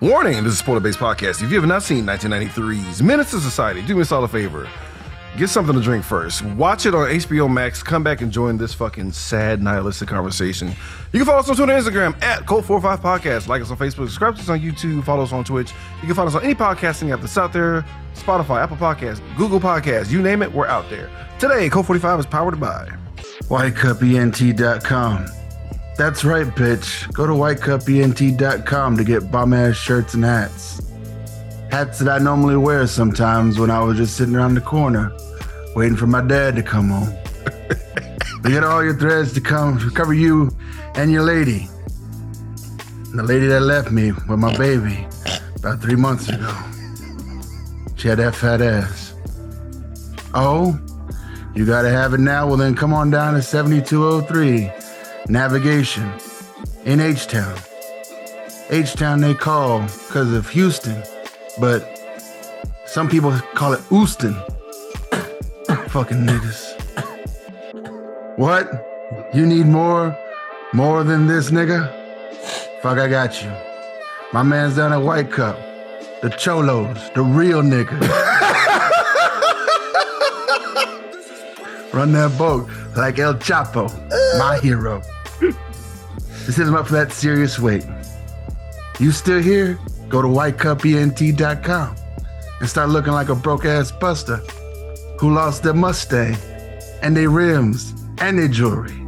Warning, this is Spoiler Based Podcast. If you have not seen 1993's Menace to Society, do me a solid favor. Get something to drink first. Watch it on HBO Max. Come back and join this fucking sad, nihilistic conversation. You can follow us on Twitter and Instagram at Cult45 Podcast. Like us on Facebook. Subscribe to us on YouTube. Follow us on Twitch. You can find us on any podcasting app that's out there Spotify, Apple Podcasts, Google Podcasts. You name it, we're out there. Today, Cult45 is powered by WhiteCupENT.com. That's right, bitch. Go to WhiteCupENT.com to get bomb ass shirts and hats. Hats that I normally wear sometimes when I was just sitting around the corner waiting for my dad to come home. they get all your threads to come to cover you and your lady. And the lady that left me with my baby about three months ago. She had that fat ass. Oh, you gotta have it now? Well, then come on down to 7203 Navigation in H Town. H Town they call because of Houston, but some people call it Houston. Fucking niggas. What? You need more? More than this nigga? Fuck, I got you. My man's down at White Cup. The Cholos, the real niggas. Run that boat like El Chapo, my hero. This is him up for that serious weight. You still here? Go to whitecupent.com and start looking like a broke ass buster who lost their Mustang and their rims and their jewelry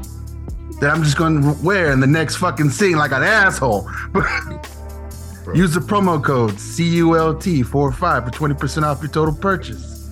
that I'm just going to wear in the next fucking scene like an asshole. Use the promo code CULT45 for 20% off your total purchase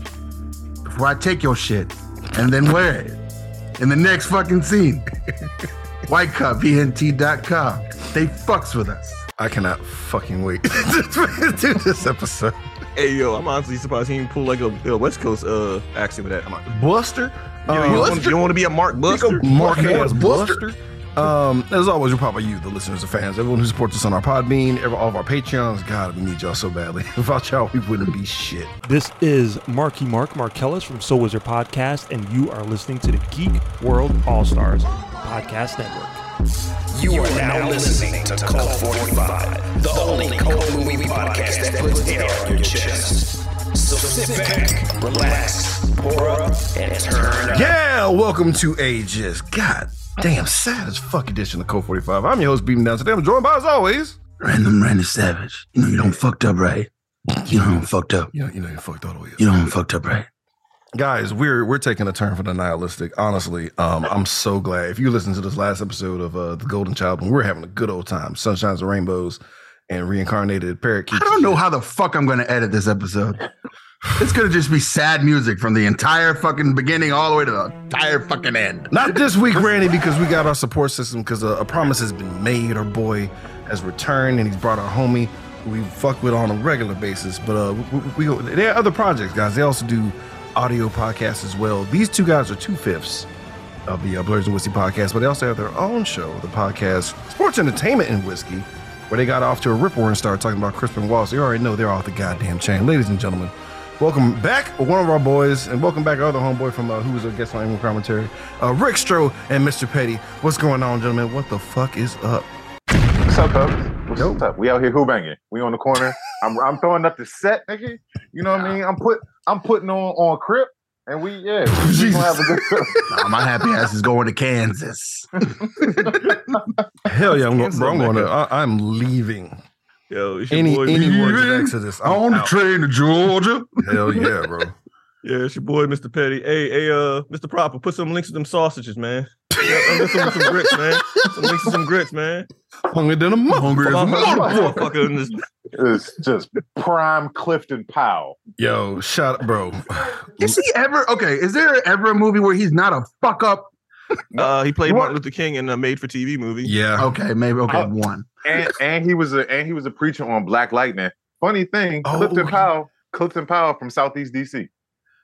before I take your shit and then wear it in the next fucking scene. WhiteCupENT.com. They fucks with us. I cannot fucking wait to do this episode. Hey yo, I'm honestly surprised he didn't pull like a, a West Coast uh accent with that. I'm like, Buster? yo, you, don't wanna, you want to be a Mark Buster? Mark ass Buster. Um, as always, we're proud of you, the listeners, the fans, everyone who supports us on our Podbean, every, all of our Patreons. God, we need y'all so badly. Without y'all, we wouldn't be shit. This is Marky Mark Markellis from So Wizard Podcast, and you are listening to the Geek World All Stars Podcast Network. You are now listening to Cult 45, the only cult movie podcast that puts air on your chest. So sit back, relax, pour up, and turn up. Yeah, welcome to Ages. God damn, sad as fuck edition of Cult 45. I'm your host, Beating Down. Today I'm joined by, as always, Random Randy Savage. You know you don't fucked up right. You know I'm fucked up. you know, you know, you're fucked all the way. You know I'm fucked up right. Guys we're we're taking a turn for the nihilistic. Honestly um i'm so glad. If you listen to this last episode of uh the golden child we're having a good old time. Sunshines and rainbows and reincarnated parakeets I don't know how the fuck I'm going to edit this episode. It's going to just be sad music from the entire fucking beginning all the way to the entire fucking end. not this week randy because we got our support system because a, a promise has been made. Our boy has returned and he's brought our homie who we fuck with on a regular basis. But uh we, we, we there are other projects guys. They also do audio podcasts as well these two guys are two-fifths of the uh, Blerds and Whiskey podcast, but they also have their own show, the podcast Sports Entertainment and Whiskey, where they got off to a ripper and started talking about Crispin Wallace. You already know they're off the goddamn chain. Ladies and gentlemen, welcome back, one of our boys, and welcome back our other homeboy from uh, who was a guest on Animal Commentary, uh, Rick Stroh and Mr. Petty. What's going on, gentlemen? What the fuck is up? What's up, Dubs? What's Yo. up? We out here who banging? We on the corner. I'm I'm throwing up the set, nigga. You know what I mean? I'm put I'm putting on on Crip, and we yeah, we gonna have a good trip. Nah, my happy ass is going to Kansas. Hell yeah, I'm, Cancel, bro, I'm going to. I, I'm leaving. Yo, it's your Any boy, any Mr. words of? Exodus? I'm on the out. train to Georgia. Hell yeah, bro. Yeah, it's your boy, Mr. Petty. Hey, hey, uh, Mr. Proper, put some links to them sausages, man. Yeah, get some, some grits, man. Some links to some grits, man. Hungry than a. Hungry as a motherfucker. Motherfucker. It's just prime Clifton Powell. Yo, shut up, bro. Is he ever okay? Is there ever a movie where he's not a fuck up? Uh, he played What? Martin Luther King in a made-for-TV movie. Yeah. Okay, maybe okay, Uh, one. And and he was a and he was a preacher on Black Lightning. Funny thing, Oh, Clifton Powell, Clifton Powell from Southeast DC.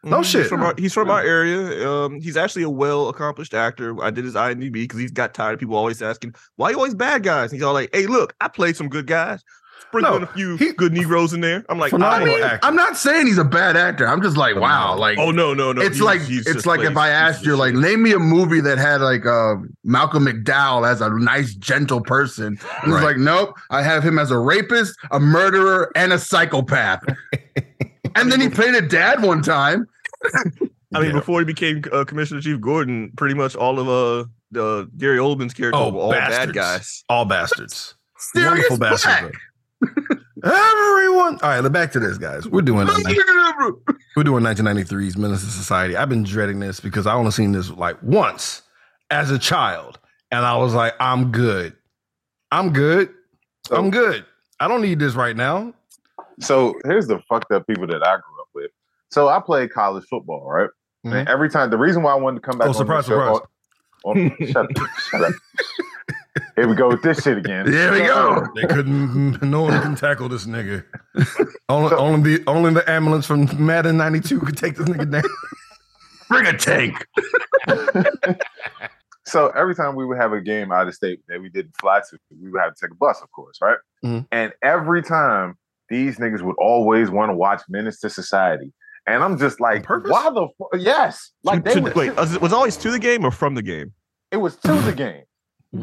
No Mhm, shit. He's from, our, he's from our area. Um, he's actually a well accomplished actor. I did his IMDb because he's got tired of people always asking why you always bad guys. And he's all like, "Hey, look, I played some good guys." sprinkling No, a few he- good Negroes in there. I'm like, I mean, I'm not saying he's a bad actor. I'm just like, wow, like oh no, no, no. it's he's- like he's it's like if I asked you, like, name me a movie that had like uh, Malcolm McDowell as a nice, gentle person. And Right. it's like, nope, I have him as a rapist, a murderer, and a psychopath. and then he played a dad one time. I mean, Yeah. before he became uh, Commissioner Chief Gordon, pretty much all of uh the Gary Oldman's characters Oh, were all bad guys. All bastards. Serious Wonderful bastards. black. though. Everyone. All right, back to this, guys. We're doing we're doing 1993's Menace to Society. I've been dreading this because I only seen this like once as a child, and I was like, I'm good. I'm good. I'm good. I don't need this right now. So here's the fucked up people that I grew up with. So I played college football, right? And every time, the reason why I wanted to come back Oh, on surprise, this show, surprise. on- on- shut, shut up. Here we go with this shit again. There we go. They couldn't. No one can tackle this nigga. only, only the only the ambulance from Madden '92 could take this nigga down. Bring a tank. So every time we would have a game out of state that we didn't fly to, we would have to take a bus, of course, right? Mhm. And every time these niggas would always want to watch Menace to Society. And I'm just like, why the fuck? Yes. Like they To- would, wait, was it, was always to the game or from the game? it was to the game.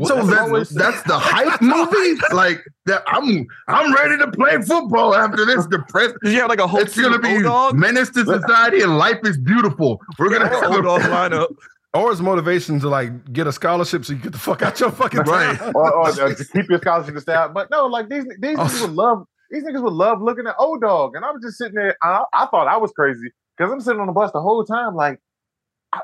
So That's that's that's the hype movie. Like that, I'm I'm ready to play football after this depressed. Did you have like a whole It's gonna be of dog? menace to society and life is beautiful. We're gonna Old dog lineup. Or it's motivation to like get a scholarship so you get the fuck out your fucking Right. town. or, or to keep your scholarship to stay out. But no, like these these Oh. niggas love these niggas would love looking at O Dog. And I was just sitting there. I, I thought I was crazy because I'm sitting on the bus the whole time, like,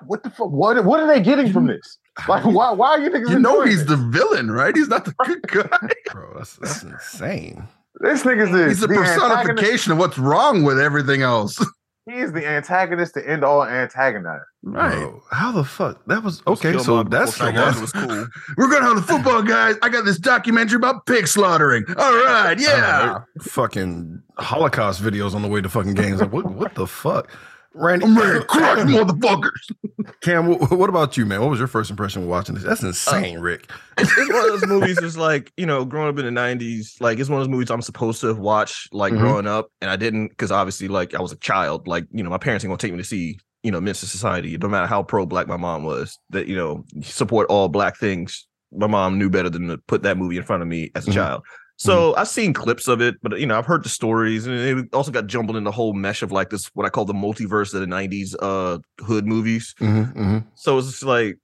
what the fuck? What what are they getting from this? Like, why why are you niggas? You know he's this? the villain, right? He's not the good guy. Bro, that's that's insane. this nigga's the, He's the antagonist. personification of what's wrong with everything else. He is the antagonist to end all antagonize. Bro, how the fuck? That was okay. Kill So that's Kill I was cool. We're going to have the football guys. I got this documentary about pig slaughtering. All right, yeah. fucking Holocaust videos on the way to fucking games. Like, what what the fuck? Randy, I'm ready to crush motherfuckers. Cam, what, what about you, man? What was your first impression watching this? That's insane, Rick. it's, it's one of those movies that's like you know growing up in the 90s like it's one of those movies i'm supposed to have watched like Mhm. growing up and i didn't because obviously like i was a child like you know my parents ain't gonna take me to see you know Men's Society no matter how pro-black my mom was that you know support all black things my mom knew better than to put that movie in front of me as a Mhm. child so I've seen clips of it, but you know I've heard the stories, and it also got jumbled in the whole mesh of like this what I call the multiverse of the '90s uh, hood movies. Mm-hmm, mm-hmm. So it's like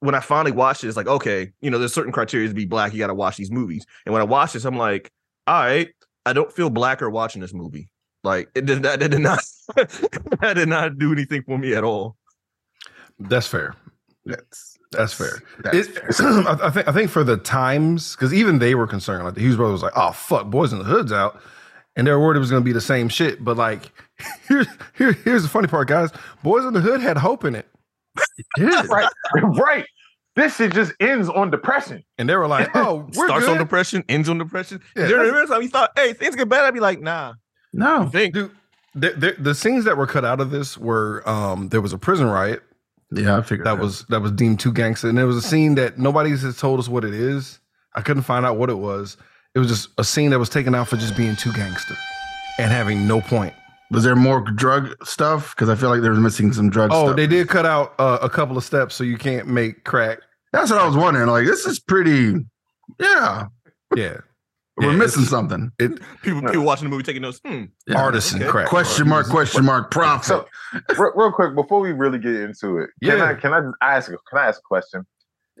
when I finally watched it, it's like, okay, you know, there's certain criteria to be black. You got to watch these movies. And when I watched this, I'm like, all right, I don't feel blacker watching this movie. Like it did that did not that did not do anything for me at all. That's fair. That's That's fair. That's It- I, I think I think for the times, because even they were concerned. Like the Hughes brothers was like, "Oh fuck, Boyz n the Hood's out," and they were worried it was going to be the same shit. But like, here's here, here's the funny part, guys. Boyz n the Hood had hope in it, right, right. This shit just ends on depression. and they were like, "Oh, we're Starts good." on depression, ends on depression. Yeah, there that's- there is time you thought, hey, things get bad. I'd be like, nah. no. Think Dude, the, the, the scenes that were cut out of this were um there was a prison riot Yeah, I figured that was that was deemed too gangster, and there was a scene that nobody has told us what it is. I couldn't find out what it was. It was just a scene that was taken out for just being too gangster and having no point. Was there more drug stuff? Because I feel like there was missing some drug Oh, stuff. they did cut out uh, a couple of steps, so you can't make crack. That's what I was wondering. Like, this is pretty. Yeah, Yeah, we're Yeah, missing something. it people people watching the movie taking notes. Hmm. Yeah. artisan okay. crack. Question mark? Question mark? Profit. So, real, real quick before we really get into it, can I can I ask can I ask a question?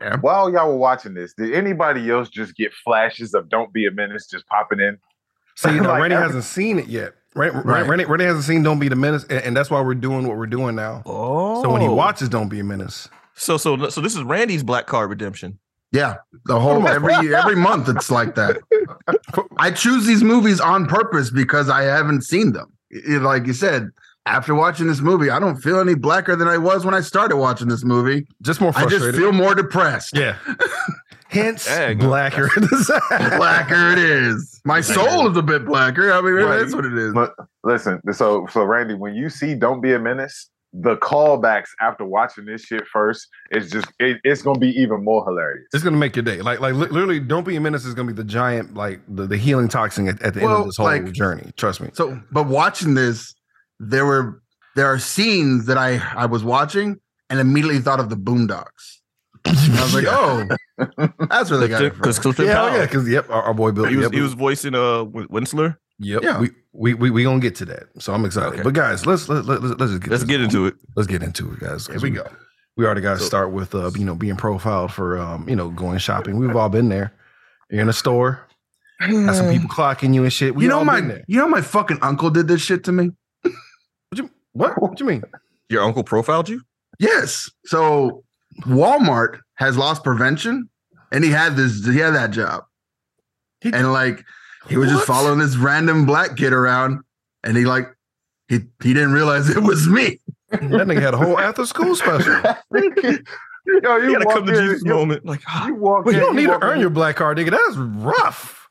Yeah. While y'all were watching this, did anybody else just get flashes of "Don't Be a Menace" just popping in? See, now Like Randy hasn't seen it yet. Right, Right. right. Randy, Randy hasn't seen "Don't Be the Menace," and, and that's why we're doing what we're doing now. Oh. So when he watches "Don't Be a Menace," So so so this is Randy's black card redemption. Yeah, the whole every every month it's like that. I choose these movies on purpose because I haven't seen them. It- like you said, after watching this movie, I don't feel any blacker than I was when I started watching this movie. just more I just feel more depressed. yeah. Hence, Dang. blacker. Blacker it is. My soul is a bit blacker. I mean, Right. that's what it is. But listen, so so Randy, when you see "Don't Be a Menace," the callbacks after watching this shit first is just it, it's gonna be even more hilarious. It's gonna make your day. Like, like li- literally, "Don't Be a Menace" is gonna be the giant, like the, the healing toxin at, at the end of this whole like- journey. Trust me. So, but watching this, there were there are scenes that I I was watching and immediately thought of the Boondocks. And I was like, oh, that's where they got it from. Because Clifton yeah, oh, Powell. yeah, because yep, our, our boy Bill. he was yep, he was voicing uh Win- Winsler. Yep. Yeah. We, we we we gonna get to that. So I'm excited. Okay. But guys, let's let, let, let's just get Let's get into it. let's get into it, guys. Here we go. We already got to So- start with uh you know being profiled for um you know going shopping. We've all been there. You're in a store. Got some people clocking you and shit. We you know my you know my fucking uncle did this shit to me. What you what? What you mean? Your uncle profiled you? Yes. So Walmart has lost prevention, and he had this. He had that job, He- and like he was just following this random black kid around, and he like he he didn't realize it was me. That nigga had a whole after school special. Yo, You you, gotta walk come to Jesus you, moment. Like, ah, you walk Well, in, you don't need to walk earn in- your black card, nigga. That's rough.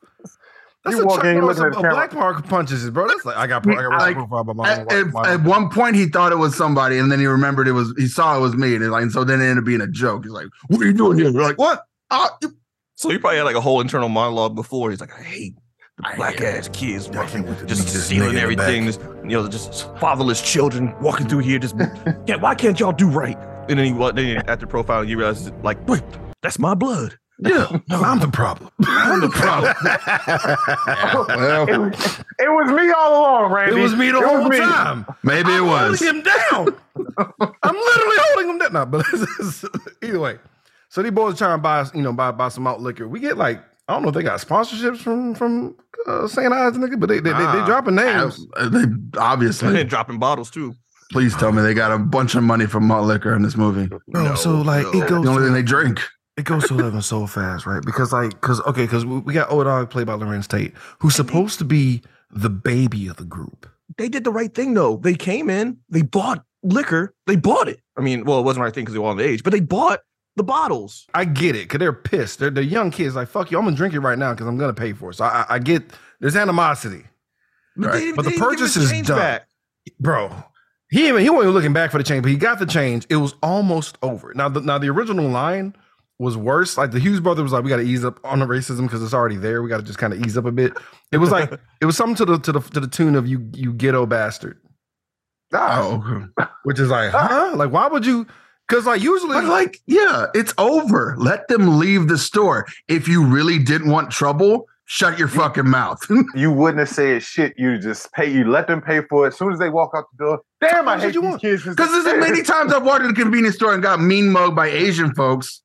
That's You a, walk in, you Norris, looking a, at the a black park punches, bro. That's like I got, pro- I got Like, profile by my At, own at- white- at one point, he thought it was somebody, and then he remembered it was. He saw it was me, and, like, and so then it ended up being a joke. He's like, "What are you doing here?" We're like, "What?" Ah, you- so he probably had like a whole internal monologue before. He's like, I hate the black hate ass kids I can't wait to just stealing nigga in the everything. Just, you know, just fatherless children walking through here. Just yeah, why can't y'all do right? And then he? Then he- after profiling, you realize like, wait, that's my blood. yeah. I'm the problem. I'm the problem. well, It was, it was me all along, right? it was me the It was whole me. time. maybe it I'm was. holding him down. I'm literally holding him down. No, but either way. So these boys are trying to buy, you know, buy buy some out liquor. We get like, I don't know if they got sponsorships from from uh, St. Ides, nigga, but they they, they, they dropping names. Uh, they- And obviously, then dropping bottles too. please tell me they got a bunch of money from malt liquor in this movie. Bro, so like it goes The only thing they drink. it goes to eleven so fast, right? Because like, because okay, because we, we got O Dog played by Larenz Tate, who's supposed to be the baby of the group. They did the right thing though. They came in, they bought liquor, they bought it. I mean, well, it wasn't the right thing because they were on the age, but they bought the bottles. I get it, cause they're pissed. They're they're young kids. Like fuck you, I'm gonna drink it right now because I'm gonna pay for it. So I, I- get there's animosity, But, Right. they But the they didn't purchase is done. back. bro. He even he wasn't even looking back for the change, but he got the change. It was almost over. Now the now the original line was worse. Like the Hughes brother was like, we got to ease up on the racism because it's already there. We got to just kind of ease up a bit. It was like it was something to the to the to the tune of you you ghetto bastard, Oh, which is like huh? Like why would you? Because like usually but like, yeah, it's over. Let them leave the store. If you really didn't want trouble, shut your fucking mouth. You wouldn't have said shit. You just pay. You let them pay for it. As soon as they walk out the door, damn, I That's what hate you these want. kids. Because there's as many times I've walked in a convenience store and got mean mugged by Asian folks.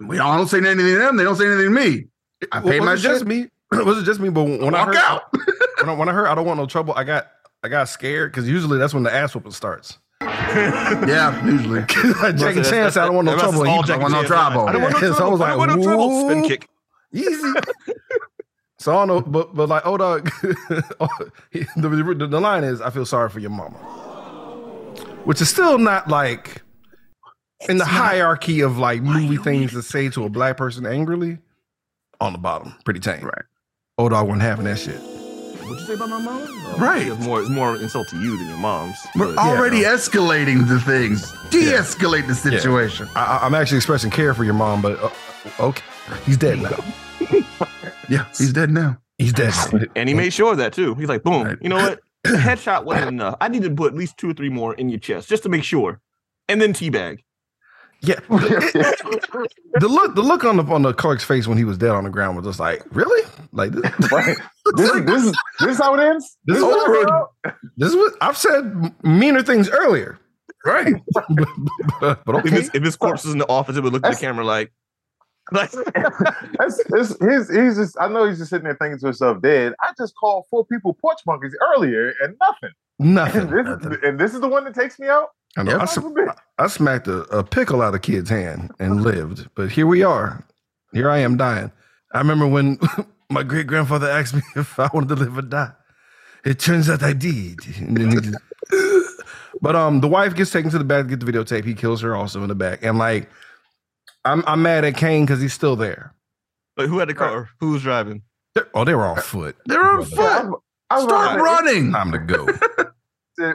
We I don't say anything to them. They don't say anything to me. I was paid my it just me? was it just me? But when I Walk heard out. when I, when I heard I don't want no trouble, I got I got scared because usually that's when the ass whooping starts. Yeah, usually. like Jackie That's- Chan said, I don't want no trouble. all He- want no trouble. I don't want no Yeah, so I trouble. was I don't like, want no trouble. Spin kick. Easy. so I don't know, but but like, oh dog, the, the, the line is, I feel sorry for your mama, which is still not like in the hierarchy of like movie things to say to a black person angrily. On the bottom, pretty tame. Right. O Dog wasn't having that shit. What'd you say about my mom? Right. It's more, it's more insult to you than your mom's. We're but- already escalating the things. De-escalate the situation. I, I- I'm actually expressing care for your mom, but uh, okay, he's dead now. Yeah, he's dead now. He's dead. now. And he made sure of that too. He's like, boom, Right. you know what? The headshot wasn't enough. I need to put at least two or three more in your chest just to make sure. And then teabag. Yeah, the look, the look on the on the clerk's face when he was dead on the ground was just like, really? Like this, Right. This, is, this, is, this is how it ends. This This, is is how it over. this is what I've said meaner things earlier. Right. but, but If, okay, his, if his corpse is uh, in the office, it would look at the camera like, like That's, that's, he's, he's just. I know he's just sitting there thinking to himself, "Dead." I just called four people porch monkeys earlier, and nothing. And nothing. is, and this is the one that takes me out. I, know, I, sm- of a bitch. I smacked a, a pickle out of kid's hand and lived, but here we are. Here I am dying. I remember when my great grandfather asked me if I wanted to live or die. It turns out I did. And then he just- but um, the wife gets taken to the back to get the videotape. He kills her also in the back, and like, I'm I'm mad at Caine because he's still there. But who had the car? Who was driving? They're- oh, they were on foot. They're on foot. I was about Start to say, running. Time to go.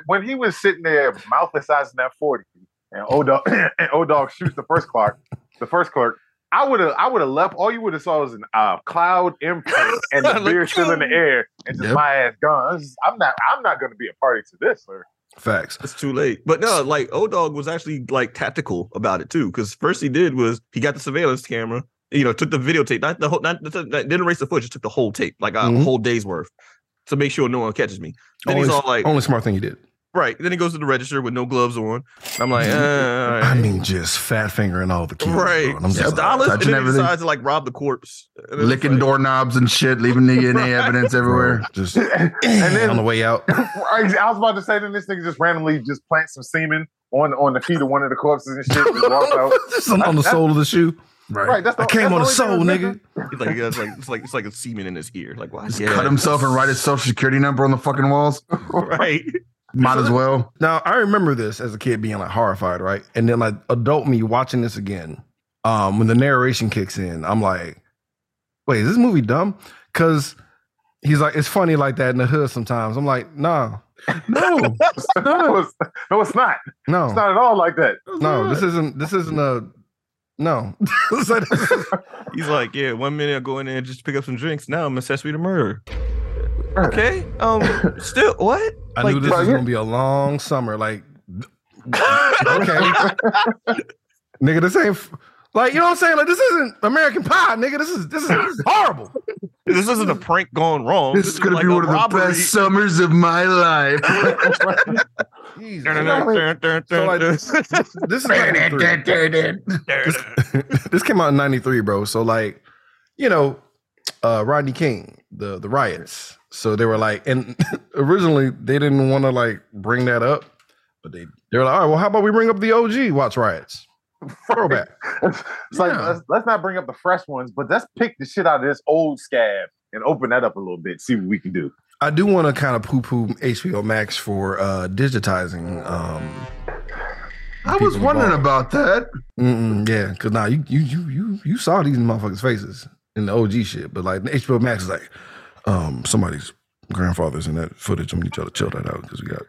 When he was sitting there mouth the size that forty, and O Dog and O Dog shoots the first clerk, the first clerk. I would have, I would have left. All you would have saw was an uh, cloud imprint and the beer still in the air, and just Yep. my ass gone. This is- I'm not, I'm not going to be a party to this, sir. Facts. It's too late. But no, like O Dog was actually like tactical about it too. Because first he did was he got the surveillance camera, you know, took the videotape, not the whole, not, not didn't erase the footage, just took the whole tape, like a Mhm. whole day's worth, to make sure no one catches me. Then Only, he's all like, only smart thing he did. right. Then he goes to the register with no gloves on. I'm like, uh, all I mean, just fat fingering all the keys. right, And I'm just just like, dollars, and touching then he everything. decides to like rob the corpse, And licking like- doorknobs and shit, leaving DNA evidence everywhere. just and then on the way out. I was about to say, then this nigga just randomly just plants some semen on on the feet of one of the corpses and shit. And walks out. just on, on the sole of the shoe. Right, that's the, I came that's on the only thing soul, that's nigga. He's like, it's like it's like it's like a semen in his ear. Like, why? Just Yeah. cut himself and write his social security number on the fucking walls. right. Might as well. Now I remember this as a kid being like horrified, right? And then like adult me watching this again. Um, when the narration kicks in, I'm like, wait, is this movie dumb? Cause he's like, it's funny like that in the hood sometimes. I'm like, nah, No, no, it's, no, it's not. no, It's not at all like that. no, this isn't this isn't a no. He's like, yeah, one minute I'll go in there and just pick up some drinks. Now I'm accessory to murder. Okay. Um. Still, what? I Like, knew this bro, was you- gonna be a long summer. Like, okay, nigga, this ain't f- like you know what I'm saying. Like, this isn't American Pie, nigga. This is this is, this is horrible. This isn't a prank gone wrong. this is gonna be a one of the best summers of my life. Jesus. So like this, this is 93. this came out in 93 bro. So like you know uh rodney king the the riots. So they were like and originally they didn't want to like bring that up but they they were like all right well how about we bring up the og Watts riots? Throwback It's like let's, let's not bring up the fresh ones, but let's pick the shit out of this old scab and open that up a little bit. See what we can do. I do want to kind of poo-poo hbo max for uh digitizing um I was wondering involved. about that. Mm-mm, yeah because now you you you you you saw these motherfuckers faces in the og shit but like hbo max is like um somebody's grandfather's in that footage i'm gonna need y'all to chill that out because we got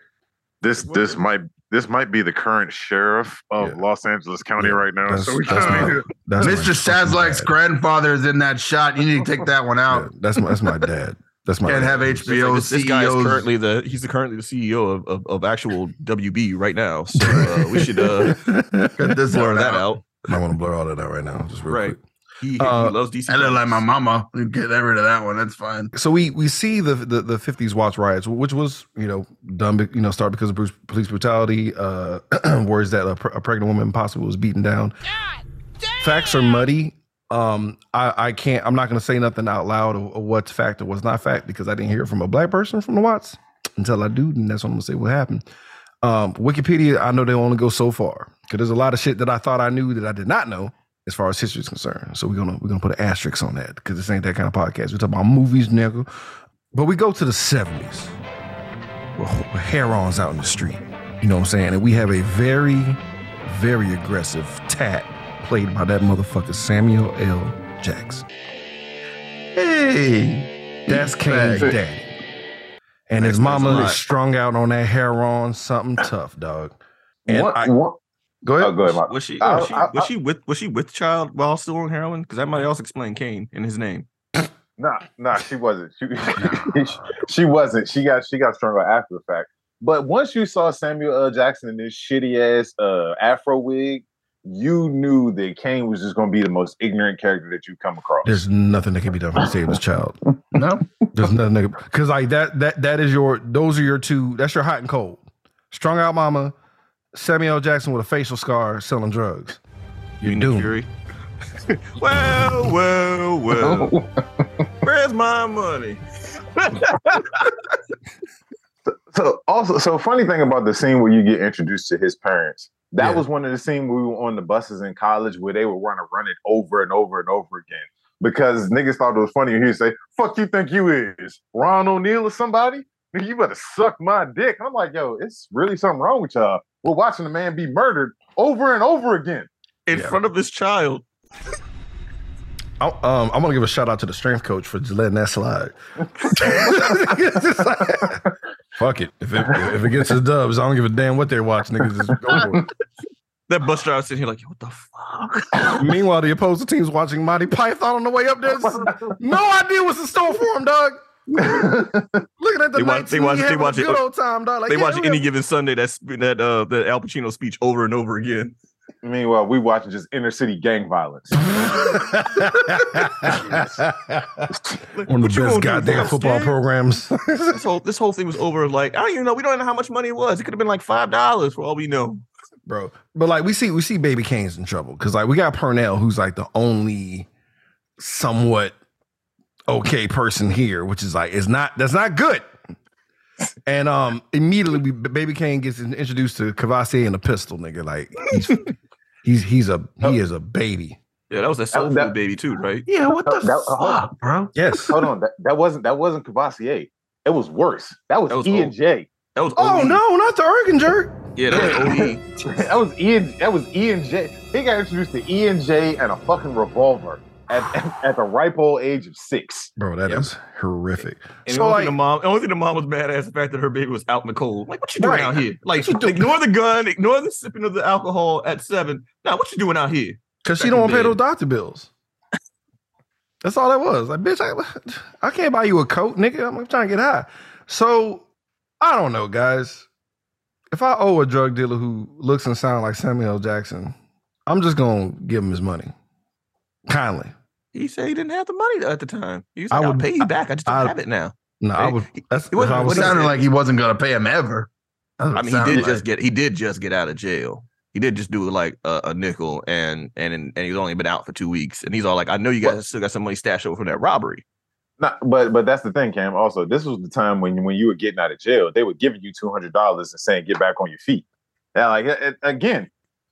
This this might this might be the current sheriff of Yeah. Los Angeles County Yeah, right now. that's- So we that's can my- that's Mr. fucking Sazlak's grandfather is in that shot. You need to take that one Yeah, out. that's my that's my dad. That's my Can't dad. have It's like HBO this, this guy is currently the he's the currently the CEO of, of, of actual WB right now. So uh, we should uh, Cut this blur one that out. out. I want to blur all that out right now, just real Right. quick. He, he Uh, loves DC. I look like my mama. Get rid of that one. That's fine. So we we see the the, the 50s Watts riots, which was you know done be- you know start because of Bruce, police brutality. Uh, words that a, pre- a pregnant woman possibly was beaten down. Facts are muddy. Um, I, I can't. I'm not going to say nothing out loud of, of what's fact or what's not fact because I didn't hear it from a black person from the Watts until I do, and that's what I'm going to say. What happened? Um, Wikipedia, I know they only go so far because there's a lot of shit that I thought I knew that I did not know as far as history is concerned. So we're gonna we're gonna put an asterisk on that because this ain't that kind of podcast. We talk about movies, nigga. But we go to the 70s. Where heroin out in the street. You know what I'm saying? And we have a very, very aggressive tat played by that motherfucker Samuel L. Jackson. Hey, That's Caine's daddy. And his mama is strung out on that heroin, something tough, dog. And What- I- what- Go ahead. oh, go ahead, Mark. Was she I- was she, I- was I- she with was she with child while still on heroin? Because that might also explain Caine and his name. Nah, nah, she wasn't. She, she wasn't. She got she got strung stronger after the fact. But once you saw Samuel L. Jackson in this shitty ass uh, Afro wig, you knew that Caine was just going to be the most ignorant character that you come across. There's nothing that can be done to save this child. no. There's nothing because like that that that is your those are your two. That's your hot and cold. Strung out mama, Samuel Jackson with a facial scar selling drugs. You're Nick doomed. Fury. well, well, well. Where's my money? So also, so funny thing about the scene where you get introduced to his parents. That Yeah. was one of the scenes we were on the buses in college where they were want to run it over and over and over again because niggas thought it was funny. And he'd say, "Fuck you think you is Ron O'Neal or somebody? Nigga, you better suck my dick." I'm like, yo, it's really something wrong with y'all. We're watching a man be murdered over and over again. In Yeah. front of his child. I, um, I'm gonna give a shout out to the strength coach for just letting that slide. Just like, Fuck it. If it if it gets the dubs, I don't give a damn what they're watching. Niggas just go for it. That bus driver sitting here like, yo, what the fuck? Meanwhile, the opposing team's watching Monty Python on the way up there. No idea what's in store for him, dog. Looking at the They watch- they he watch- they watch it- good old time, dog. Like, they yeah, watch any have- given Sunday that's that uh the Al Pacino speech over and over again. Meanwhile, we watching just inner city gang violence. One of the best gonna do, goddamn football scared? programs. This whole this whole thing was over like I don't even know. We don't know how much money it was. It could have been like five dollars for all we know. bro. But like we see, we see Baby Caine's in trouble because like we got Pernell, who's like the only somewhat okay person here, which is like it's not that's not good. And um, immediately we, Baby Caine gets introduced to Courvoisier and a pistol, nigga. Like he's he's he's a he is a baby. Yeah, that was that soul that- food baby too, right? Yeah, what the That- that- hold on. fuck, bro? Yes. Hold on, that, that wasn't that wasn't Courvoisier. It was worse. That was, That was E and J. That was Oh OE. no, not the Oregon jerk. Yeah, that was OE. that was E and that was E and J. He got introduced to E and J and a fucking revolver at, at, at the ripe old age of six. Bro, that is Yep. horrific. And so the, only like, thing the mom, the only thing the mom was mad at is the fact that her baby was out in the cold. Like, what you doing Right. out here? Like, What you doing? ignore the gun, ignore the sipping of the alcohol at seven. Now, what you doing out here? Cause she don't want to pay those doctor bills. That's all that was. Like, bitch, I, I can't buy you a coat, nigga. I'm trying to get high. So I don't know, guys. If I owe a drug dealer who looks and sounds like Samuel L. Jackson, I'm just gonna give him his money. Kindly. He said he didn't have the money at the time. He was I like, I will would- pay you back. I just don't I- have it now. No, I would that's it wasn't- I was what sounded like he wasn't gonna pay him ever. I mean, he did like. just get he did just get out of jail. He did just do like a, a nickel, and and and he's only been out for two weeks. And he's all like, "I know you guys still got some money stashed over from that robbery." Not, but but that's the thing, Cam. Also, this was the time when when you were getting out of jail, they were giving you two hundred dollars and saying get back on your feet. Now, like it- it-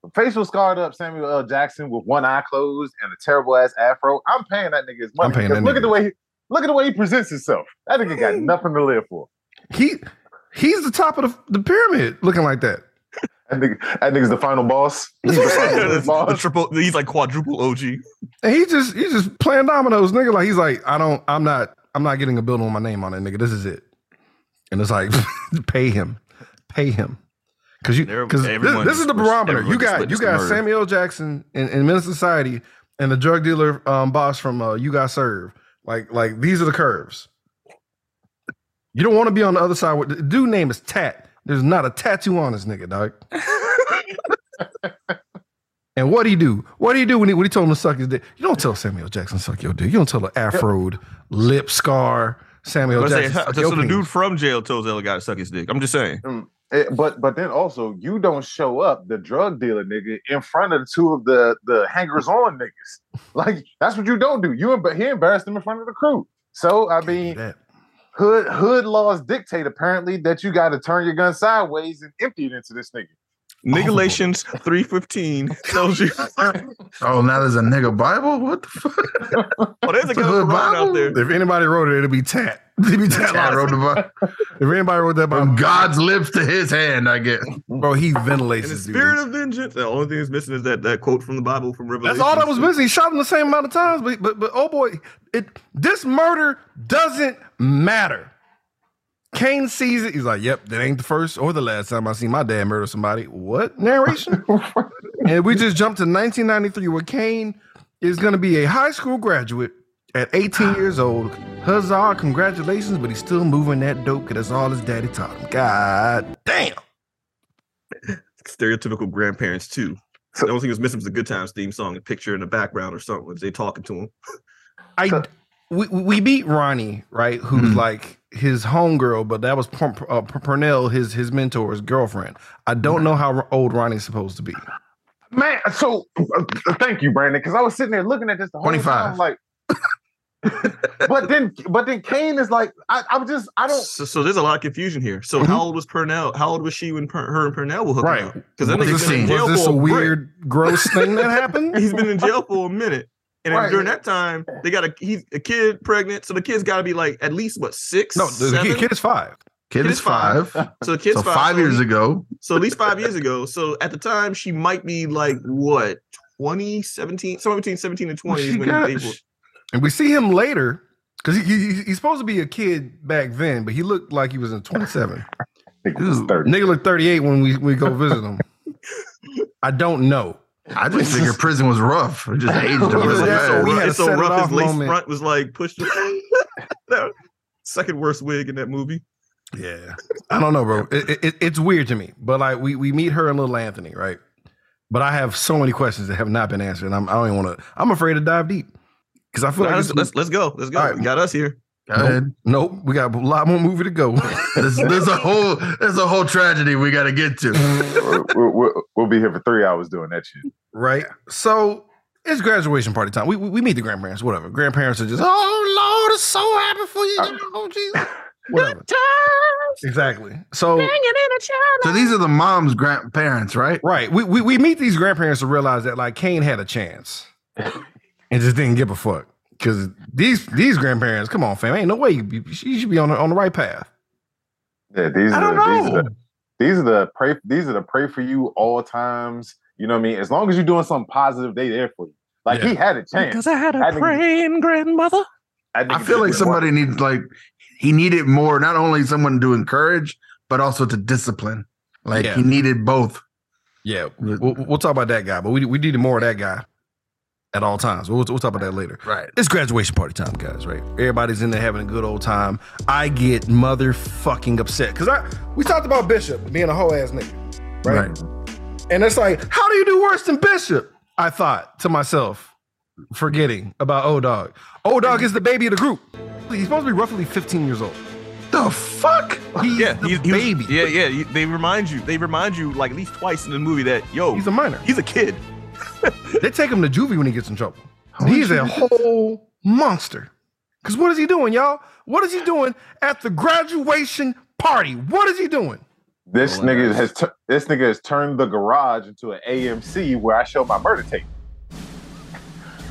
again, facial scarred up Samuel L. Jackson with one eye closed and a terrible ass afro. I'm paying that nigga his money. I'm paying that look at the way he look at the way he presents himself. That nigga got nothing to live for. he he's the top of the, the pyramid looking like that. That, nigga, that nigga's the final boss. He's the final The boss. triple, he's like quadruple OG. And he just he's just playing dominoes, nigga. Like he's like, I don't, I'm not, I'm not getting a building with my name on it, nigga. This is it. And it's like, pay him, pay him, because you, because this, this is the barometer. You got you got. Samuel Jackson in, in Men's Society and the drug dealer um, boss from uh, You Got Served. Like like these are the curves. You don't want to be on the other side. With, the dude name is Tat. There's not a tattoo on this nigga, dog. And what do he do? What do he do when he when he told him to suck his dick? You don't tell Samuel Jackson to suck your dick. You don't tell the afroed lip scar Samuel Let's say, Jackson. suck so your the dude from jail tells the other guy to suck his dick. I'm just saying. Eh, but but then also you don't show up the drug dealer nigga in front of the two of the the hangers on niggas like that's what you don't do you emb- he embarrassed them in front of the crew so I mean hood hood laws dictate apparently that you got to turn your gun sideways and empty it into this nigga Nigalations 315 tells you. Oh, now there's a nigga Bible? What the fuck? Oh, there's a It's a guy hood around out Bible? there. If anybody wrote it, it'd be Tat. It'd be wrote the Bible. If anybody wrote that, From Bible, God's lips to his hand, I guess. bro, he ventilates In the this dude. spirit of vengeance, the only thing that's missing is that, that quote from the Bible from Revelation. That's all that was missing. He shot him the same amount of times, but but but oh boy, it this murder doesn't matter. Caine sees it. He's like, "Yep, that ain't the first or the last time I seen my dad murder somebody." What narration? and we just jumped to 1993, where Caine is going to be a high school graduate at 18 years old. Huzzah! Congratulations, but he's still moving that dope because that's all his daddy taught him. God damn. Stereotypical grandparents, too. the only thing that's missing was a Good Times theme song, a picture in the background or something. Was they talking to him? I we we beat Ronnie right, who's Mhm. like his homegirl, but that was P- uh, Pernell, his his mentor's girlfriend. I don't know how old Ronnie's supposed to be. man so uh, thank you Brandon because I was sitting there looking at this the whole 25. time like but then but then Caine is like I, I'm just I don't So, so there's a lot of confusion here. So mm-hmm. how old was Pernell? How old was she when per, her and Pernell were hooking Right. up? Because that Was nigga's this, been in was jail this for a a brick. weird, gross thing that happened? He's been in jail for a minute. And Right. during that time, they got a he's a kid pregnant. So the kid's got to be like at least what six? No, the seven? kid, kid is five. Kid Kid is is five. five. So the kid's So five, five years he- ago. So at least five years ago. So at the time, she might be like what 20, 17, somewhere between 17 and 20 is She when got- they were. And we see him later Because he, he, he's supposed to be a kid back then, but he looked like he was in 27. Nigga was 30. Nigga looked 38 when we, we go visit him. I don't know. I just figured prison was rough. It just aged him Either really that or we had it's so rough. His lace moment. front was like pushed. Second worst wig in that movie. Yeah, I don't know, bro. It, it, it's weird to me, but like we we meet her and little Anthony, right? But I have so many questions that have not been answered, and I'm, I don't even want to. I'm afraid to dive deep because I feel like let's, let's let's go. Let's go. All right. We got us here. Go ahead. nope, we got a lot more movie to go. There's, there's a whole there's a whole tragedy we got to get to. we'll, we'll, we'll be here for three hours doing that shit. right? So it's graduation party time. We, we we meet the grandparents, whatever. Grandparents are just, oh Lord, it's so happy for you. Oh Jesus, whatever. Exactly. So So these are the mom's grandparents, right? right, we, we we meet these grandparents to realize that like Caine had a chance and just didn't give a fuck. Because these these grandparents, come on, fam, ain't no way you, be- you should be on the, on the right path. Yeah, these I are don't the, these are know. the these are the pray these are the pray for you all times. You know what I mean? As long as you're doing something positive, they there for you. Like he had a chance. Because I had That nigga- praying grandmother. That I feel like did somebody needs like he needed more, not only someone to encourage, but also to discipline. Like Yeah. he needed both. Yeah, we'll, we'll talk about that guy, but we we needed more of that guy at all times. We'll, we'll talk about that later. Right. It's graduation party time, guys. Right? Everybody's in there having a good old time. I get motherfucking upset because I we talked about Bishop being a whole ass nigga, right? Right. And it's like, how do you do worse than Bishop? I thought to myself, forgetting about O Dog. O Dog is the baby of the group. He's supposed to be roughly 15 years old. The fuck? He's Yeah, the he's, baby. yeah, yeah. They remind you. They remind you like at least twice in the movie that yo, He's a minor. he's a kid. They take him to juvie when he gets in trouble. He's a whole monster. Because what is he doing, y'all? What is he doing at the graduation party? What is he doing? This Oh, nigga nice. has tu- this nigga has turned the garage into an AMC where I show my murder tape.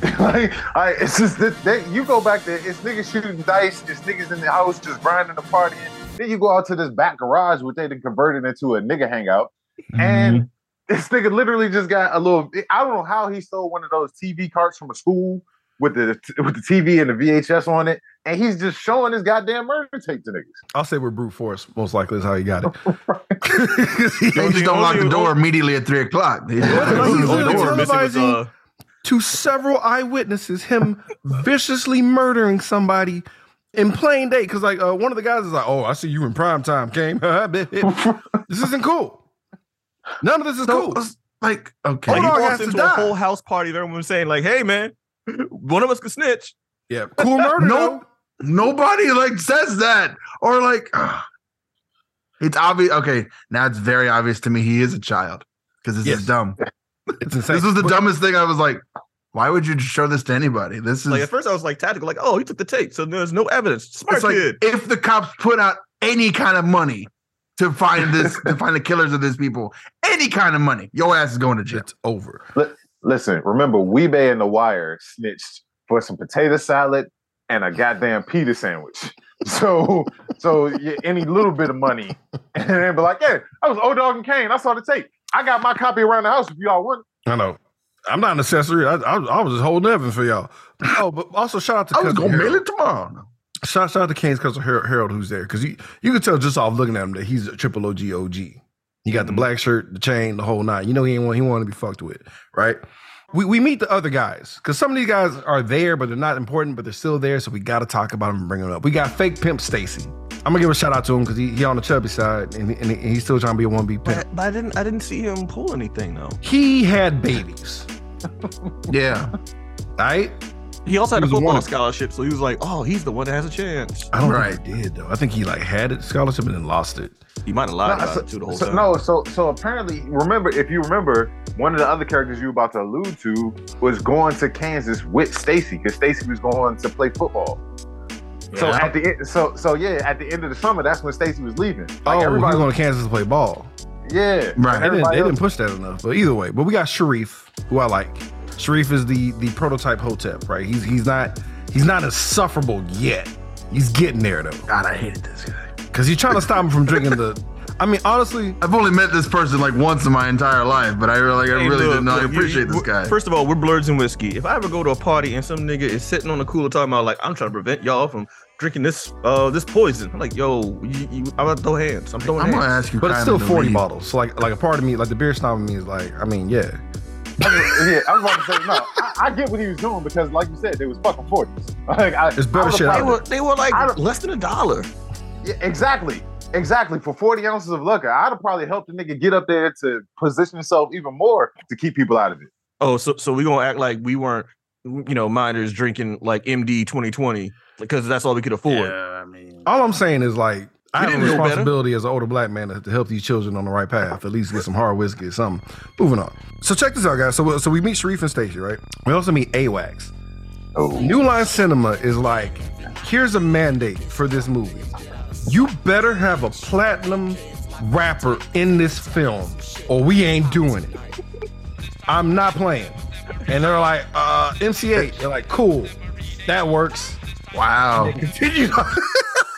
like, I, it's just that, that you go back there, it's niggas shooting dice, it's niggas in the house just grinding the party. Then you go out to this back garage, which they done converted into a nigga hangout, and this nigga literally just got a little. I don't know how he stole one of those TV carts from a school with the with the TV and the VHS on it, and he's just showing his goddamn murder tape to niggas. I'll say we're brute force. Most likely is how he got it. They just don't lock the door immediately at three o'clock. They just he's literally door. televising- to several eyewitnesses him viciously murdering somebody in plain day. Because like uh, one of the guys is like, "Oh, I see you in prime time, Caine. this isn't cool. None of this is So, cool." like, okay. Like, he Hold on, walks has to into die. a whole house party. Everyone was saying like, "Hey, man, one of us could snitch." Yeah, cool murder. Nope. Nobody like says that. Or like it's obvious. Okay, now it's very obvious to me he is a child. Because this Yes. is dumb. It's insane. This was the But- dumbest thing. I was like, why would you show this to anybody? This is Like at first, I was like tactical, like, "Oh, he took the tape, so there's no evidence." Smart it's like if the cops put out any kind of money to find this, to find the killers of these people, any kind of money, your ass is going to jail. It's over. Listen, remember Wee-Bey and The Wire snitched for some potato salad and a goddamn pita sandwich. So, so yeah, any little bit of money, and then be like, "Yeah, I was O Dog and Caine. I saw the tape. I got my copy around the house if y'all want." I know. I'm not an accessory. I, I, I was just holding evidence for y'all. Oh, but also shout out to I was gonna mail it tomorrow. Shout, shout out to Caine's cousin Harold, who's there because you you can tell just off looking at him that he's a triple OG OG. He got the Mhm. black shirt, the chain, the whole nine. You know he ain't want he wanted to be fucked with, right? We we meet the other guys because some of these guys are there, but they're not important, but they're still there. So we got to talk about them and bring them up. We got fake pimp Stacy. I'm gonna give a shout out to him because he, he on the chubby side and, and he's still trying to be a one B pimp. But, but I didn't. I didn't see him pull anything though. He had babies, Yeah. right? He also had a He was football one. scholarship, so he was like, "Oh, he's the one that has a chance." I don't Right. think he did though. I think he like had it scholarship and then lost it. He might have lied No, about so, it too the whole so- time. no, so so apparently, remember if you remember, one of the other characters you were about to allude to was going to Kansas with Stacy because Stacy was going to play football. So at the end, so so yeah, at the end of the summer, that's when Stacy was leaving. Like oh, he everybody, was going to Kansas to play ball. yeah, Right. They didn't, they didn't push that enough. But either way, but we got Sharif, who I like. Sharif is the the prototype Hotep, right? He's he's not he's not insufferable yet. He's getting there though, God, I hated this guy. because he's trying to stop him from drinking the I mean, honestly, I've only met this person like once in my entire life, but I really, like, I Hey, really look, didn't know. I look, you- appreciate you- this guy. First of all, we're blerds and whiskey. If I ever go to a party and some nigga is sitting on the cooler talking about like I'm trying to prevent y'all from drinking this uh this poison, I'm like, yo, you, you, I'm about to throw hands. I'm throwing hands. I'm gonna ask you, but it's still 40 leave. bottles. So like like a part of me, like the beer snob in me is like, I mean, yeah. Yeah, I was about to say no. I, I get what he was doing because, like you said, they was fucking forties. Like, I, It's better shit They were they were like less than a dollar. Yeah, exactly. Exactly. For 40 ounces of liquor, I'd have probably helped the nigga get up there to position himself even more to keep people out of it. Oh, so so we gonna act like we weren't, you know, minors drinking like MD 2020 because that's all we could afford. Yeah, I mean, All I'm saying is like I have a didn't know better. responsibility as an older black man to, to help these children on the right path. At least get some hard whiskey or something. Moving on. So check this out, guys. So so we meet Sharif and Stacy, right? We also meet A-Wax. Oh. New Line Cinema is like, here's a mandate for this movie. You better have a platinum rapper in this film, or we ain't doing it. I'm not playing. And they're like, uh, MC Eiht. They're like, cool, that works. wow, Continue.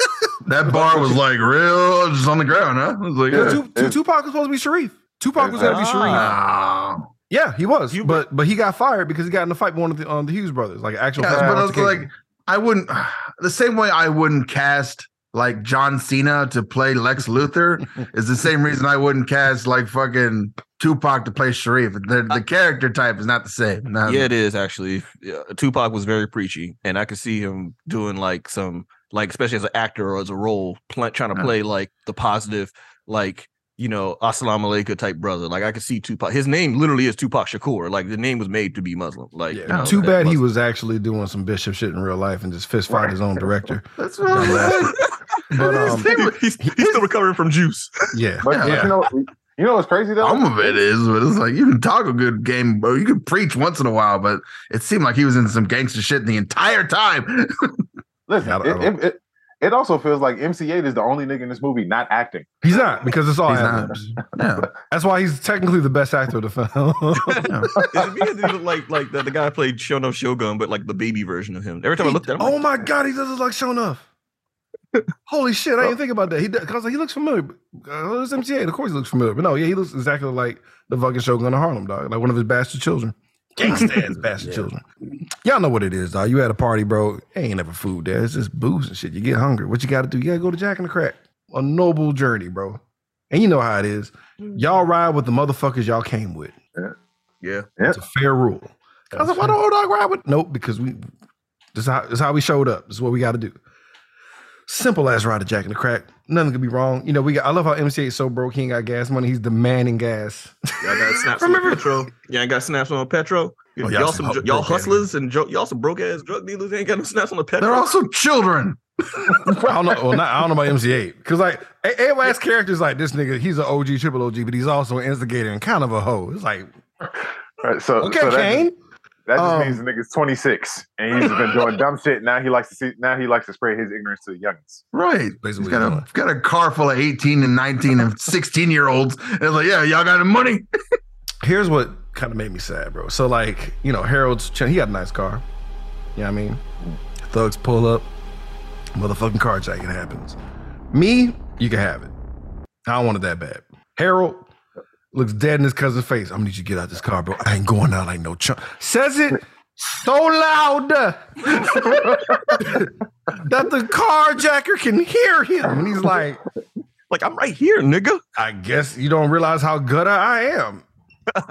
that bar was like real, just on the ground, huh? It was like, Yeah. yeah. Tu- Tu- Tupac was supposed to be Sharif. Tupac was going to be Sharif. Ah. Yeah, he was, You- but but he got fired because he got in a fight with one of the, um, the Hughes brothers, like actual. Yeah, but I was like, I wouldn't. The same way I wouldn't cast like John Cena to play Lex Luthor is the same reason I wouldn't cast like fucking Tupac to play Sharif. The, the character type is not the same. Not- Yeah, it is actually. Yeah, Tupac was very preachy, and I could see him doing like some, like especially as an actor or as a role, pl- trying to play like the positive, like you know, assalamu alaikum type brother. Like I could see Tupac. His name literally is Tupac Shakur. Like the name was made to be Muslim. Like Yeah, you know, too that bad he was actually doing some bishop shit in real life and just fist fight his own director. That's what I'm saying. But um, he's, he's still recovering from juice. yeah, But, but yeah. you know, you know what's crazy though? Some of it is, but it's like you can talk a good game, bro. You can preach once in a while, but it seemed like he was in some gangster shit the entire time. Listen, Yeah, I it, don't- it, it, it also feels like MC Eiht is the only nigga in this movie not acting. he's not because it's all He's ad not. libs. yeah. That's why he's technically the best actor of the film. Is it because he looked like like the, the guy who played Sho'nuff Shogun, but like the baby version of him? Every time I looked at him, oh like, my god, he does look like Sho'nuff. Holy shit, I didn't think about that. He does, cause he looks familiar. Uh, it's MC Eiht, of course he looks familiar. But no, yeah, he looks exactly like the fucking Shogun of Harlem, dog. Like one of his bastard children. Gangsta ass bastard children. Y'all know what it is, dog. You at a party, bro. Ain't never food there. It's just booze and shit. You get hungry. What you gotta do? You gotta go to Jack and the Crack. A noble journey, bro. And you know how it is. Y'all ride with the motherfuckers y'all came with. yeah. It's a fair rule. I was like, why don't O Dog ride with? Nope, because we this is how this is how we showed up. This is what we got to do. Simple ass ride to Jack in the Crack. Nothing could be wrong. You know, we got. I love how MC is so broke. He ain't got gas money. He's demanding gas. Y'all got snaps on Petro. Y'all got snaps on Petro. Oh, y'all y'all some some hu- y'all hustlers and jo- y'all some broke ass drug dealers ain't got no snaps on the Petro. They're also children. I don't know. Well, not, I don't know about MC Eiht because like A- AOS characters like this nigga. He's an OG, triple OG, but he's also an instigator and kind of a hoe. It's like Right, so, okay, so that, Caine. Just, that just Um, means the nigga's 26 and he's been doing dumb shit. Now he likes to see. Now he likes to spray his ignorance to the youngins. Right. Basically He's what got he's a, doing. got a car full of 18 and 19 and 16 year olds. And it's like, yeah, y'all got the money. Here's what kind of made me sad, bro. So like, you know, Harold's ch- he got a nice car. You know what I mean? Thugs pull up, motherfucking carjacking happens. Me, you can have it. I don't want it that bad. Harold looks dead in his cousin's face. I'm gonna need you to get out this car, bro. I ain't going out like no chump. Says it so loud that the carjacker can hear him. And he's like, like I'm right here, nigga. I guess you don't realize how good I am.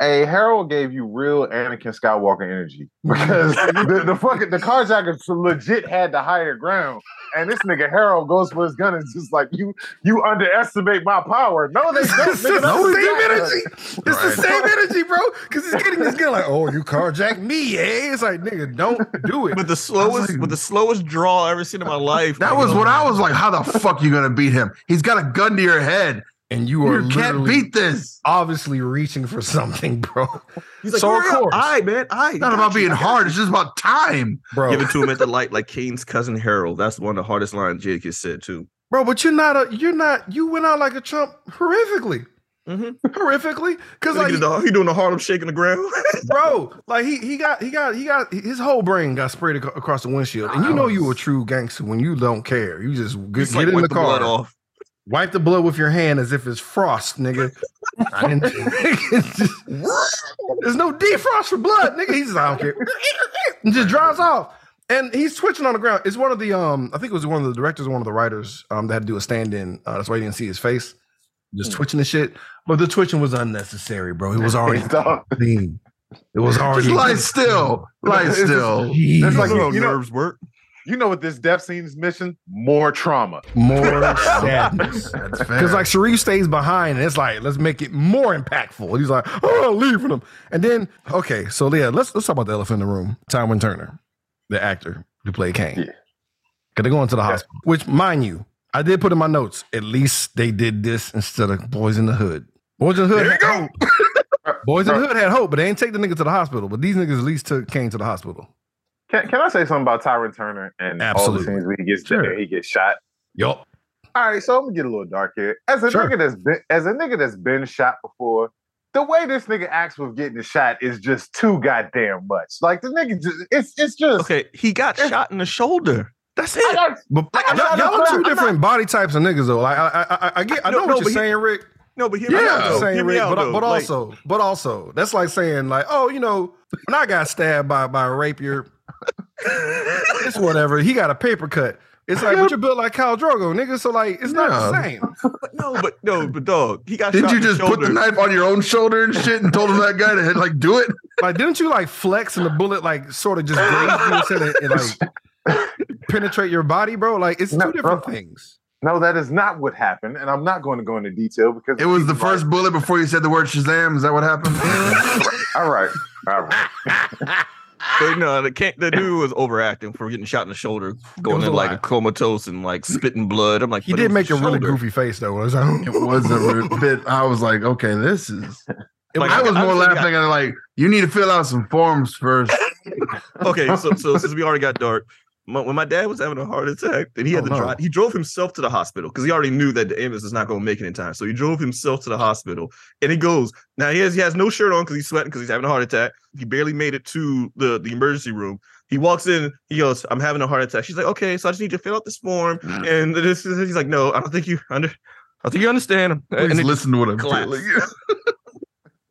Hey, Harold gave you real Anakin Skywalker energy because the, the fucking the carjacker legit had the higher ground, and this nigga Harold goes for his gun and is just like you you underestimate my power. No, they It's don't. the nigga, that's same exactly- energy. It's the same energy, bro. Because he's getting this guy like, oh, you carjacked me, eh? It's like, nigga, don't do it. But the slowest, like- with the slowest draw I ever seen in my life. That Like, was what I was like. How the fuck you gonna beat him? He's got a gun to your head. And you are You can't beat this. obviously reaching for something, bro. He's like, So, of "Hurry up. course. All right, man. I It's not about being hard. It's just about time. Bro, Give it to him at the light, like Caine's cousin Harold. That's one of the hardest lines Jake has said too. bro, but you're not a you're not you went out like a chump horrifically. Mhm. Horrifically. Cause Like, like he, he doing the Harlem shake in the ground. bro, like he he got he got he got his whole brain got sprayed ac- across the windshield. And you know you a true gangster when you don't care. You just get, get like, in wipe the the blood car. off. Wipe the blood with your hand as if it's frost, nigga. I didn't, it's just- there's no defrost for blood, nigga. He's just, I don't care. And just dries off. And he's twitching on the ground. It's one of the um, I think it was one of the directors one of the writers um that had to do a stand-in. Uh, that's why you didn't see his face. Just twitching and shit. But the twitching was unnecessary, bro. It was already Dog. It was already Just lie still. Lie still. That's like You know you, you know, nerves work. You know what this death scene is missing? More trauma. more sadness. Because like Sharif stays behind, and it's like let's make it more impactful. He's like, oh, leaving him, and then okay, so yeah, let's let's talk about the elephant in the room. Tyrin Turner, the actor who played Caine. Yeah. Cause they're going to the Yeah. hospital. Which, mind you, I did put in my notes. At least they did this instead of Boyz n the Hood. Boyz n the Hood. There you had go. hope. Boyz n the Hood had hope, but they ain't take the nigga to the hospital. But these niggas at least took Caine to the hospital. Can, can I say something about Tyrin Turner and Absolutely. all the scenes where he gets Sure. he gets shot? Yup. All right, so I'm gonna get a little dark here. As a Sure. nigga that's been as a nigga that's been shot before, the way this nigga acts with getting shot is just too goddamn much. Like the nigga, just, it's it's just Okay, he got shot in the shoulder. That's it. Got- But I- y'all, y'all are two not- I'm different body types of niggas though. Like I, I, I, I get, I No, know no, what you're he- saying, Rick. no, but hear me I know out. though. saying, Hear me Rick, out, but, though. but Like, also, but also, that's like saying like, oh, you know, when I got stabbed by by a rapier, it's whatever. He got a paper cut. It's like, but you're built like Khal Drogo, nigga. So like, it's not the same. but no, but no, but dog, he got Didn't shot you in the just put the knife on your own shoulder and shit and told him that guy to like do it? Like, didn't you like flex and the bullet like sort of just grazed you instead of like penetrate your body, bro? Like, it's No, two different bro. things. no, that is not what happened, and I'm not going to go into detail because It was the like- first bullet before you said the word Shazam. Is that what happened? All right, all right. But no, the, can the dude was overacting for getting shot in the shoulder, going in like lot. a comatose and like spitting blood. I'm like, He did make a the really goofy face though. It was like, it was a bit. I was like, okay, this is. Like, I was more honestly, laughing at like, you need to fill out some forms first. okay, so so since we already got dark, my, when my dad was having a heart attack, and he had Oh, to no. drive, he drove himself to the hospital because he already knew that the ambulance is not going to make it in time. So he drove himself to the hospital, and he goes. Now he has he has no shirt on because he's sweating because he's having a heart attack. He barely made it to the the emergency room. He walks in. He goes, "I'm having a heart attack." She's like, "Okay, so I just need to fill out this form." Mm. And this is, he's like, "No, I don't think you under, I think you understand." Please And listen to what I'm you.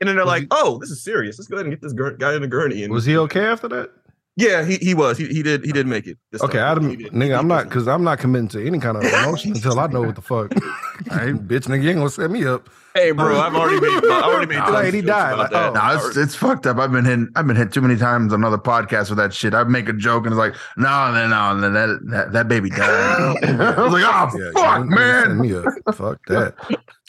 And then they're like, "Oh, this is serious. Let's go ahead and get this guy in the gurney." And was he okay after that? Yeah, he, he was. He, he did. He did make it. Okay, time. I He didn't, did. nigga. I'm not because I'm not committing to any kind of emotion until I know what the fuck. I bitch, nigga, you ain't gonna set me up. Hey, bro, uh, I've already made. I've already made. Like, he died, about like, oh. No, it's, it's fucked up. I've been hit. I've been hit too many times on other podcasts with that shit. I make a joke and it's like, no, no, no, no that that, that baby died. I was like, oh Yeah, fuck, you ain't gonna set man. me up. Fuck that.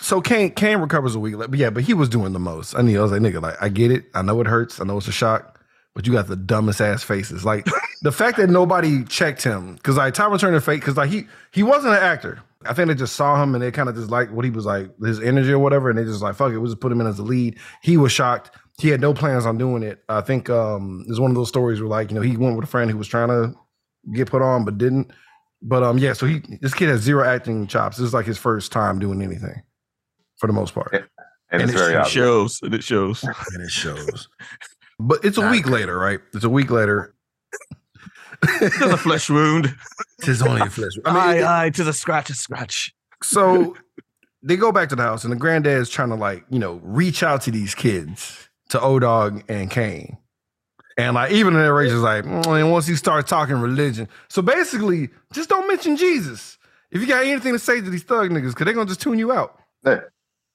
So Caine Caine recovers a week later. But yeah, but he was doing the most. I knew I was like, nigga, like I get it. I know it hurts. I know it's a shock. But you got the dumbest ass faces. Like the fact that nobody checked him, because like Tom Turner fake, because like he he wasn't an actor. I think they just saw him and they kind of just like what he was like, his energy or whatever, and they just like, fuck it, we'll just put him in as the lead. He was shocked. He had no plans on doing it. I think um there's one of those stories where like, you know, he went with a friend who was trying to get put on but didn't. But um yeah, so he this kid has zero acting chops. This is like his first time doing anything for the most part. And, And it's it's- very It shows. and It shows. And it shows. But it's a week later, right? It's a week later. It's a flesh wound. Tis only a flesh. wound. I mean, Aye, it- aye, to the scratch, a scratch. so they go back to the house, and the granddad's trying to like, you know, reach out to these kids, to O Dog and Caine. And like even in the narration's like, "Mm," and once he starts talking religion. So basically, just don't mention Jesus. If you got anything to say to these thug niggas, because they're gonna just tune you out. Yeah.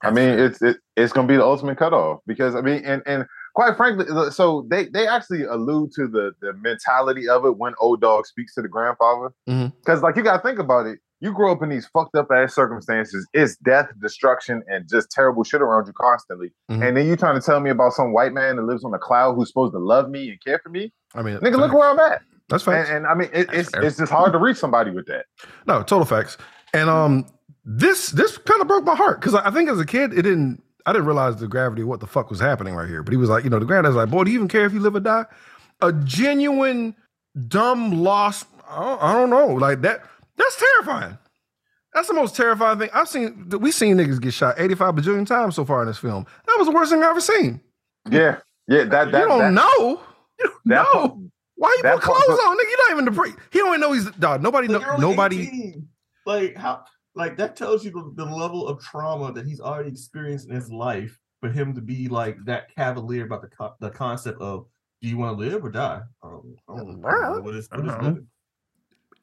I mean, it's it, it's going to be the ultimate cutoff because I mean, and and quite frankly, so they they actually allude to the the mentality of it when O Dog speaks to the grandfather because like you got to think about it. You grow up in these fucked up ass circumstances. It's death, destruction, and just terrible shit around you constantly. Mhm. And then you trying to tell me about some white man that lives on a cloud who's supposed to love me and care for me? I mean, Nigga, look where I'm at. That's facts. And, and I mean, it, it's fair. it's just hard to reach somebody with that. No, total facts. And um, this this kind of broke my heart because I think as a kid, it didn't. I didn't realize the gravity of what the fuck was happening right here. But he was like, you know, the granddad's like, boy, do you even care if you live or die? A genuine, dumb, lost. I don't, I don't know, like that. That's terrifying. That's the most terrifying thing I've seen. We've seen niggas get shot 85 bajillion times so far in this film. That was the worst thing I've ever seen. Yeah, yeah. That that you don't that, know. You don't that know. part- Why you that put part- clothes on, nigga? You not even the break. He don't even know he's dog. Nobody know. Nobody. Like how? Like that tells you the, the level of trauma that he's already experienced in his life for him to be like that cavalier about the co- the concept of do you want to live or die? Um, I don't know. I don't know what is, what is Uh-huh. living?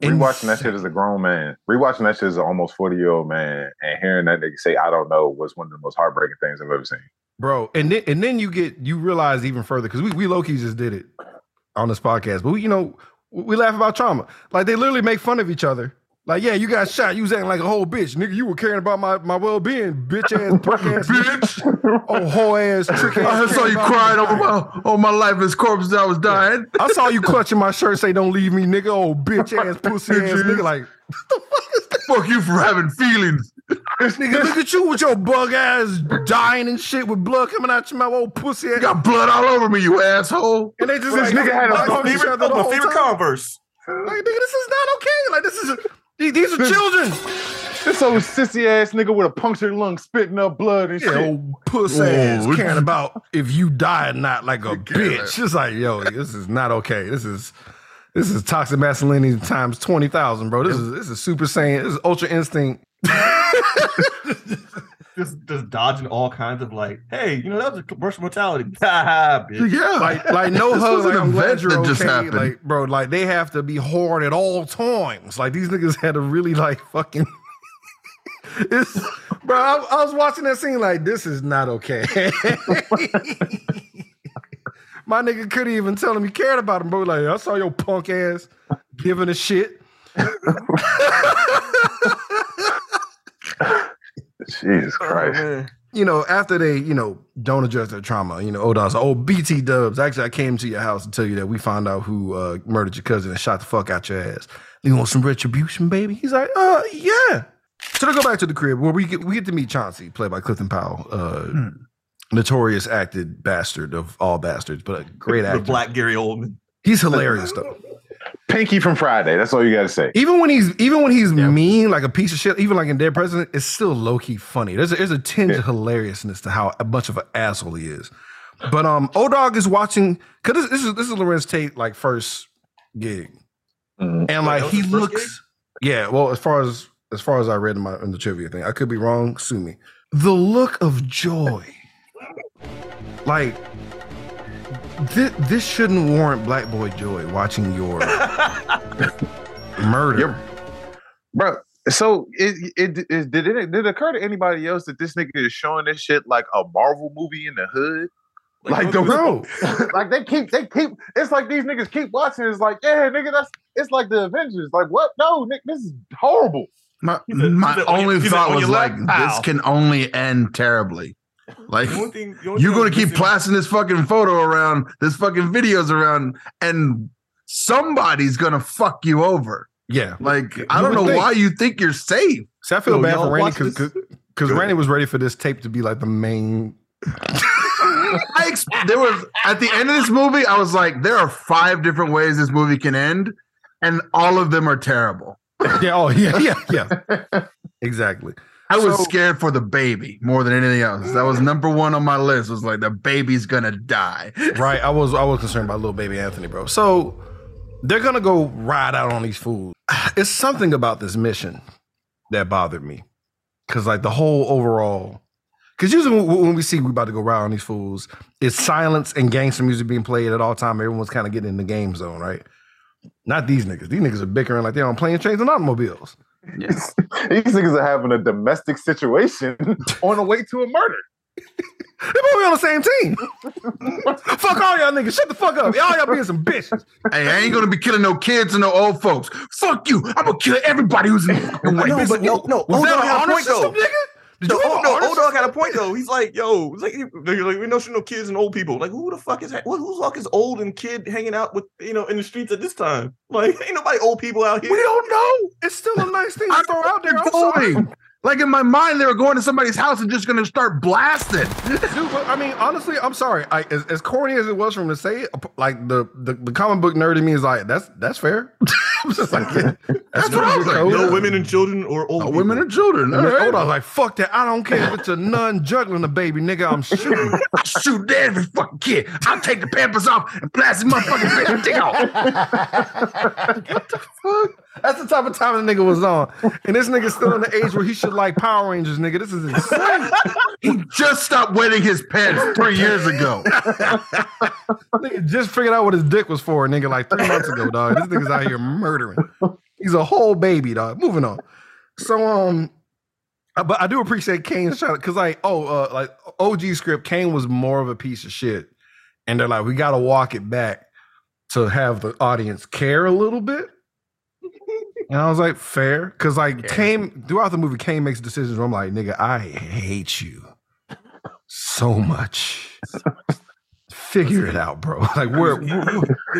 Rewatching that shit as a grown man, rewatching that shit as an almost 40 year old man, and hearing that nigga say, I don't know, was one of the most heartbreaking things I've ever seen. bro. And then and then you get you realize even further because we we low key just did it on this podcast, but we you know we we laugh about trauma. Like they literally make fun of each other. Like yeah, you got shot. You was acting like a whole bitch, nigga. You were caring about my my well being, bitch ass, punk ass, Bitch, oh whole ass, trick ass. I saw you crying over my on my lifeless corpse as I was dying. I saw you clutching my shirt, say "Don't leave me, nigga." Oh bitch ass, pussy ass, nigga. Like what the Fuck is this? Fuck you for having feelings. This nigga, look at you with your bug ass dying and shit with blood coming out your mouth, old pussy ass. You got blood all over me, you asshole. And they just This like, nigga had a like, fucking each Favorite, other the my whole favorite time. Converse. Like, nigga, this is not okay. Like, this is these, are children. This old sissy ass nigga with a punctured lung spitting up blood and Yeah, shit. old puss Whoa. ass caring about if you die or not, like a bitch. It's like, yo, this is not okay. This is this is toxic masculinity times twenty thousand, bro. This is this is super saiyan. This is ultra instinct. Just just dodging all kinds of like, hey, you know that was a commercial mortality. Ha bitch. Yeah. Like, like no hug. was an Like, I'm glad you're that just happened. Like, bro, like they have to be hard at all times. Like these niggas had to really like fucking. it's, bro, I, I was watching that scene like this is not okay. My nigga couldn't even tell him he cared about him, bro. Like I saw your punk ass giving a shit. Jesus Oh, Christ. man. you know, after they, you know, don't address their trauma, you know, Odon's oh BT dubs. Actually, I came to your house to tell you that we found out who uh, murdered your cousin and shot the fuck out your ass. You want some retribution, baby? He's like, uh, yeah. So to go back to the crib where we get we get to meet Chauncey, played by Clifton Powell, uh, Hmm. notorious acted bastard of all bastards, but a great The actor. black Gary Oldman. He's hilarious though. Pinky from Friday. That's all you gotta say. Even when he's even when he's mean, like a piece of shit, even like in Dead President, it's still low key funny. There's a, there's a tinge of hilariousness to how much of an asshole he is. But um, O Dog is watching because this, this is this is Larenz Tate like first gig, Mhm. and like he his first looks, yeah. Well, as far as as far as I read in my in the trivia thing, I could be wrong. Sue me. The look of joy, like. This, this shouldn't warrant black boy joy watching your murder. You're- Bro, so it, it, it did it did it occur to anybody else that this nigga is showing this shit like a Marvel movie in the hood? Like, the bro. like they keep they keep it's like these niggas keep watching. It's like, yeah, nigga, that's it's like the Avengers. Like, what? No, Nick, this is horrible. My, He my he said, on your- only thought was like, left, this pow. can only end terribly. Like, The thing- the you're going to keep missing- plastering this fucking photo around, this fucking videos around, and somebody's going to fuck you over. Yeah. Like, I don't know think. why you think you're safe. See, I feel Yo, bad for Randy because this? because Randy was ready for this tape to be like the main. I ex- there was at the end of this movie, I was like, there are five different ways this movie can end, and all of them are terrible. Yeah. Oh, yeah. Yeah. Yeah. exactly. I was So- scared for the baby more than anything else. That was mm. number one on my list. Was like the baby's gonna die. Right. I was I was concerned about little baby Anthony, bro. So they're gonna go ride out on these fools. It's something about this mission that bothered me, because like the whole overall. Because usually when we see we about to go ride on these fools, it's silence and gangster music being played at all time. Everyone's kind of getting in the game zone, right? Not these niggas. These niggas are bickering like they're on plane, trains, and automobiles. These niggas are having a domestic situation on the way to a murder. They probably on the same team. fuck all y'all niggas. Shut the fuck up. Y'all y'all being some bitches. Hey, I ain't gonna be killing no kids and no old folks. Fuck you. I'm gonna kill everybody who's in the fucking way. No, but no, no. Was Old that Dog an a honor point though. system, nigga? No, you no, O Dog had a point though. He's like, yo, like, like we know no kids and old people. Like, who the fuck is what, who the fuck is old and kid hanging out with you know in the streets at this time? Like, ain't nobody old people out here. We don't know. It's still a nice thing to throw out there. I'm sorry. Going. Like in my mind, they were going to somebody's house and just gonna start blasting. Dude, but I mean, honestly, I'm sorry. I, as, as corny as it was from to say, it, like the, the the comic book nerd in me is like, that's that's fair. I'm just like, yeah, that's, what I was like, no women and children or old No people. women and children. All And then right. Hold on, like fuck that. I don't care if it's a nun juggling a baby, nigga. I'm shooting. I'll shoot every fucking kid. I'll take the pampers off and blast his motherfucking face. Take off. That's the type of time the nigga was on. And this nigga's still in the age where he should like Power Rangers, nigga. This is insane. He just stopped wetting his pants three years ago. nigga just figured out what his dick was for, nigga, like three months ago, dog. This nigga's out here murdering. He's a whole baby, dog. Moving on. So, um, uh, but I do appreciate Caine's shot because, like, oh, uh, like OG script, Caine was more of a piece of shit, and they're like, we got to walk it back to have the audience care a little bit. And I was like, fair, because like Caine throughout the movie, Caine makes decisions where I'm like, nigga, I hate you so much. Figure it out, bro. Like, where?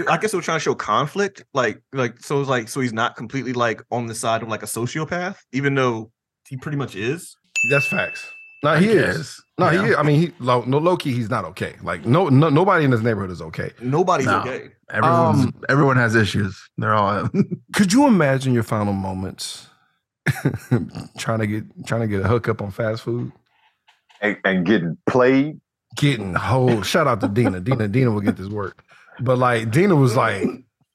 I guess they were trying to show conflict, like, like so it's like so he's not completely like on the side of like a sociopath, even though he pretty much is. That's facts. No, he is. guess. No, he is. I mean, he low, no low key, he's not okay. Like, no, no, nobody in this neighborhood is okay. Nobody's No. okay. Everyone's Um, everyone has issues. They're all Could you imagine your final moments trying to get trying to get a hookup on fast food? and, and getting played. Getting whole shout out to Dina. Dina, Dina will get this work. But like Dina was like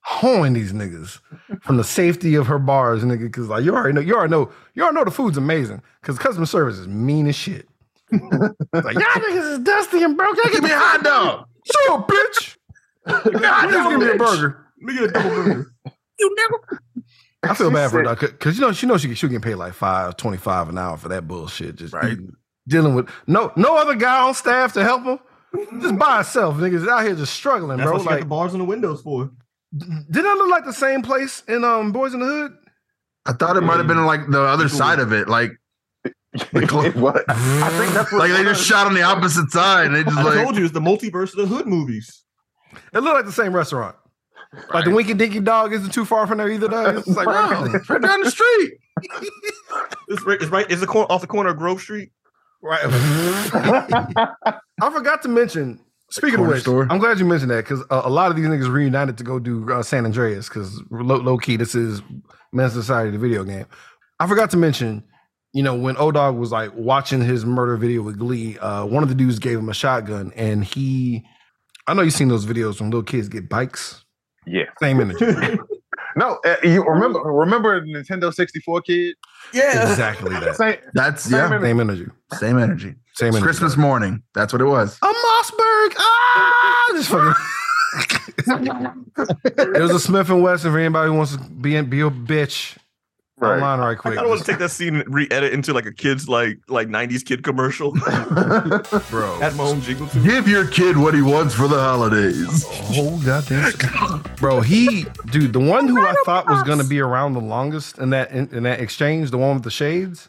hoeing these niggas from the safety of her bars, nigga. Cause like you already know, you already know, you already know the food's amazing. Cause customer service is mean as shit. like y'all niggas is dusty and broke. Y'all give me a hot dog. Sure, bitch. Just give me a burger. Let me get a double burger. You never. I feel She bad for her because you know she knows she she getting paid like five twenty five an hour for that bullshit. Just Right. eating- dealing with no no other guy on staff to help her. Just by herself, niggas out here just struggling, That's bro. what she got the bars and the windows for. Did that look like the same place in um Boyz n the Hood? I thought it might have been like the other side of it, like The cl- what? I think that's what like they just shot on the opposite side. And they just I like told you it's the multiverse of the hood movies. It looked like the same restaurant. Like the Winky Dinky Dog isn't too far from there either. Dog. It's like right wow, there. it's right down the street. It's right. It's right. It's the corner off the corner of Grove Street. Right. I forgot to mention. Speaking of corner which, store. I'm glad you mentioned that because uh, a lot of these niggas reunited to go do uh, San Andreas because low, low key this is Men's Society, the video game. I forgot to mention, you know, when O Dog was like watching his murder video with Glee, uh, one of the dudes gave him a shotgun and he. I know you've seen those videos when little kids get bikes. Yeah. Same energy. No, uh, you remember remember the Nintendo 64 kid? Yeah. exactly that. Same, That's Same yeah, energy. Same energy. same energy. Same energy. Christmas morning. That's what it was. A Mossberg. Ah, just fucking. There's a Smith and Wesson for anybody who wants to be be a bitch right. online right quick. I don't want to take that scene and re-edit into like a kid's like like '90s kid commercial. bro. Add my own jingle to. Give your kid what he wants for the holidays. Oh goddamn, bro. He, dude, the one who I thought was gonna be around the longest in that in, in that exchange, the one with the shades,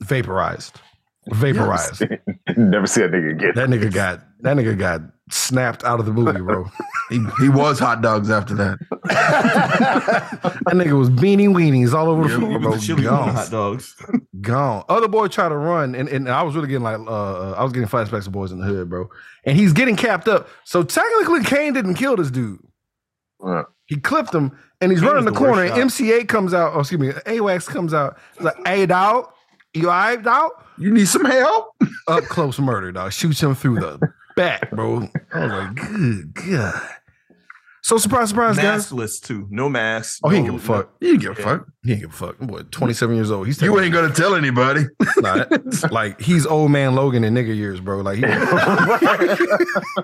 vaporized, vaporized. Never see that nigga again. That nigga got that nigga got snapped out of the movie, bro. He, he was hot dogs after that. That nigga was beanie weenies all over the floor, bro. the chili Gone. hot dogs. gone. Other boy tried to run, and, and I was really getting like, uh, I was getting flashbacks of Boyz n the Hood, bro. And he's getting capped up. So technically, Caine didn't kill this dude. Uh, He clipped him, and he's Caine running the the corner. And MC Eiht comes out. Oh, excuse me, A-Wax comes out. He's like, "Hey, dog, you all right, dog?" You need some help? Up close murder, dog. Shoots him through the back, bro. I was like, "Good God." So surprise, surprise, guys. Maskless too. No mask. Oh, he ain't no- give a fuck. You didn't give a fuck. He ain't give a fuck. Boy, twenty seven years old. He's You ain't gonna tell anybody. Nah, that- like he's old man Logan in nigga years, bro. Like he,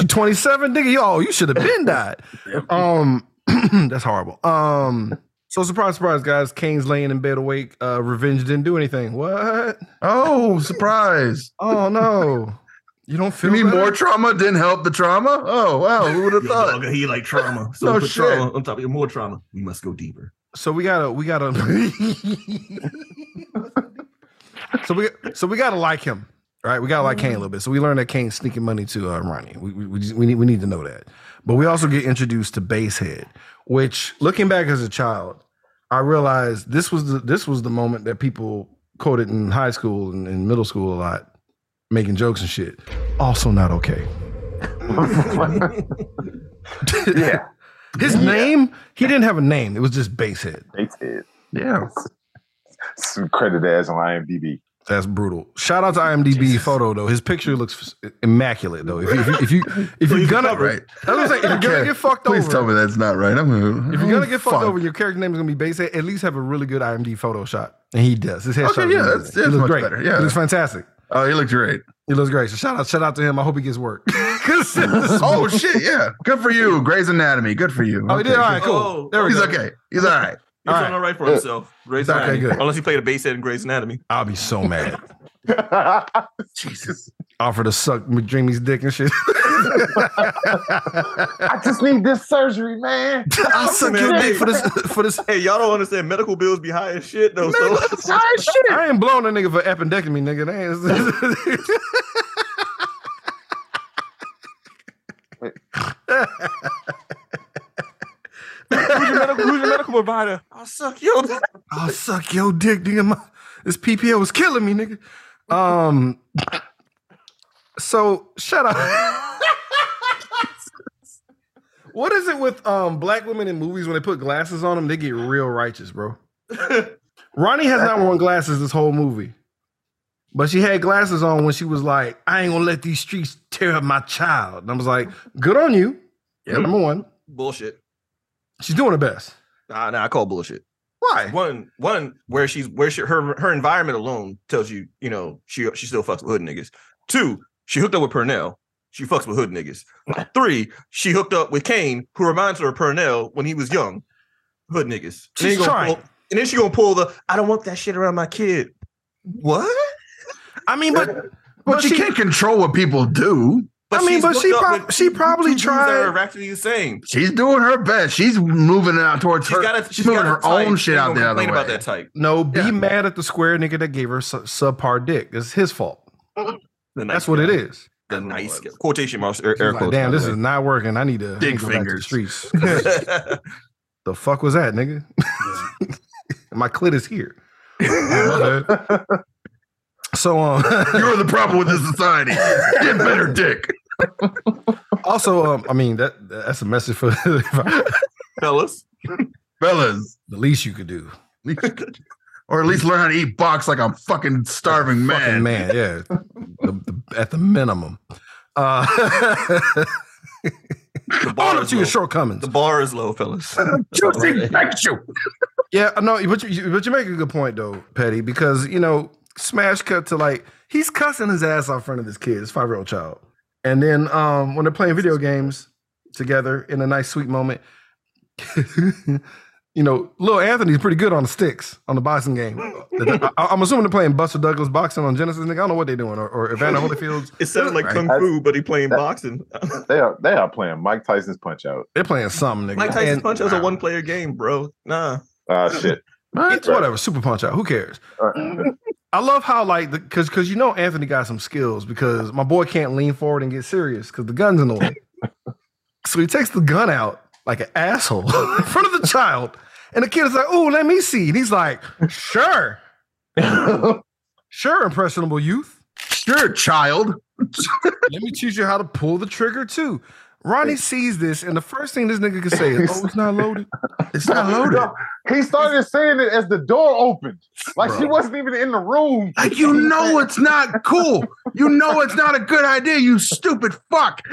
you 27, nigga. Yo, you should have been died. Um, that's horrible. Um, so surprise, surprise, guys. Caine's laying in bed awake. Uh, revenge didn't do anything. What? Oh, surprise. Oh no, you don't You feel mean better? more trauma didn't help the trauma? Oh, wow. Who would have thought? dog, he like trauma. So No put shit. trauma on top of your more trauma. We must go deeper. So we gotta, we gotta. so we, so we gotta like him, right? We gotta like Caine a little bit. So we learned that Caine's sneaking money to uh, Ronnie. We, we, we, just- we need, we need to know that. But we also get introduced to Basehead, which, looking back as a child, I realized this was the this was the moment that people quoted in high school and in middle school a lot, making jokes and shit. Also not okay. yeah. His name, he didn't have a name. It was just Basehead. Said Yeah. some credit ass on IMDb. That's brutal. Shout out to IMDb photo though. His picture looks immaculate though. If you if you if, you, if you're gonna Right. I was saying, if you're gonna get fucked Please over, tell me that's not right. I'm gonna, if you're gonna get fucked fuck. over, your character name is gonna be based. At least have a really good IMDb photo shot, and he does. His headshot. Okay, yeah, that's- that's looks much great. better, yeah. looks fantastic. Oh, he looked great. He looks great. So shout out, shout out to him. I hope he gets work. Oh shit, yeah. Good for you. Grey's Anatomy. Good for you. Oh, he did. All right, cool. Oh, there we He's go. okay. He's all right. He's All doing right. all right for Yeah. himself. Grey's Okay, Anatomy. good. Unless he played a bass head in Grey's Anatomy. I'll be so mad. Jesus. Offer to suck McDreamy's dick and shit. I just need this surgery, man. I'll suck your dick for this. For this. Hey, y'all don't understand. Medical bills be high as shit though. So I ain't blowing a nigga for appendectomy, nigga. That who's, your medical, who's your medical provider? I'll suck your dick. I'll suck your dick, nigga. My, this PPL was killing me, nigga. Um. So shut up. what is it with um black women in movies when they put glasses on them? They get real righteous, bro. Ronnie has not worn glasses this whole movie. But she had glasses on when she was like, I ain't gonna let these streets tear up my child. And I was like, good on you. Yep. Number one. Bullshit. She's doing her best. Nah, nah, I call bullshit. Why? One, one, where she's where she her her environment alone tells you, you know, she she still fucks with hood niggas. Two, she hooked up with Pernell. She fucks with hood niggas. Three, she hooked up with Caine, who reminds her of Pernell when he was young. Hood niggas. And then She's you gonna trying. pull- and then she gonna pull the I don't want that shit around my kid. What? I mean, but But, But you she- can't control what people do. I mean, but she hooked prob- she probably two dudes that tried- are actually the same. She's doing her best. She's moving it out towards She's her. got a, she's she's moving got her type. own shit Ain't out gonna the other way. about that type. no, be Yeah. mad at the square nigga that gave her su- subpar dick. It's his fault. The nice That's what it guy. is. The nice guy. quotation marks. Air, air like, quotes, Damn, this the is not working. I need to, I Dick need to go back to the fingers. streets. the fuck was that, nigga? My clit is here. So um You're the problem with this society. Get better, dick. also um I mean that that's a message for the Fellas. Fellas. The least you could do. Or at least learn how to eat box like I'm fucking starving man. Fucking man, yeah. The- the- at the minimum. Uh The bar Honor is to your shortcomings. The bar is low, fellas. Juicy thank you. Yeah, no, but you, but you make a good point though, Petty, because you know, smash cut to like he's cussing his ass out in front of this kid, his five year old child, and then um when they're playing video games together in a nice sweet moment, you know, little Anthony's pretty good on the sticks on the boxing game. I, am assuming they're playing Buster Douglas boxing on Genesis. Nigga, I don't know what they're doing, or, or Evander Holyfield's. It sounded like Right. kung fu, but he playing boxing. They are they are playing Mike Tyson's Punch Out. They're playing something, nigga. Mike Tyson's And- punch was a one player game, bro. Nah. Ah shit. It's whatever, super punch out. Who cares? Uh, I love how like because because you know Anthony got some skills because my boy can't lean forward and get serious because the gun's in the way. so he takes the gun out like an asshole in front of the child, and the kid is like, "Oh, let me see." And he's like, "Sure, sure, impressionable youth. Sure, child. Let me teach you how to pull the trigger too." Ronnie sees this, and the first thing this nigga can say is, "Oh, it's not loaded." It's not loaded. No, he started saying it as the door opened. Like she wasn't even in the room. Like you know it's not cool. You know it's not a good idea, you stupid fuck.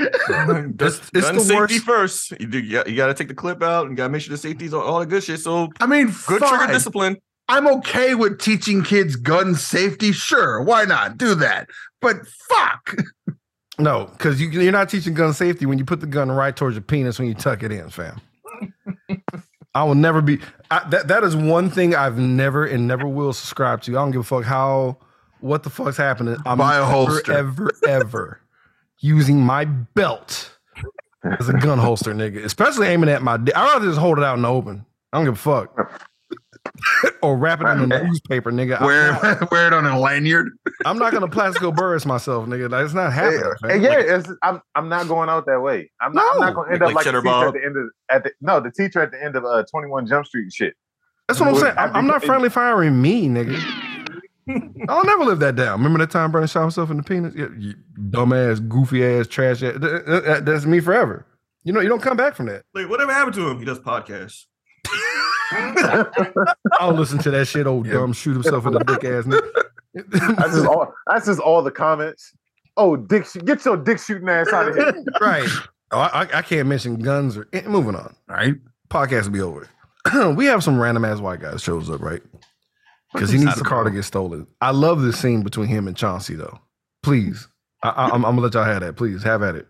It's, it's Gun the safety worst. first. You do. You got, to take the clip out and got to make sure the safety's on all the good shit. So I mean, good fine. trigger discipline. I'm okay with teaching kids gun safety. Sure, why not do that? But fuck. No, because you, you're not teaching gun safety when you put the gun right towards your penis when you tuck it in, fam. I will never be. I, that that is one thing I've never and never will subscribe to. I don't give a fuck how what the fuck's happening. I'm Buy a never, holster. ever ever using my belt as a gun holster, nigga. Especially aiming at my. I'd rather just hold it out in the open. I don't give a fuck. Or wrap it in a newspaper, nigga. Wear not, wear it on a lanyard. I'm not gonna Plastico Burris myself, nigga. That's not happening. Hey, fam. yeah, Like, it's, I'm I'm not going out that way. I'm not, I'm No. not going to end Like up like the Cheddar teacher Bob. at the end of at the no the teacher at the end of uh 21 Jump Street shit. That's what I'm saying. I'm, I'm not friendly firing me, nigga. I'll never live that down. Remember that time Brandon shot himself in the penis? Yeah, you dumbass, goofy ass, trash ass. Th- th- th- That's me forever. You know, you don't come back from that. Like whatever happened to him? He does podcasts. I'll listen to that shit, old Yeah. dumb, shoot himself in the dick ass. Nigga. That's just all. That's just all the comments. Oh, dick! shoot- Get your dick shooting ass out of here. right. Oh, I, I- I can't mention guns or eh, moving on. Right? Podcast will be over. we have some random ass white guy shows up, right? Because he needs the car to get stolen. I love this scene between him and Chauncey, though. Please, I, I, I'm, I'm gonna let y'all have that. Please have at it.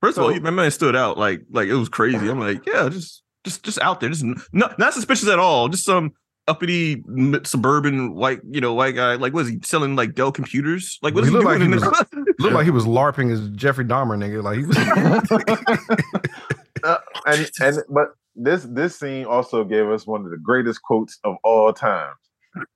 First of all, So- my man stood out like like it was crazy. I'm like, yeah, just just just out there, just not not suspicious at all. Just some uppity suburban white you know white guy. Like, was he selling like Dell computers? Like, what He is he looked doing? like in he this- Looked like he was larping as Jeffrey Dahmer, nigga. Like he was. Uh, and and but this this scene also gave us one of the greatest quotes of all time.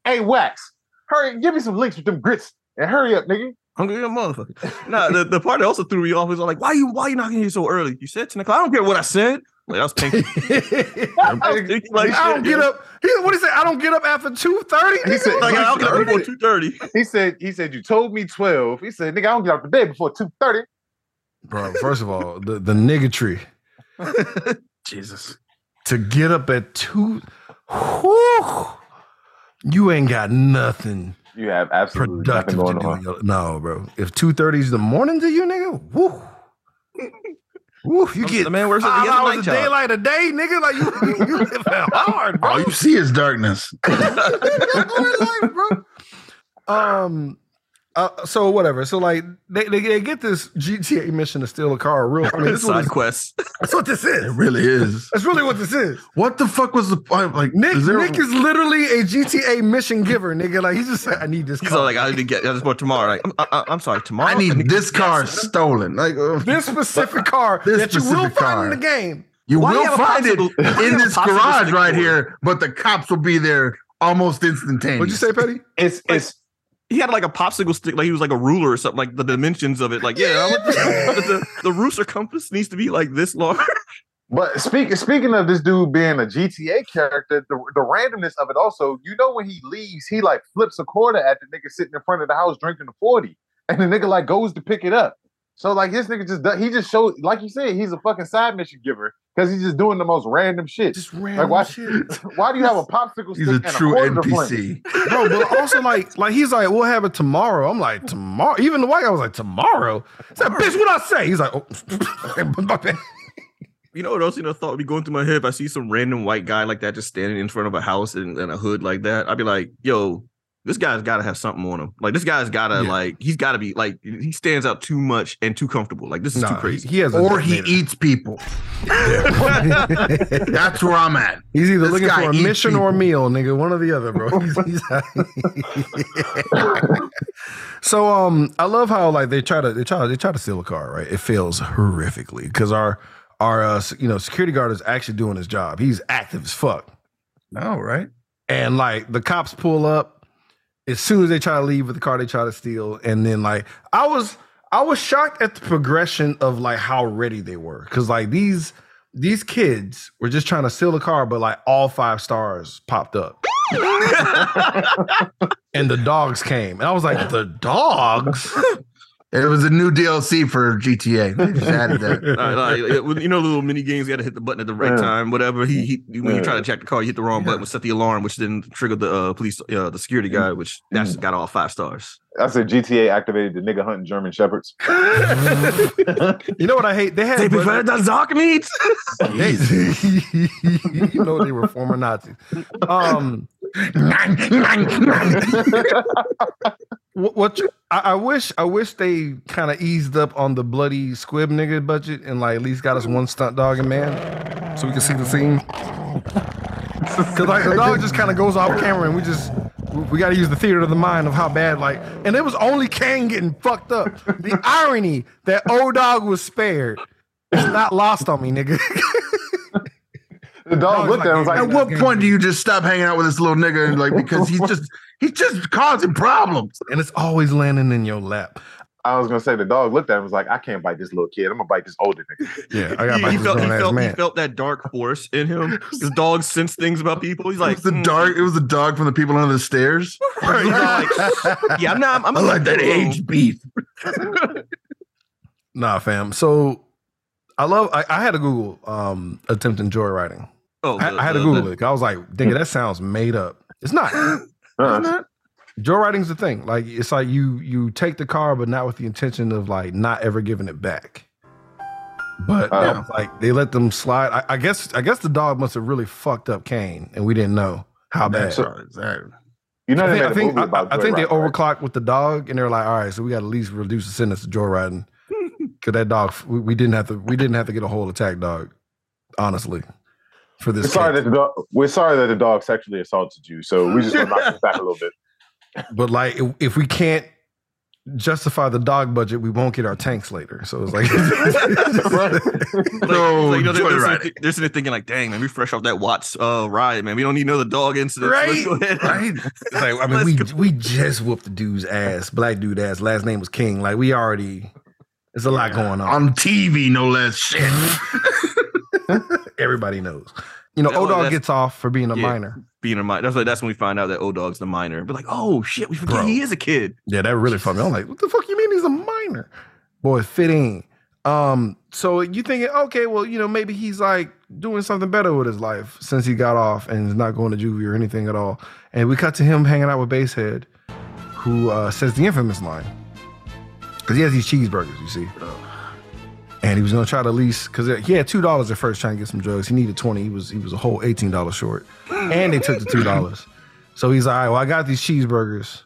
Hey, Wax, hurry, give me some links with them grits and hurry up, nigga. Hungry little motherfucker. nah, the, the part that also threw me off was like, why you why you knocking here so early? You said 10 o'clock. I don't care what I said. Like, that was pinky. That pinky like I don't shit, get yeah. up. He, what he say? I don't get up after two thirty. He said- Like, I don't get up before 2:30. two thirty. He said he said you told me twelve. He said nigga I don't get out the bed before two thirty. Bro, first of all, the the niggatry Jesus. to get up at two. Whew, you ain't got nothing You have absolutely nothing productive to going do. on. your- No, bro. If two thirty is the morning to you, nigga, woo. Woo, you I'm- get the man works at five the other hours night of job. daylight a day, nigga. Like you, you live hard, bro. All you see is darkness. um uh, so whatever so like they, they, they get this gta mission to steal a car real i mean this is what Side this- quest. that's what this It is really is. that's really what this is What the fuck was the point? Like, nick is there- nick is literally a gta mission giver nigga like he just said i need this He's car all like, I need to get this for tomorrow. Like, I'm, I, I'm sorry, tomorrow. I need this yes. car stolen. Like, uh, this specific car This that you will specific find in the game you Why do you will have a find it popsicle- why do you in this garage right here, but the cops will be there almost instantaneous. what'd you say petty It's it's He had like a popsicle stick, like he was like a ruler or something, like the dimensions of it. Like, yeah, the, the rooster compass needs to be like this long. But speaking speaking of this dude being a GTA character, the, the randomness of it also, you know, when he leaves, he like flips a quarter at the nigga sitting in front of the house drinking the 40. And the nigga like goes to pick it up. So like this nigga just does, he just showed like you said, he's a fucking side mission giver because he's just doing the most random shit. just random why- shit Why do you have a popsicle stick He's a and true a quarter to flank? NPC. bro but also like like he's like we'll have it tomorrow i'm like tomorrow even the white guy was like tomorrow I said bitch what i say he's like oh. You know what else? You know, thought would be going through my head. If I see some random white guy like that just standing in front of a house in, in a hood like that, I'd be like, "Yo, this guy's got to have something on him. Like this guy's got to Yeah. like he's got to be like he stands out too much and too comfortable. Like this is too crazy." he has Or he eats people. That's where I'm at. He's either This looking for a eats mission or a people. meal, nigga. One or the other, bro. He's- he's- so um, I love how like they try to they try they try to steal a car, right? It fails horrifically because our our uh, you know security guard is actually doing his job. He's active as fuck, No, right? and like the cops pull up as soon as they try to leave with the car they try to steal, and then like I was I was shocked at the progression of like how ready they were because like these these kids were just trying to steal the car, but like all five stars popped up. and the dogs came. And I was like, the dogs? It was a new DLC for GTA. They just added that. Uh, like, you know, little mini games. You got to hit the button at the right Yeah. time. Whatever. He, he when you try to check the car, you hit the wrong button, would set the alarm, which then triggered the uh, police, uh, the security guy, which that's got all five stars. I said GTA activated the nigga hunting German shepherds. You know what I hate? They had They prefer the Zark meat. you know they were former Nazis. Um what, I, I wish I wish they kind of eased up on the bloody squib nigga budget and like at least got us one stunt dog and man so we can see the scene. Cause like the dog just kind of goes off camera and we just we- got to use the theater of the mind of how bad like and it was only Caine getting fucked up. The irony that O Dog was spared is not lost on me, nigga. The dog Dog's looked at him and was like, like, At what point do you just stop hanging out with this little nigga and like because he's just he's just causing problems? and it's always landing in your lap. I was gonna say the dog looked at him and was like, I can't bite this little kid. I'm gonna bite this older nigga. Yeah, I got he, my he felt, he, grown ass felt, he felt that dark force in him. His dog sensed things about people. He's It like, was the "Mm." dark. It was the dog from the people under the stairs. He's like, yeah, I'm not. I'm I like that age beef. Nah, fam. So I love. I, I had to Google um, attempting joyriding. Oh, I, the- I had to the- Google it. I was like, nigga, that sounds made up. It's not. Uh, Joyriding's the thing. Like it's like you you take the car, but not with the intention of like not ever giving it back. But Oh. yeah, like they let them slide. I, I guess I guess the dog must have really fucked up Caine, and we didn't know how bad. That's right, exactly. You know I think I think, I, I think they Joyride, right? overclocked with the dog, and they're like, all right, so we got to at least reduce the sentence to joyriding because that dog we, we didn't have to we didn't have to get a whole attack dog, honestly, for We're sorry case. that the dog, we're sorry that the dog sexually assaulted you. So we just gonna knock this back a little bit. But like, if, if we can't justify the dog budget, we won't get our tanks later. So it's like, Right. Like, No, like, you know, they're, they're, sitting there- they're sitting there thinking like, "Dang, man, we fresh off that Watts uh, ride, man. We don't need another dog incident. Right, go ahead. Right? It's like I mean, we go. we just whooped the dude's ass, black dude ass. Last name was King. Like we already, there's a lot going on. On TV, no less shit. Everybody knows. You know, That was- O Dog gets off for being a Yeah. minor. Being a minor. That's like that's when we find out that O Dog's the minor. But like, oh shit, we forget Bro. he is a kid. Yeah, that really fucked me. I'm like, what the fuck you mean he's a minor? Boy, fitting. Um, so you thinking, okay, well, you know, maybe he's like doing something better with his life since he got off and is not going to juvie or anything at all. And we cut to him hanging out with Basehead, who uh, says the infamous line. Because he has these cheeseburgers, you see. And he was gonna try to lease because uh, he had two dollars at first trying to get some drugs. He needed twenty. He was he was a whole eighteen dollars short, and they took the two dollars. So he's like, all right, well, I got these cheeseburgers.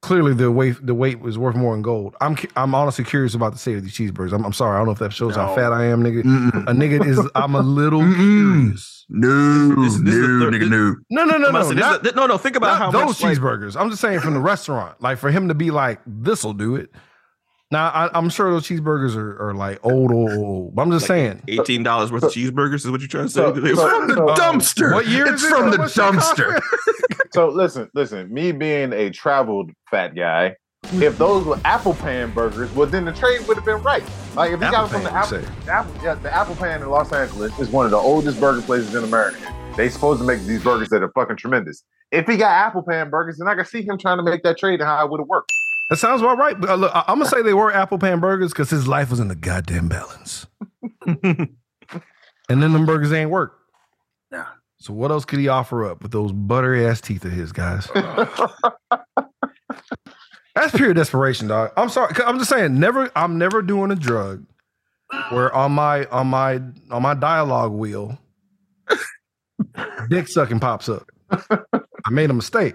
Clearly, the weight the weight was worth more in gold. I'm I'm honestly curious about the state of these cheeseburgers. I'm, I'm sorry, I don't know if that shows how fat I am, nigga. Mm-mm. A nigga is I'm a little curious. No, This- this is no, nigga, this- no. No, no, no, I'm about to no, not, a- no, no. Think about how those much like, cheeseburgers. I'm just saying from the restaurant, like for him to be like, this'll do it. Now I, I'm sure those cheeseburgers are, are like old, old, old. But I'm just saying. eighteen dollars worth of cheeseburgers is what you're trying to say. So- They- so- From the so- um, dumpster. What year It's is from How the much that cost? dumpster. So listen, listen. Me being a traveled fat guy, if those were apple pan burgers, well then the trade would have been right. Like if you got Apple them from the pan, apple, you say. the apple, yeah, the Apple Pan in Los Angeles is one of the oldest burger places in America. They supposed to make these burgers that are fucking tremendous. If he got Apple Pan burgers, then I can see him trying to make that trade and how it would have worked. That sounds about right. But uh, look, I, am gonna say they were apple pan burgers because his life was in the goddamn balance. and then them burgers ain't work. Yeah. So what else could he offer up with those buttery ass teeth of his, guys? That's pure desperation, dog. I'm sorry. I'm just saying, never. I'm never doing a drug where on my on my on my dialogue wheel, dick sucking pops up. I made a mistake.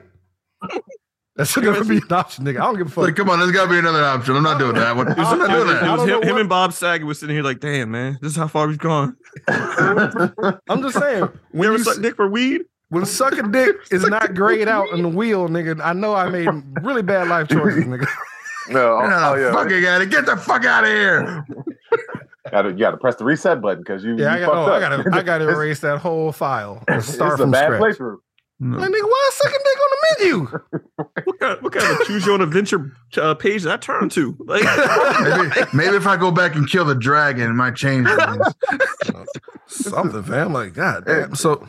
That should never be an option, nigga. I don't give a fuck. Like, come on, there's got to be another option. I'm not doing that one. I'm not doing It was him, him and Bob Saget was sitting here like, damn, man, this is how far we've gone. I'm just saying, We when ever you suck dick for weed? when sucking dick is not grayed out in the wheel, nigga, I know I made really bad life choices, nigga. No, oh, Get oh, the yeah. fucking out of Get the fuck out of here. Gotta, you got to press the reset button because you, Yeah, I got, fucked oh, I up. gotta, I gotta erase that whole file and It's start a from bad scratch. playthrough. Like, nigga, why is sucking dick on the menu? What kind, what kind of choose your own adventure uh, page did I turn to? Like, Maybe, maybe if I go back and kill the dragon, it might change things. Something, fam. Like, god damn. So,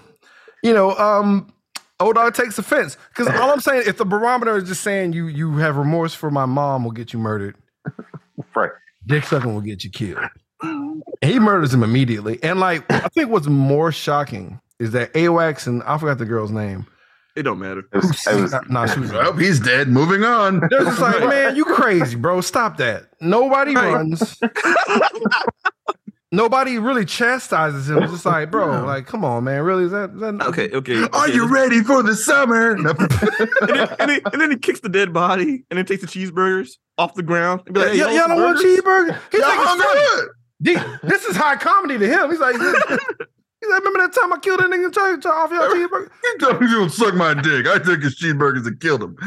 you know, um, O Dog takes offense because all I'm saying, if the barometer is just saying you you have remorse for my mom will get you murdered, Right. dick sucking will get you killed. And he murders him immediately. And like, I think what's more shocking is that A-Wax and I forgot the girl's name. it don't matter. It was, it was, Nah, she was. Well, he's dead. Moving on. They're just like, man, you crazy, bro. Stop that. Nobody runs. Nobody really chastises him. It's just like, bro, like, come on, man. Really? Is that, is that Okay, okay. Are okay, you this- ready for the summer? And then, and, then, and then he kicks the dead body and then takes the cheeseburgers off the ground. And be like, hey, y'all, y'all y'all don't want burgers? cheeseburger? He's Y'all like, it's hungry? funny. This is high comedy to him. He's like, he's like, remember that time I killed that nigga and tried to off your cheeseburger? He told me you to suck my dick. I took his cheeseburgers and killed him.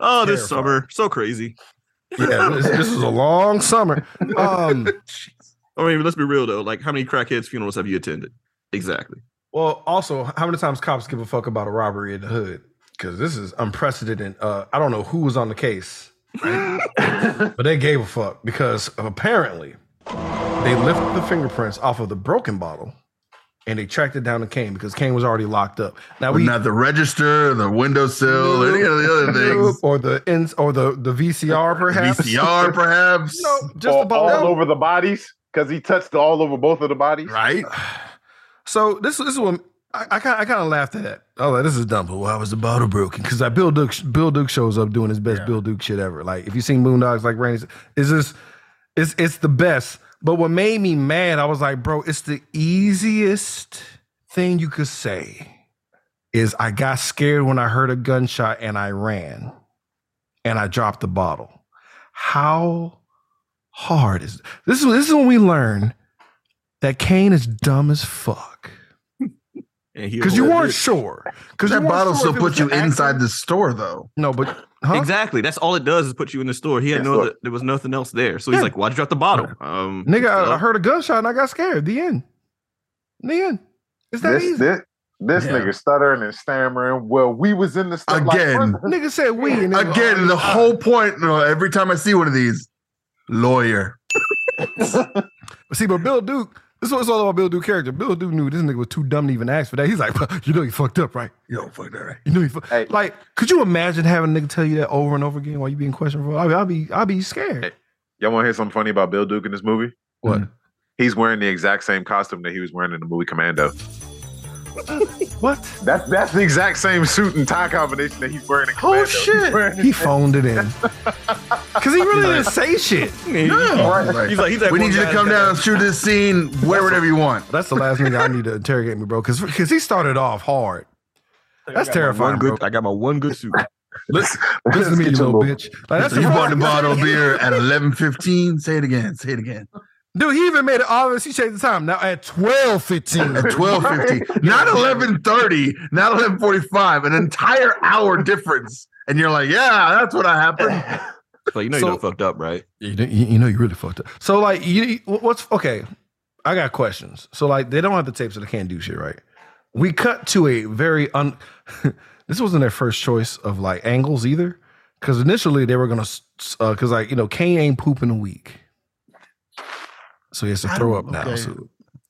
oh, this Terrifying. summer. So crazy. Yeah, this, this is a long summer. Um, I mean, let's be real though. Like, how many crackheads funerals have you attended? Exactly. well, also, how many times cops give a fuck about a robbery in the hood? Because this is unprecedented. Uh, I don't know who was on the case, but they gave a fuck because apparently they lifted the fingerprints off of the broken bottle and they tracked it down to Caine because Caine was already locked up. Now we Not the register, the windowsill, any of the other things. or the ins or the the VCR perhaps VCR, perhaps. no, just all, the all over the bodies because he touched all over both of the bodies. Right? So this, this is what I, I kind I kind of laughed at that. Oh, like, this is dumb. But why was the bottle broken? Because Bill Duke Bill Duke shows up doing his best Yeah. Bill Duke shit ever. Like if you seen Boondocks, like Randy, is it's just it's it's the best. But what made me mad, I was like, bro, it's the easiest thing you could say. Is I got scared when I heard a gunshot and I ran, and I dropped the bottle. How hard is this? Is this is when we learn that Caine is dumb as fuck. Because you weren't it. sure. Because That bottle still put you inside the store, though. No, but huh? Exactly. That's all it does is put you in the store. He had Yes, no, look. there was nothing else there. So he's Yeah. like, "Why'd you drop the bottle?" Um, Nigga, I, I heard a gunshot and I got scared. The end. The end. It's that This easy. this this Yeah. nigga stuttering and stammering. Well, we was in the store Again. what? Nigga said we. And then- Again, the whole point. You know, every time I see one of these, lawyer. See, but Bill Duke, this is what's all about Bill Duke character. Bill Duke knew this nigga was too dumb to even ask for that. He's like, you know, you fucked up, right? You know, fuck that, right? You know, you fuck. Hey. Like, could you imagine having a nigga tell you that over and over again while you being questioned for? I mean, I'll be, I'll be scared. Y'all want to hear something funny about Bill Duke in this movie? What? Mm-hmm. He's wearing the exact same costume that he was wearing in the movie Commando. What? That's that's the exact same suit and tie combination that he's wearing in Commando. Oh shit! wearing- He phoned it in because he really didn't say shit. No, like, He's like, he's like, we need you to come that- down and shoot this scene. Wear whatever you want. That's the last nigga I need to interrogate me, bro. Because because he started off hard. That's terrifying, One bro. good, I got my one good suit. Listen, listen to me, you little bitch. Like, that's You bought the bottle of beer at eleven fifteen. Say it again. Say it again. Dude, he even made it obvious. He changed the time. Now at twelve fifteen. At twelve fifty, not eleven thirty, not eleven forty five. An entire hour difference, and you're like, yeah, that's what I happened. So you know So- you done fucked up, right? You, know- you you know you really fucked up. So like you what's okay? I got questions. So like they don't have the tape, so they can't do shit, right? We cut to a very un. this wasn't their first choice of like angles either, because initially they were gonna because uh, like you know Caine ain't pooping a week, so he has to I throw don't- up now. okay. So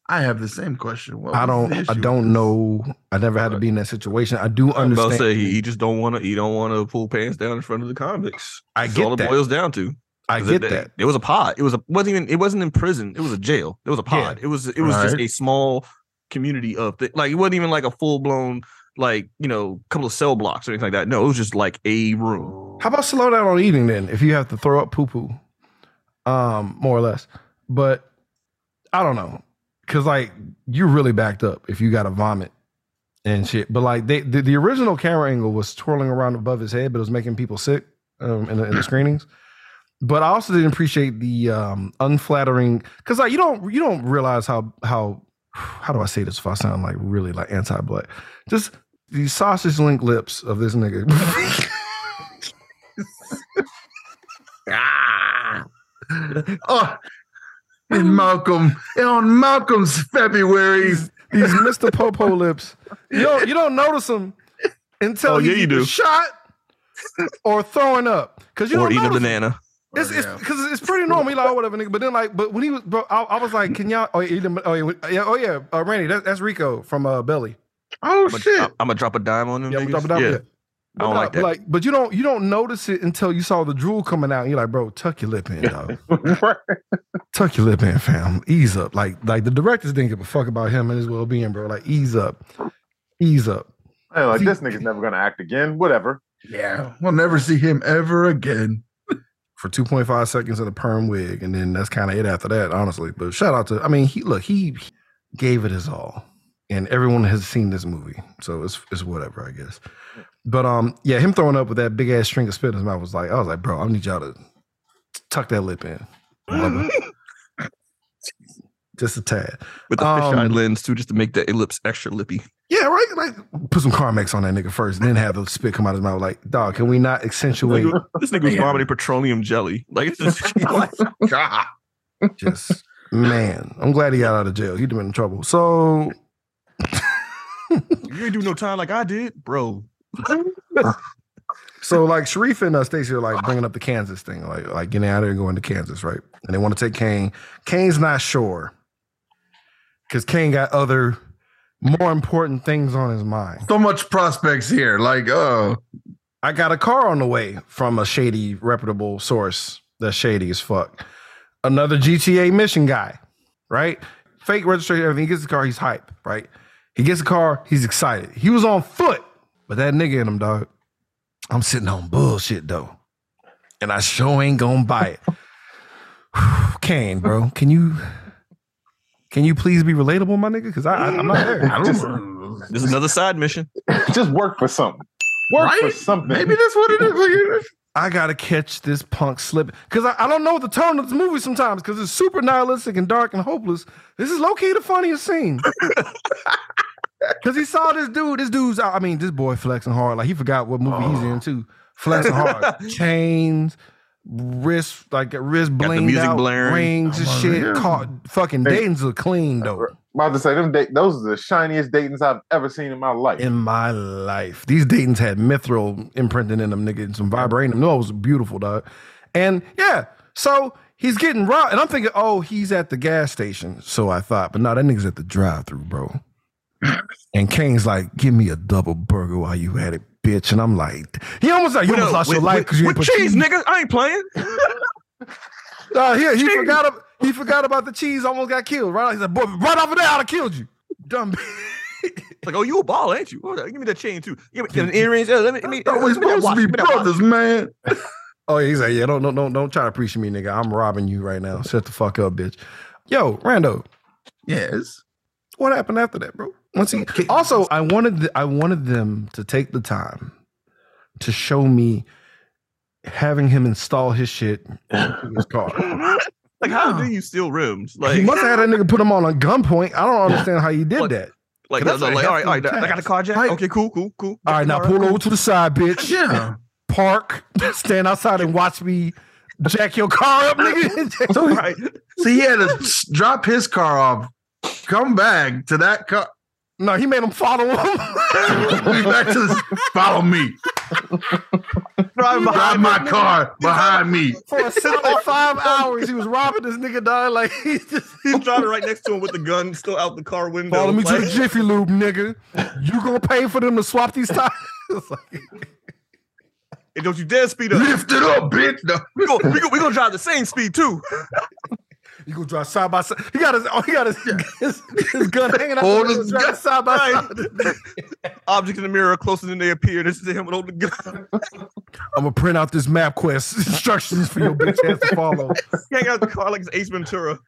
I have the same question. What I don't I don't know. I never had to be in that situation. I do I'm about to understand. say he, he just don't want to. He don't want to pull pants down in front of the convicts. I That's get all that. it boils down to. I 'Cause get it, that. It was a pod. It was a wasn't even. It wasn't in prison. It was a jail. It was a pod. It was. It was just a small community of thi- like. It wasn't even like a full blown like you know couple of cell blocks or anything like that. No, it was just like a room. How about slow down on eating then? If you have to throw up poo poo, um, more or less. But I don't know, cause like you're really backed up if you got to vomit and shit. But like they, the, the original camera angle was twirling around above his head, but it was making people sick um, in, the, in the screenings. But I also didn't appreciate the um, unflattering, cause like you don't you don't realize how how how do I say this if I sound like really like anti-black? Just these sausage link lips of this nigga. Ah. oh, and Malcolm and on Malcolm's February. these, these Mr. Popo lips. You don't you don't notice them until Oh, yeah, he's you do. shot or throwing up. Cause you or don't eating a banana. It's it's because it's pretty normal. You like oh, whatever, nigga. But then like, but when he was, bro, I, I was like, can y'all? Oh yeah, eat them- oh yeah, yeah, oh yeah. Uh, Randy, that, that's Rico from uh, Belly. Oh I'm shit! gonna drop a dime on him. Yeah, niggas. drop it down, yeah. Yeah. I don't But, like uh, that. Like, but you don't you don't notice it until you saw the drool coming out. And you're like, bro, tuck your lip in, dog. tuck your lip in, fam. Ease up. Like like the directors didn't give a fuck about him and his well being, bro. Like ease up, ease up. Hey, like See- this nigga's never gonna act again. Whatever. Yeah, we'll never see him ever again. for 2.5 seconds of a perm wig, and then that's kind of it after that, honestly. But shout out to, I mean, he look, he gave it his all, and everyone has seen this movie, so it's it's whatever, I guess. But um, yeah, him throwing up with that big ass string of spit in his mouth was like, I was like, bro, I need y'all to tuck that lip in, just a tad. With the fisheye um, lens too, just to make the ellipse extra lippy. Yeah, right. Like put some Carmex on that nigga first, and then have the spit come out of his mouth. Like, dog, can we not accentuate? This nigga was vomiting petroleum jelly. Like it's just like, God. Just man, I'm glad he got out of jail. He'd have been in trouble. So You ain't do no time like I did, bro. So like Sharif and uh, Stacy are like bringing up the Kansas thing, like like getting out of there and going to Kansas, right? And they want to take Caine. Caine's not sure because Caine got other more important things on his mind. So much prospects here. Like, oh, I got a car on the way from a shady, reputable source that's shady as fuck. Another GTA mission guy, right? Fake registration, everything. He gets the car, he's hype, right? He gets the car. He's excited. He was on foot, but that nigga in him, dog. I'm sitting on bullshit though, and I sure ain't gonna buy it. Caine, bro, can you can you please be relatable, my nigga? Because I, I I'm not there. I Just- don't, This is another side mission. Just work for something. Work for something. Maybe that's what it is. I gotta catch this punk slip because I, I don't know the tone of this movie sometimes because it's super nihilistic and dark and hopeless. This is low key the funniest scene. Because he saw this dude, this dude's, I mean, this boy flexing hard. Like he forgot what movie he's in too. Flexing hard. Chains, wrist, like wrist the blinged music out, blaring. rings and Oh, shit. yeah. Caught, fucking Hey. Dayton's look clean though. about to say them. Da- those are the shiniest Dayton's I've ever seen in my life. in my life. These Dayton's had mithril imprinted in them, nigga, and some vibranium. No, it was beautiful, dog. And yeah, so he's getting robbed. And I'm thinking, oh, he's at the gas station. So I thought, but no, that nigga's at the drive through, bro. And Caine's like, give me a double burger while you at it, bitch. And I'm like, he almost like, you almost lost your life because you with ain't put cheese, nigga. I ain't playing. Uh, he, he forgot he forgot about the cheese, almost got killed. Right? He said, boy, right off of there, I'd have killed you. Dumb like, oh, you a ball, ain't you? Oh, give me that chain too. Give me the earrings. Let me, let me, Thought we let me supposed to be give me that watch. brothers, man. Oh, he's like, yeah, don't, don't, don't, don't try to preach me, nigga. I'm robbing you right now. Shut the fuck up, bitch. Yo, Rando, Yes. what happened after that, bro? Once he, also, I wanted, the, I wanted them to take the time to show me having him install his shit in his car. Like, how do you steal rims? Like, he must have had a nigga put him on a gunpoint. I don't understand how he did What? that. like, That's no, no, a like, all right, all right. I got a tax. car jack. Like- okay, cool, cool, cool. All right, now All pull over to the side, bitch. Yeah. Park, stand outside and watch me jack your car up, nigga. So he, Right. so he had to drop his car off, come back to that car. No, he made him follow him. Be back to the, follow me. Driving Drive behind my me. car behind me. For a simple five hours, he was robbing this nigga, dog. Like he just He's driving right next to him with the gun still out the car window. follow me to the Jiffy Lube, nigga. You gonna pay for them to swap these tires? It's like, "Hey, don't you dare speed up. Lift it up, bitch. No. We go, we go, we gonna drive the same speed too. You gonna drive side by side. He got his, oh, he got his, his, his gun hanging out. Hold his driving gun. side by side. Object in the mirror are closer than they appear. This is him with all the gun. I'm gonna print out this MapQuest instructions for your bitch ass to follow. Hang out the car like it's Ace Ventura.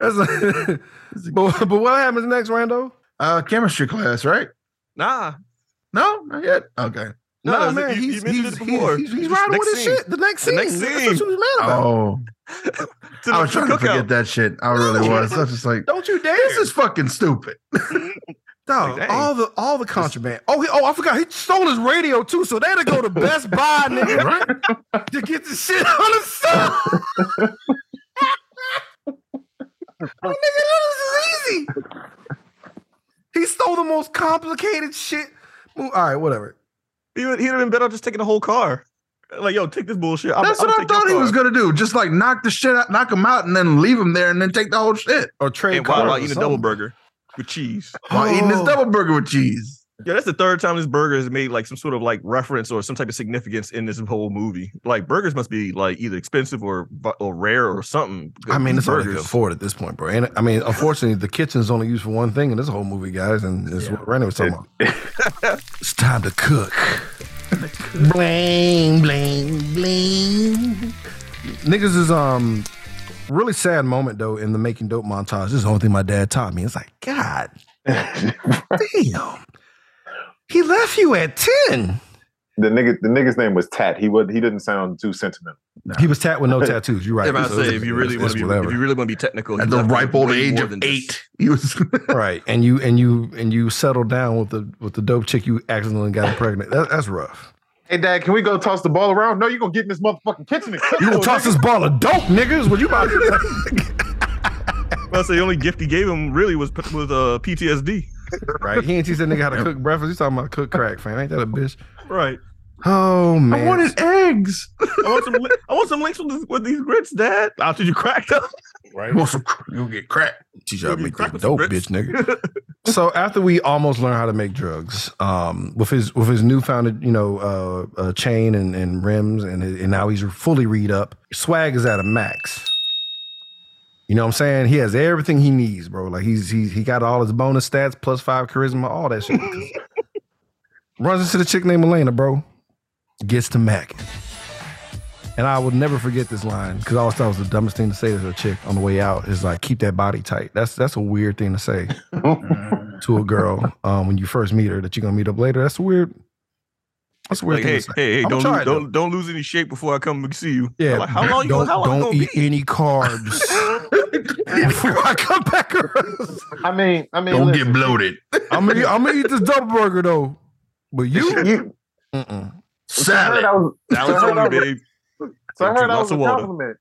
That's a, but, but what happens next, Rando? Uh, chemistry class, right? Nah. No, not yet. Okay. No, No, man, you- you he's, mentioned he's, it he's, he's, he's riding next with his scene. shit. The next The scene. next That's scene. what you mad about. Oh, I was trying to cookout. forget that shit. I really was. I was just like, Don't you dare. this is fucking stupid. Mm-hmm. Dog, Like, all the all the contraband. Oh, he, oh, I forgot. He stole his radio too, so they had to go to Best Buy, nigga, right? to get the shit on the side. oh, nigga, this is easy. He stole the most complicated shit. All right, whatever. He would, he'd have been better just taking the whole car. Like, yo, take this bullshit. I'm, That's I'm what I take your thought he was gonna do. Just like knock the shit out, knock him out, and then leave him there, and then take the whole shit Or trade And while, cars while eating a double burger with cheese. while eating his Oh. double burger with cheese. Yeah, that's the third time this burger has made like some sort of like reference or some type of significance in this whole movie. Like burgers must be like either expensive or or rare or something. I mean, it's all they could afford at this point, bro. And I mean, unfortunately, the kitchen's only used for one thing in this whole movie, guys. And it's what Randy was talking about. it's time to cook. bling, bling, bling. Niggas is um really sad moment though in the making dope montage. This is the only thing my dad taught me. It's like, God damn. He left you at 10. The nigga, the nigga's name was Tat. He would, he didn't sound too sentimental. He was tat with no tattoos. You're right. If I So say if you really want to be whatever. if you really want to be technical, At the ripe old age of this. eight, he was. right and you and you and you settled down with the with the dope chick you accidentally got pregnant that, that's rough Hey, Dad, can we go toss the ball around? No, you're gonna get in this motherfucking kitchen and cook. you gonna toss nigga. this ball of dope niggas what you about to Well, so the only gift he gave him really was was uh, PTSD. Right he ain't teach that nigga how to cook breakfast he's talking about cook crack fam ain't that a bitch Right. oh man I wanted eggs. I want some. li- I want some links with, this, with these grits, Dad. After you cracked up. Right. You want some? You get crack. teach you how to make that dope bitch nigga so after we almost learn how to make drugs um with his with his newfound you know uh, uh chain and, and rims and and now he's fully read up swag is at a max You know what I'm saying? He has everything he needs, bro. Like he's he's he got all his bonus stats, plus five charisma, all that shit. Runs into the chick named Elena, bro. Gets to Mac. And I will never forget this line because I always thought it was the dumbest thing to say to a chick on the way out is like, keep that body tight. That's that's a weird thing to say to a girl um, when you first meet her that you're gonna meet up later. That's weird. That's a weird Like, thing hey, hey, hey, don't lose, don't don't lose any shape before I come and see you. Yeah, Like, how long you don't, how long don't eat be? any carbs before I come back around. I mean, I mean, Don't listen, get bloated. I'm gonna, eat, I'm gonna eat this double burger though, but you, You, mm-mm. so I heard Salad. that was, so I Salad that only, was- babe. so I heard that was a compliment.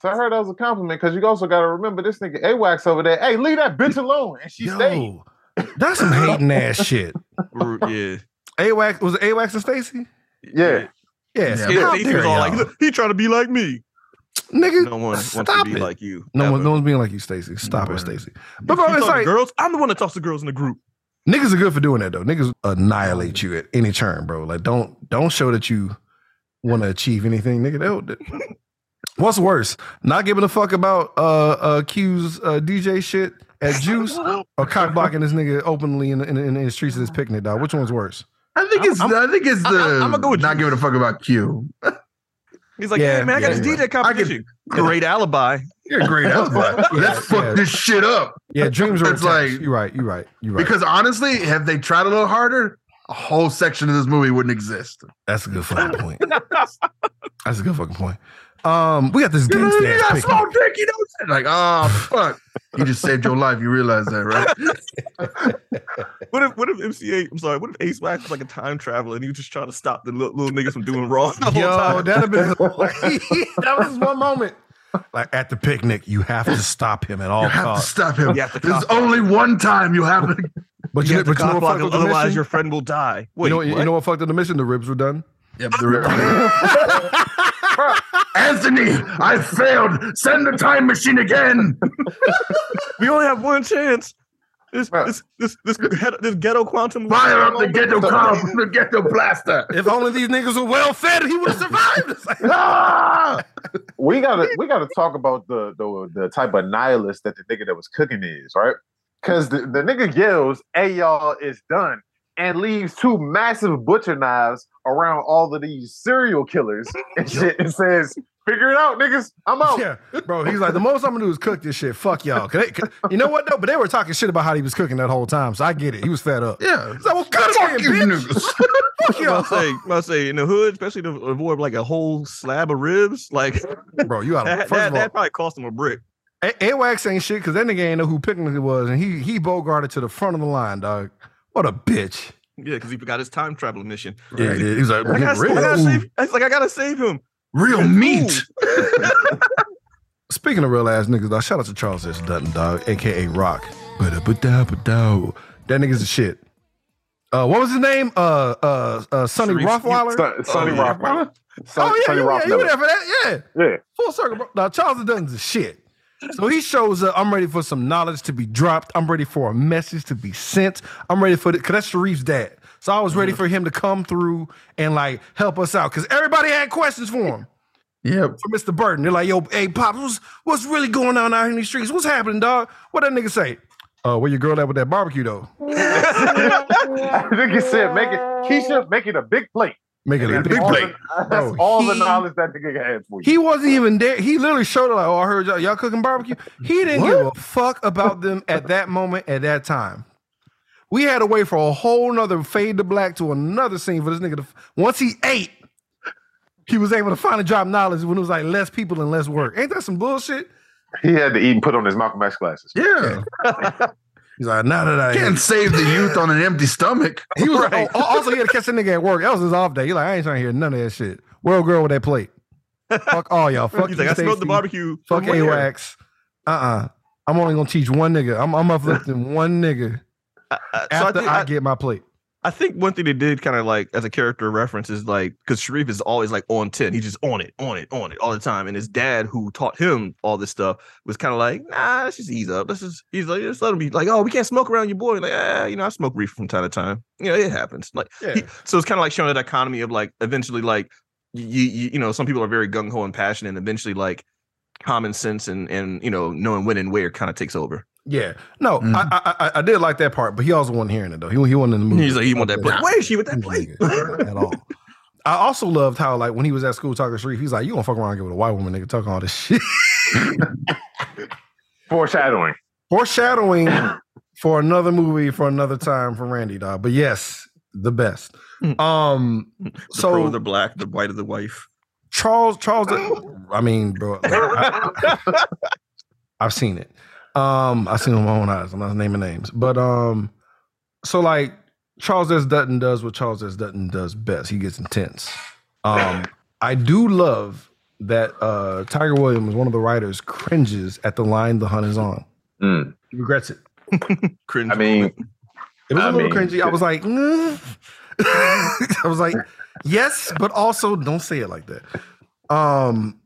So I heard that was a compliment because you also got to remember this nigga A-Wax over there. Hey, leave that bitch alone, and she stayed. that's some hating ass shit. Yeah. A-Wax was it A-Wax and Stacy? Yeah, Yeah, Yeah, Yeah, how he was all like, he trying to be like me. nigga. No one wants to be it. like you. no one, ever. no one's being like you, Stacy. Stop it, Word. Stacy. But bro, it's like girls. I'm the one that talks to girls in the group. niggas are good for doing that though. Niggas annihilate you at any turn, bro. Like don't don't show that you want to achieve anything, nigga. They'll- What's worse, not giving a fuck about uh uh Q's uh, DJ shit at Juice or cock blocking this nigga openly in in, the- in the streets of this picnic, dog? Which one's worse? I think it's I'm- I think it's the I'm- I'ma go with not you. giving a fuck about Q. He's like, Yeah, hey man, I got yeah, this yeah. DJ competition. Great alibi. You're a great alibi. Let's fuck yeah. this shit up. Yeah, dreams are It's like- you're right. You're right. You're right. Because honestly, have they tried a little harder, a whole section of this movie wouldn't exist. That's a good fucking point. That's a good fucking point. Um, we got this You, know, gangsta you ass got picnic. small dick, you know. Like, oh fuck. You just saved your life. You realize that, right? What if what if MC Eiht? I'm sorry. What if A-Wax was like a time traveler and he was just trying to stop the little, little niggas from doing wrong? The whole Yo, time? that'd have been that was one moment. Like at the picnic, you have to stop him at all You have to costs. stop him. You have to There's cock only one time you have to. But you you, have to but you know what block, fucked otherwise your friend will die. Wait, you know, you what? know what fucked up the mission? The ribs were done. Yep, the Anthony, I failed. Send the time machine again. we only have one chance. This Bruh. this this this, ghetto- this ghetto quantum. Fire up the ghetto com, the ghetto blaster. If only these niggas were well fed, he would have survived. Ah! we gotta we gotta talk about the the the type of nihilist that the nigga that was cooking is, right? Because the, the nigga yells, "Hey y'all, it's done," and leaves two massive butcher knives around all of these serial killers and shit, and says, "Figure it out, niggas. I'm out." yeah, bro. He's like, the most I'm gonna do is cook this shit. Fuck y'all. 'Cause they- 'cause- you know what though? But they were talking shit about how he was cooking that whole time, so I get it. He was fed up. Yeah. He's like, well, cut Fuck it you in, bitch. niggas. Fuck I y'all. must say, must say, in the hood, especially to avoid like a whole slab of ribs, like Bro, you got that, first that, of all, that probably cost him a brick. A- A-Wax ain't shit because that nigga ain't know who picnic it was, and he he bogarted to the front of the line, dog. What a bitch. Yeah, because he forgot his time travel mission. Yeah, he did. He's like, I gotta, I gotta save. It's like I gotta save him. Real meat. Speaking of real ass niggas, dog, shout out to Charles S. Dutton, dog, aka Roc. That nigga's a shit. Uh, what was his name? Uh, uh, uh, Sonny Sharif- Rothweiler. Son, Sonny Oh, yeah. Rothweiler. Son, oh yeah, Sonny you, yeah, you were there for that. Yeah, Yeah. full circle. Bro. Now Charles Dutton's a shit. So he shows up. I'm ready for some knowledge to be dropped. I'm ready for a message to be sent. I'm ready for it because that's Sharif's dad. So I was ready for him to come through and like help us out because everybody had questions for him. Yeah. for Mr. Burton. They're like, yo, hey, Pops, what's, what's really going on out here in these streets? What's happening, dog? What that nigga say? Uh, where your girl at with that barbecue, though? nigga said, "Make it, Keisha, make it a big plate." Make it a big all plate. the- that's Bro, all the knowledge that the nigga had for you. He wasn't even there. He literally showed it like, oh, I heard y'all, y'all cooking barbecue. He didn't give a fuck about them at that moment, at that time. We had to wait for a whole nother fade to black to another scene for this nigga to, once he ate, he was able to finally drop knowledge when it was like less people and less work. Ain't that some bullshit? he had to eat and put on his Malcolm X glasses. Yeah. He's like, now that I Can't save the youth on an empty stomach. He was oh, also he had to catch that nigga at work. That was his off day. He like, I ain't trying to hear none of that shit. World girl with that plate. Fuck all y'all. Fuck He's like, I smelled the Stacy. barbecue. Fuck where?" A-Wax. Uh uh-uh. I'm only gonna teach one nigga. I'm, I'm uplifting one nigga I- I- so I after think- I, I- get my plate. I think one thing they did kind of like as a character reference is like because Sharif is always like on 10. He's just on it, on it, on it all the time. And his dad, who taught him all this stuff, was kind of like, nah, let's just ease up. Let's just he's like, just let him be like, oh, we can't smoke around your boy. Like, ah, you know, I smoke reefer from time to time. You know, it happens. Like Yeah. he- so it's kind of like showing that economy of like eventually like you, you you know, some people are very gung-ho and passionate, and eventually like common sense and and you know knowing when and where kind of takes over. Yeah, no, Mhm. I, I I I did like that part, but he also wasn't hearing it though. He he wasn't in the movie. He's like, he want that plate. Nah. Where is she with that plate? at all. I also loved how like when he was at school talking to Sharif, he's like, "You gonna fuck around and get with a white woman? Nigga, talking all this shit." Foreshadowing. Foreshadowing for another movie for another time for Randy, dog. But yes, the best. Um, The so pro, the black, the white of the wife. Charles Charles, I mean, bro, I, have seen it. Um, I've seen it with my own eyes. I'm not naming names, but um, so like Charles S. Dutton does what Charles S. Dutton does best. He gets intense. Um, I do love that uh Tyger Williams, one of the writers, cringes at the line "The hunt is on." Mm. He regrets it. Cringe. I mean, It was a I little mean, cringy. I was like, mm. I was like, yes, but also don't say it like that. Um,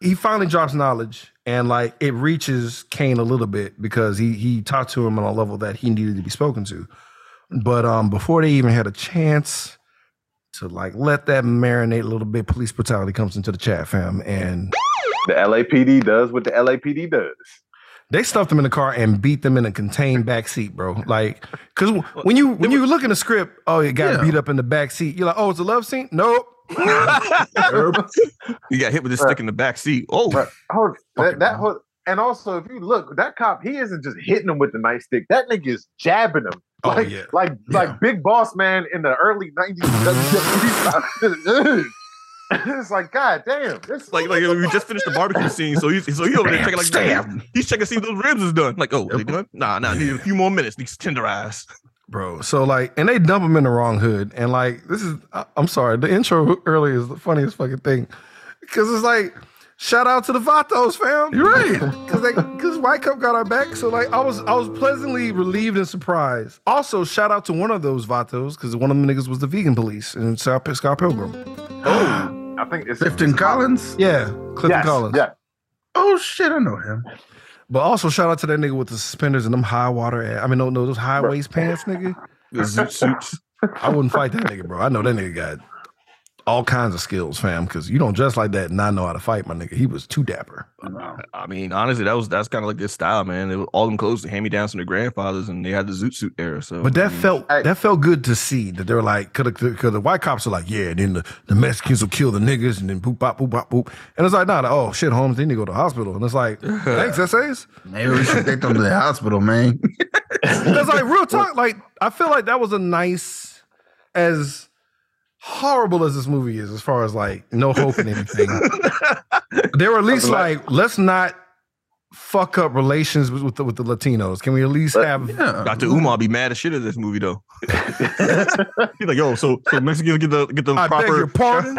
he finally drops knowledge, and like it reaches Caine a little bit because he he talked to him on a level that he needed to be spoken to. But um, before they even had a chance to like let that marinate a little bit, police brutality comes into the chat, fam, and the LAPD does what the LAPD does. they stuffed them in the car and beat them in a contained back seat, bro. Like, cause when you when you look in the script, oh, it got Yeah. beat up in the back seat. You're like, oh, it's a love scene. Nope. You got hit with a stick in the back seat. Oh, Right. Oh, Hold that, Fucking that whole, and also if you look, that cop, he isn't just hitting him with the nightstick. That nigga is jabbing him. Oh, Like, yeah. like, Yeah. like Big Boss Man in the early 90s. it's like, God damn. This like like we just finished the barbecue scene, so he's so he over there checking like Stab. he's checking to see if those ribs is done. Like, oh, are they done? Nah, nah, need a few more minutes. These tenderize. Bro, so like, and they dump him in the wrong hood, and like, this is, I- I'm sorry, the intro earlier is the funniest fucking thing, because it's like, shout out to the Vatos, fam. You're right. because they, because White Cup got our back, so like, I was, I was pleasantly relieved and surprised. Also, shout out to one of those Vatos, because one of them niggas was the vegan police in Scott, Scott Pilgrim. Oh, I think it's Clifton Collins. Yeah, Clifton Yes, Collins. Yeah. Oh shit, I know him. But also shout out to that nigga with the suspenders and them high water. Ass. I mean, no, no, those high waist pants, nigga. The zoot suits. I wouldn't fight that nigga, bro. I know that nigga got all kinds of skills, fam. Because you don't dress like that and not know how to fight, my nigga. He was too dapper. I mean, honestly, that was that's kind of like this style, man. It was, all them clothes to hand me downs from their grandfathers, and they had the zoot suit era. So, But that I mean, felt Hey. that felt good to see that they're like, because the white cops are like, yeah, and then the, the Mexicans will kill the niggas and then boop bop boop bop boop, and it's like, nah, nah, oh shit, Holmes, they need to go to the hospital, and it's like, thanks, essays. Maybe we should take them to the hospital, man. Because like real talk, like I feel like that was a nice, as horrible as this movie is, as far as like no hope and anything. they were at least like, let's not fuck up relations with, with the with the Latinos. Can we at least have? Yeah. Dr. Umar be mad as shit at this movie though. He's like, yo, so so Mexicans get the get the I beg proper your pardon.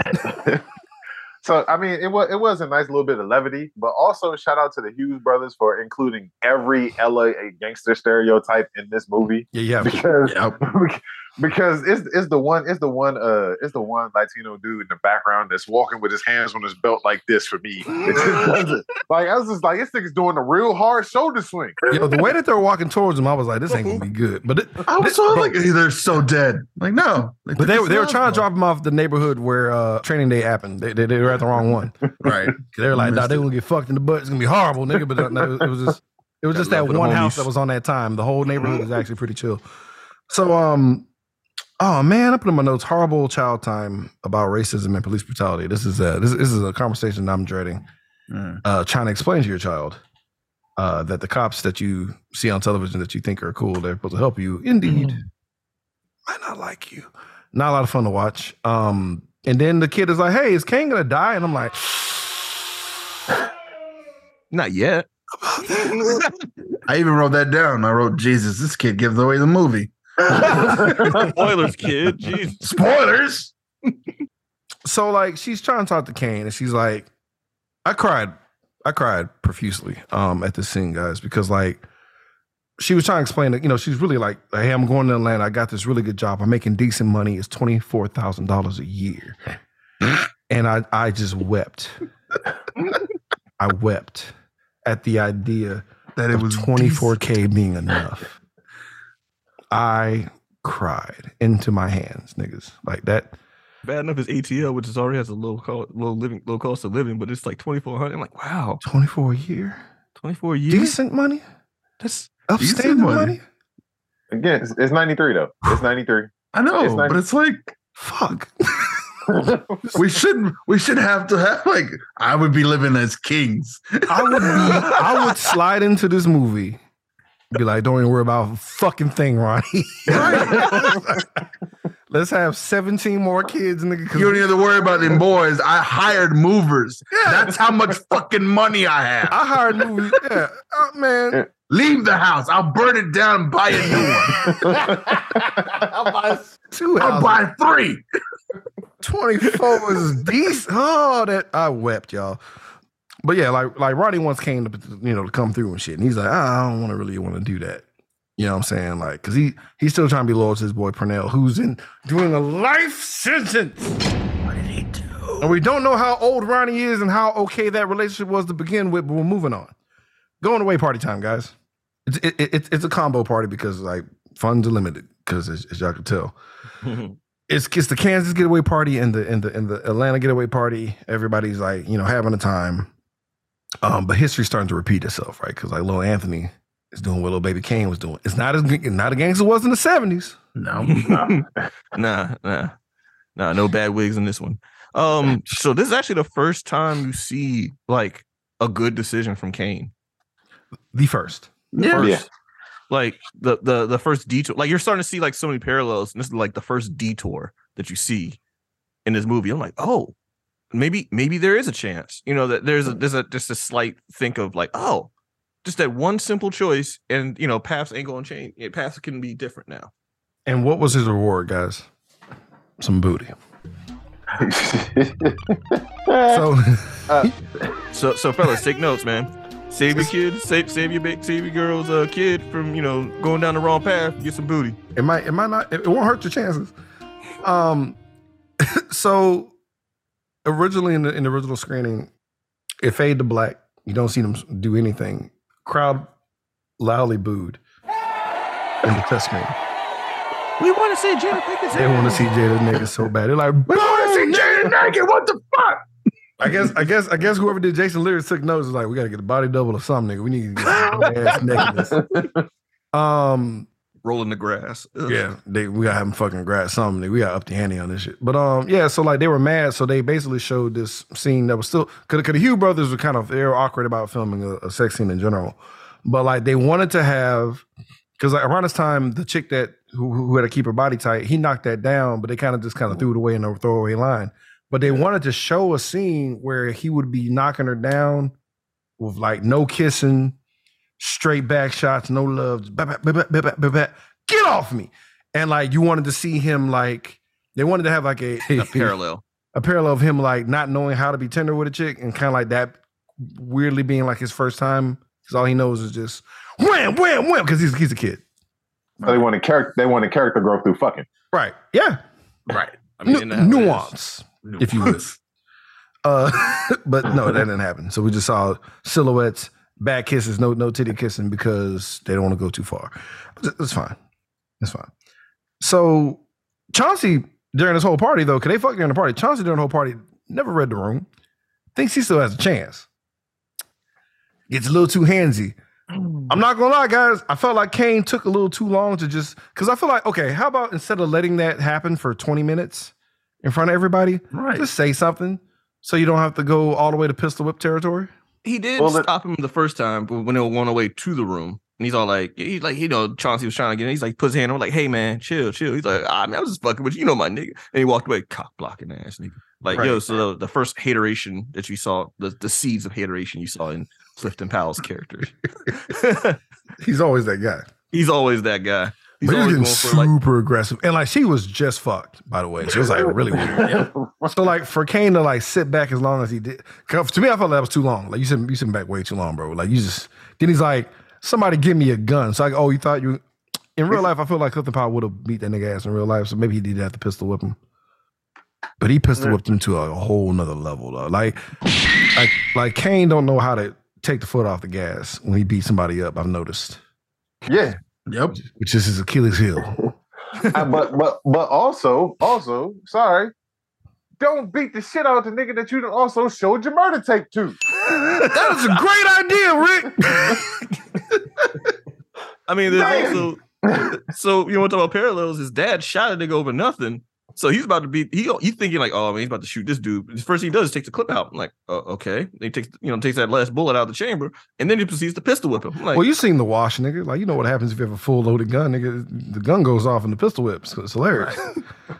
So I mean, it was it was a nice little bit of levity, but also shout out to the Hughes brothers for including every LA gangster stereotype in this movie yeah, yeah. because Yep. Because it's it's the one it's the one uh it's the one Latino dude in the background that's walking with his hands on his belt like this for me. It just doesn't like I was just like this nigga's doing a real hard shoulder swing. Yo, the way that they're walking towards him, I was like, this ain't gonna be good. But it, I was so like, they're so dead. Like, no. but they, were- they were trying to drop him off the neighborhood where uh, training day happened. They, they, they were at the wrong one. Right. They were like, nah, they it. gonna get fucked in the butt. It's gonna be horrible, nigga. But uh, no, it was just it was just that love for one house that was on that time. The whole neighborhood was actually pretty chill. So um oh man, I put in my notes horrible child time about racism and police brutality. This is a this, this is a conversation I'm dreading. Mm. Uh trying to explain to your child uh that the cops that you see on television that you think are cool, they're supposed to help you, indeed might not like you. Not a lot of fun to watch. Um and then the kid is like, "Hey, is Caine gonna die?" And I'm like, not yet. I even wrote that down. I wrote, Jesus, this kid gives away the movie. Spoilers, kid. Jeez. Spoilers. so like she's trying to talk to Caine, and she's like, I cried, I cried profusely um at this scene, guys, because like she was trying to explain that you know she's really like, hey, I'm going to Atlanta. I got this really good job. I'm making decent money. It's twenty four thousand dollars a year, and I I just wept. I wept at the idea That it was 24k being enough. I cried into my hands, niggas. Like that. Bad enough is ATL, which is already has a low cost, low living, low cost of living, but it's like twenty four hundred. I'm like, wow, 24 a year. twenty four a year, Decent money. That's Upstanding money. money. Again, it's, it's 93 though. It's 93. I know, It's not- but it's like Fuck. we shouldn't. We should have to have like I would be living as kings. I would be, I would slide into this movie. Be like, don't even worry about a fucking thing, Ronnie. Let's have 17 more kids, nigga. 'cause You don't even have to worry about them boys. I hired movers. Yeah. That's how much fucking money I have. I hired movies. Yeah. Oh, man. Leave the house. I'll burn it down and buy a new one. I'll buy two I'll houses. buy three. 24 was decent. Oh, that I wept, y'all. But yeah, like like Ronnie once came to you know to come through and shit, and he's like, "Ah, I don't want to really want to do that. You know what I'm saying? Like, cause he he's still trying to be loyal to his boy Pernell, who's in doing a life sentence. What did he do? And we don't know how old Ronnie is and how okay that relationship was to begin with, but we're moving on. Going away party time, guys. It's it, it, it's- it's a combo party because like funds are limited, because as, as y'all can tell. It's it's the Kansas getaway party and the and the and the Atlanta getaway party. Everybody's like, you know, having a time. Um, but history's starting to repeat itself, right? Because like little Anthony is doing what little baby Caine was doing. It's not as not as gangster was in the 70s. No. nah, nah, nah, no bad wigs in this one. Um, so this is actually the first time you see like a good decision from Caine. The first. The Yeah. first, Yeah. like the the the first detour. Like you're starting to see like so many parallels, and this is like the first detour that you see in this movie. I'm like, oh, maybe maybe there is a chance. You know that there's a there's a just a slight think of like, oh, just that one simple choice, and you know paths ain't going to change. Yeah, Paths can be different now. And what was his reward, guys? Some booty. So So, so fellas, take notes, man. Save your kids, save save your big, save your girl's uh, kid from you know going down the wrong path. Get some booty. it might it might not it, it won't hurt your chances. Um so originally in the in the original screening, it fade to black. You don't see them do anything. Crowd loudly booed in the test screen. We want to see Jada Pinkett. They want to see Jada naked so bad. They're like, we want to see Jada naked. What the fuck? I guess, I guess, I guess whoever did Jason's Lyric took notes. Is like, we got to get a body double or something, nigga. We need to get ass nakedness. Um, rolling the grass. Ugh. yeah, they we got to have them fucking grab something. We got up the ante on this shit. But um, yeah, so like they were mad, so they basically showed this scene that was still because the Hughes brothers were kind of they were awkward about filming a, a sex scene in general, but like they wanted to have because like around this time the chick that who, who had to keep her body tight he knocked that down, but they kind of just kind of threw it away in a throwaway line. But they wanted to show a scene where he would be knocking her down with like no kissing, straight back shots, no loves, bah, bah, bah, get off me. And like you wanted to see him like they wanted to have like a, a parallel. A parallel of him like not knowing how to be tender with a chick and kind of like that weirdly being like his first time because all he knows is just wham, wham, wham, because he's he's a kid. So they wanted character they wanted character growth through fucking. Right. Yeah. Right. I mean N- nuance, nuance, if you will. uh but no, that didn't happen. So we just saw silhouettes back kisses, no no titty kissing because they don't want to go too far. It's fine. It's fine. So Chauncey during this whole party though, because they fuck during the party. Chauncey during the whole party never read the room. Thinks he still has a chance. Gets a little too handsy. Mm. I'm not gonna lie, guys. I felt like Caine took a little too long to just because I feel like okay, how about instead of letting that happen for 20 minutes in front of everybody, Right. just say something so you don't have to go all the way to pistol whip territory. He did Well, stop him the first time but when they were on their way to the room. And he's all like, he's like, you know, Chauncey was trying to get in. He's like, puts his hand on, like, hey man, chill, chill. He's like, ah, man, I was just fucking with you, you know my nigga. And he walked away, cock blocking ass nigga. Like, yo, so the, the first hateration that you saw, the, the seeds of hateration you saw in Clifton Powell's character. He's always that guy. he's always that guy. He's but he's always getting going for like super aggressive. And like she was just fucked, by the way. She was like really weird. So like for Caine to like sit back as long as he did. to me, I felt that was too long. Like you sit, you sitting back way too long, bro. Like you just then he's like, somebody give me a gun. So like, oh, you thought you in real life, I feel like Clifton Powell would have beat that nigga ass in real life. So maybe he did have to pistol whip him. But he pistol whipped him to a whole nother level though. Like like like Caine don't know how to take the foot off the gas when he beat somebody up, I've noticed. Yeah, Yep. Which is his Achilles heel. But but but also also sorry, don't beat the shit out of the nigga that you also showed your murder tape to. That is a great idea, Rick. I mean, there's Damn. also so you want to talk about parallels? His dad shot a nigga over nothing. So he's about to be he he's thinking like, oh man, he's about to shoot this dude. The first thing he does is takes the clip out. I'm like, oh, okay. Then he takes you know takes that last bullet out of the chamber, and then he proceeds to pistol whip him. Like, well, you seen the wash, nigga. Like you know what happens if you have a full loaded gun, nigga. The gun goes off and the pistol whips. It's hilarious.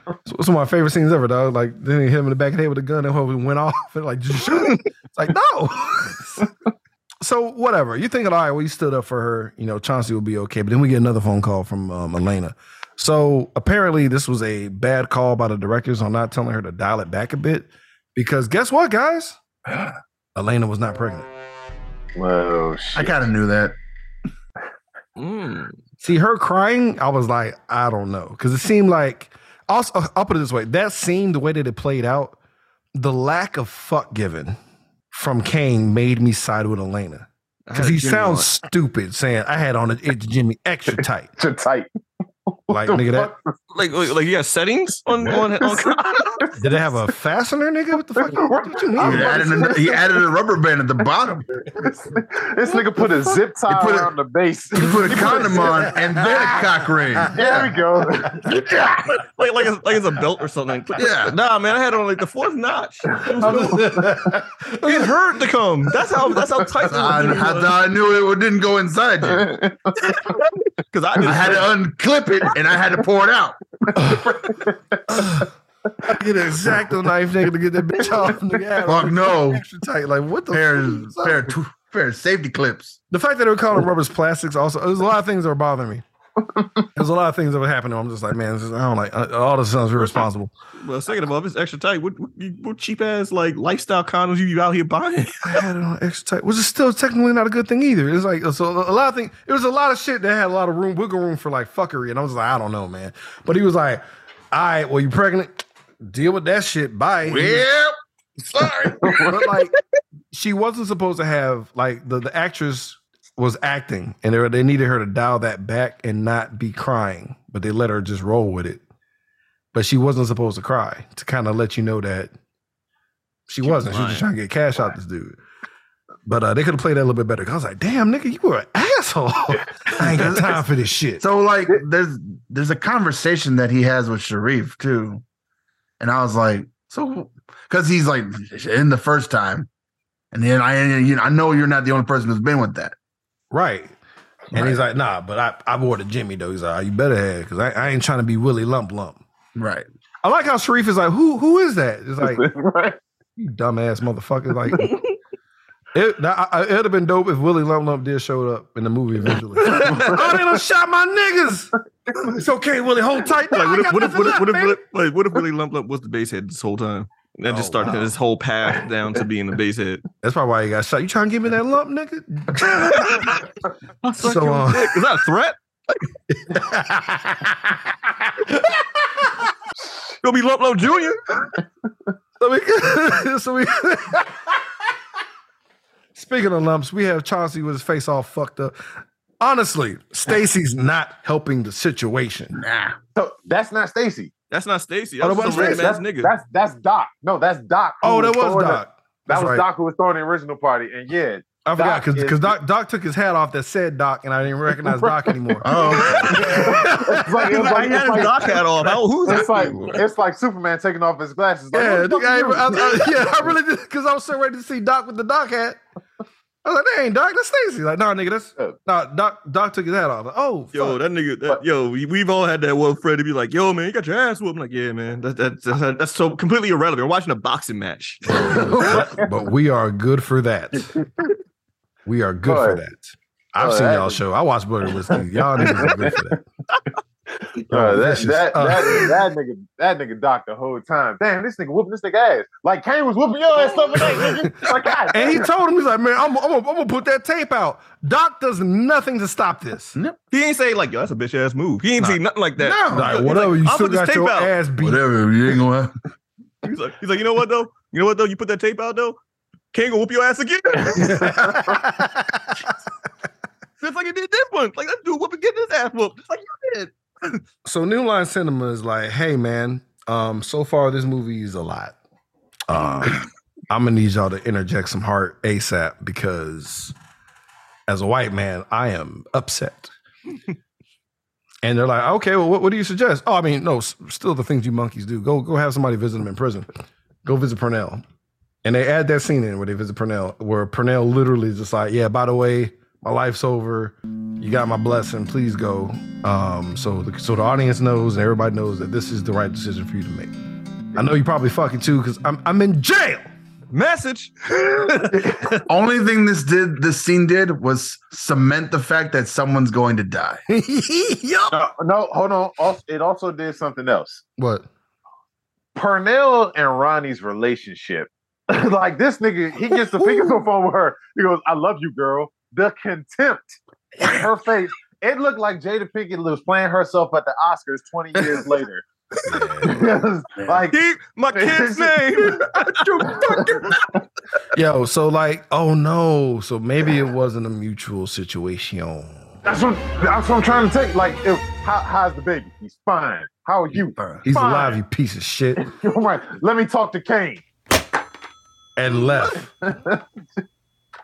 It's it's one of my favorite scenes ever, dog. Like then he hit him in the back of the head with a gun and hope it went off. And like, did you? It's like no. so whatever. You thinking, all right, well, you stood up for her. You know, Chauncey will be okay. But then we get another phone call from um, Elena. So apparently, this was a bad call by the directors on not telling her to dial it back a bit. Because guess what, guys? Elena was not pregnant. Well, shit. I kind of knew that. mm, See her crying, I was like, I don't know, because it seemed like. Also, I'll put it this way: that scene, the way that it played out, the lack of fuck given from Caine made me side with Elena because he Jimmy sounds on. stupid saying I had on it it's Jimmy extra tight, Too tight. Like What the nigga. That like like, like you got settings on on, on oh, did it have a fastener, nigga? What the fuck? What, what you He mean? added, a, he added a rubber band at the bottom. this, this nigga put a zip tie put a- the base. He put a condom on and then a cock ring. There we go. like like it's, like it's a belt or something. Yeah. Nah, man, I had on like the fourth notch. It, oh. it hurt to come. That's how that's how tight I, it I was. thought I knew it didn't go inside you. Because I, did I had to unclip it and I had to pour it out. Get an X-Acto knife, nigga, to get that bitch off. Nigga, Fuck no. extra tight. Like what the Pair, fuck is pair, two, pair of safety clips. The fact that they were calling rubbers plastics also, there's a lot of things that were bothering me. There's a lot of things that were happening. I'm just like, man, is, I don't like uh, all this sounds irresponsible. Well, second of all, it's extra tight, what, what, what cheap ass like lifestyle condoms you out here buying? I had it on extra tight, which is still technically not a good thing either. It's like so a lot of things. It was a lot of shit that had a lot of room, wiggle room for like fuckery, and I was like, I don't know, man. But he was like, all right, well, you pregnant? Deal with that shit. Bye. Yep. Sorry. but like she wasn't supposed to have like the, the actress was acting and they, they needed her to dial that back and not be crying but they let her just roll with it but she wasn't supposed to cry to kind of let you know that she, wasn't she was just trying to get cash out this dude but uh, they could have played that a little bit better 'cause I was like, "Damn, nigga, you were an asshole. I ain't got time for this shit." So like there's there's a conversation that he has with Sharif too. And I was like, so because he's like in the first time. And then I you know, I know you're not the only person who's been with that. Right. And he's like, "Nah, but I I bought a Jimmy though." He's like, "Oh, "You better have because I, I ain't trying to be Willie Lump Lump." Right. I like how Sharif is like, "Who who is that?" It's like, right. You dumbass motherfucker. Like it, I- it'd have been dope if Willie Lump Lump did show up in the movie eventually. oh, they done shot my niggas. It's okay, Willie. Hold tight. Like, what if what if what if what if, left, what if, like, what if Willie Lump Lump was the base head this whole time? And that just Oh, started wow. this whole path down to being a base head. man. That's probably why you got shot. You trying to give me that lump, nigga? Suck So, uh. Is that a threat? Gonna be Lump Lump Junior. so we, so we Speaking of lumps, we have Chauncey with his face all fucked up. Honestly, Stacy's not helping the situation. Nah. So that's not Stacy. That's not Stacy. Oh, That's that just a wasn't random That's, ass nigga. that's that's Doc. No, that's Doc. Oh, that was throwing the- Doc. That was right. Doc who was throwing the original party. And yeah, I forgot because because Doc Doc took his hat off that said Doc, and I didn't recognize Doc anymore. Oh, it's like, it's I had his like, doc hat off. How, who's it's that? like it's like Superman taking off his glasses. Like, yeah, what the nigga, fuck I, I- I- yeah, I really did because I was so ready to see Doc with the Doc hat. I was like, that ain't Doc, that's Stacy. Like, no, nigga, that's Yeah. no Doc. Doc took his hat off. Like, oh, Yo, that nigga, that, yo, we, we've all had that one friend to be like, yo, man, you got your ass whooped. I'm like, yeah, man, that, that, that, that's so completely irrelevant. We're watching a boxing match. but, but we are good for that. We are good for that. I've Boy, seen y'all is- show. I watch Blood and Whiskey. Y'all niggas are good for that. Uh, that, that, Uh, that, that nigga, that nigga Doc the whole time. Damn, this nigga whooping this nigga ass. Like Caine was whooping your ass stuff like nigga. Like, God, and he told him, he's like, man, I'm, I'm, I'm gonna put that tape out. Doc does nothing to stop this. He ain't say like, yo, that's a bitch ass move. He ain't Nah. say nothing like that. No. Like, whatever, like, you still put this got tape your out. ass beat. whatever. You ain't gonna. He's like, he's like, you know what though? You know what though? You put that tape out though. King gonna whoop your ass again. Just like he did this one. Like that dude whooping getting his ass whooped. Just like you did. so New Line Cinema is like, hey man, um, so far this movie is a lot. Um, I'm gonna need y'all to interject some heart ASAP because as a white man, I am upset. and they're like, okay, well, what, what do you suggest? Oh, I mean, no, s- still the things you monkeys do. Go, go have somebody visit them in prison. Go visit Pernell. And they add that scene in where they visit Pernell, where Pernell literally is just like, yeah, by the way, my life's over. You got my blessing. Please go. Um, so, the, so the audience knows and everybody knows that this is the right decision for you to make. I know you probably fucking too because I'm I'm in jail. Message. Only thing this did, this scene did, was cement the fact that someone's going to die. yup. No, no, hold on. Also, it also did something else. What? Pernell and Ronnie's relationship. like this nigga, he gets the fingers on the phone with her. He goes, I love you, girl. The contempt in her face. It looked like Jada Pinkett was playing herself at the Oscars 20 years later. like Keep my kid's name. Yo, so like, oh no. So maybe it wasn't a mutual situation. that's what that's what I'm trying to take. Like, if, how, how's the baby? He's fine. How are you? He's Fine. alive, you piece of shit. All right, let me talk to Caine. And left.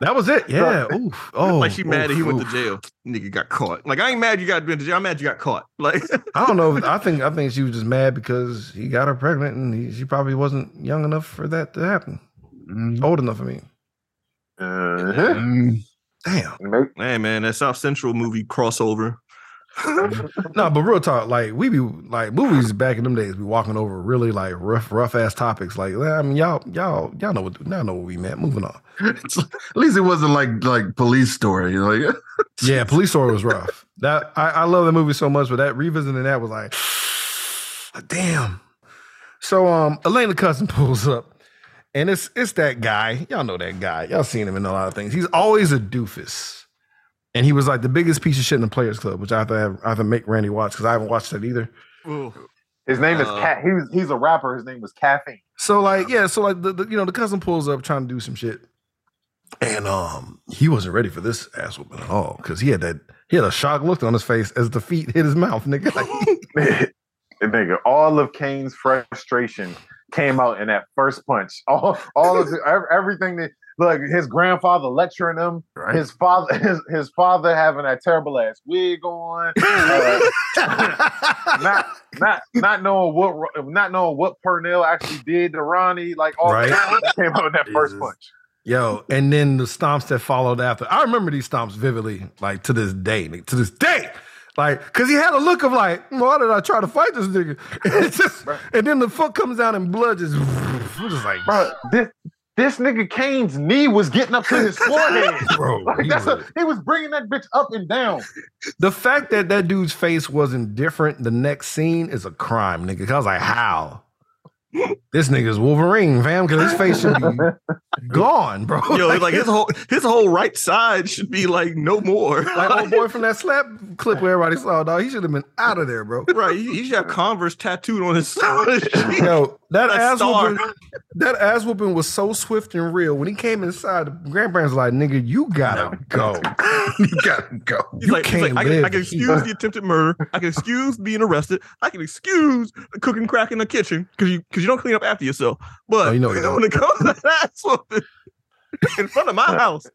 That was it. Yeah. Oof. Oh, like she mad that he oof, went to jail. Nigga got caught. Like I ain't mad you got been to jail. I'm mad you got caught. Like I don't know. I think I think she was just mad because he got her pregnant and he, she probably wasn't young enough for that to happen. Mm, Old enough, I mean. Uh-huh. Damn. Make- hey man, that South Central movie crossover. No, but real talk, like we be like movies back in them days, be walking over really like rough, rough ass topics. Like, I mean, y'all, y'all, y'all know what, y'all know what we meant. Moving on. It's- At least it wasn't like like police story. Like Yeah, Police Story was rough. That I, I love the movie so much, but that revisiting that was like, damn. So um, Elena Cousin pulls up, and it's it's that guy. Y'all know that guy. Y'all seen him in a lot of things. He's always a doofus, and he was like the biggest piece of shit in the Players Club, which I have to have, I have to make Randy watch because I haven't watched that either. His name is Uh, Cat. He was, he's a rapper. His name was Caffeine. So like, yeah, so like the, the you know the cousin pulls up trying to do some shit, and um he wasn't ready for this ass whooping at all because he had that he had a shocked look on his face as the feet hit his mouth, nigga. Like, And nigga, all of Caine's frustration came out in that first punch. All, all of the, everything that like his grandfather lecturing him, Right. his father, his, his father having that terrible ass wig on, uh, not not not knowing what not knowing what Pernell actually did to Ronnie, like all Right. that came out in that first punch. Yo, and then the stomps that followed after. I remember these stomps vividly, like to this day, nigga, to this day. Like, cause he had a look of like, why did I try to fight this nigga? And, just, and then the foot comes down and blood just, just like, Bro, this this nigga Caine's knee was getting up to his forehead. bro. Like he that's was- a, he was bringing that bitch up and down. the fact that that dude's face wasn't different the next scene is a crime, nigga. Cause I was like, how? This nigga's Wolverine, fam, because his face should be gone, bro. Yo, like his whole his whole right side should be like no more. like old boy from that slap clip where everybody saw, dog. He should have been out of there, bro. right, he, he should have Converse tattooed on his side. Yo, that ass whooping, that ass whooping was so swift and real. When he came inside, the grandparents like, "Nigga, you gotta go. you gotta go. He's You like, he's like can't I, can, live I can excuse the attempted murder. I can excuse being arrested. I can excuse cooking crack in the kitchen because you because you don't clean up after yourself. But Oh, you know you don't. when it comes to that ass whooping in front of my house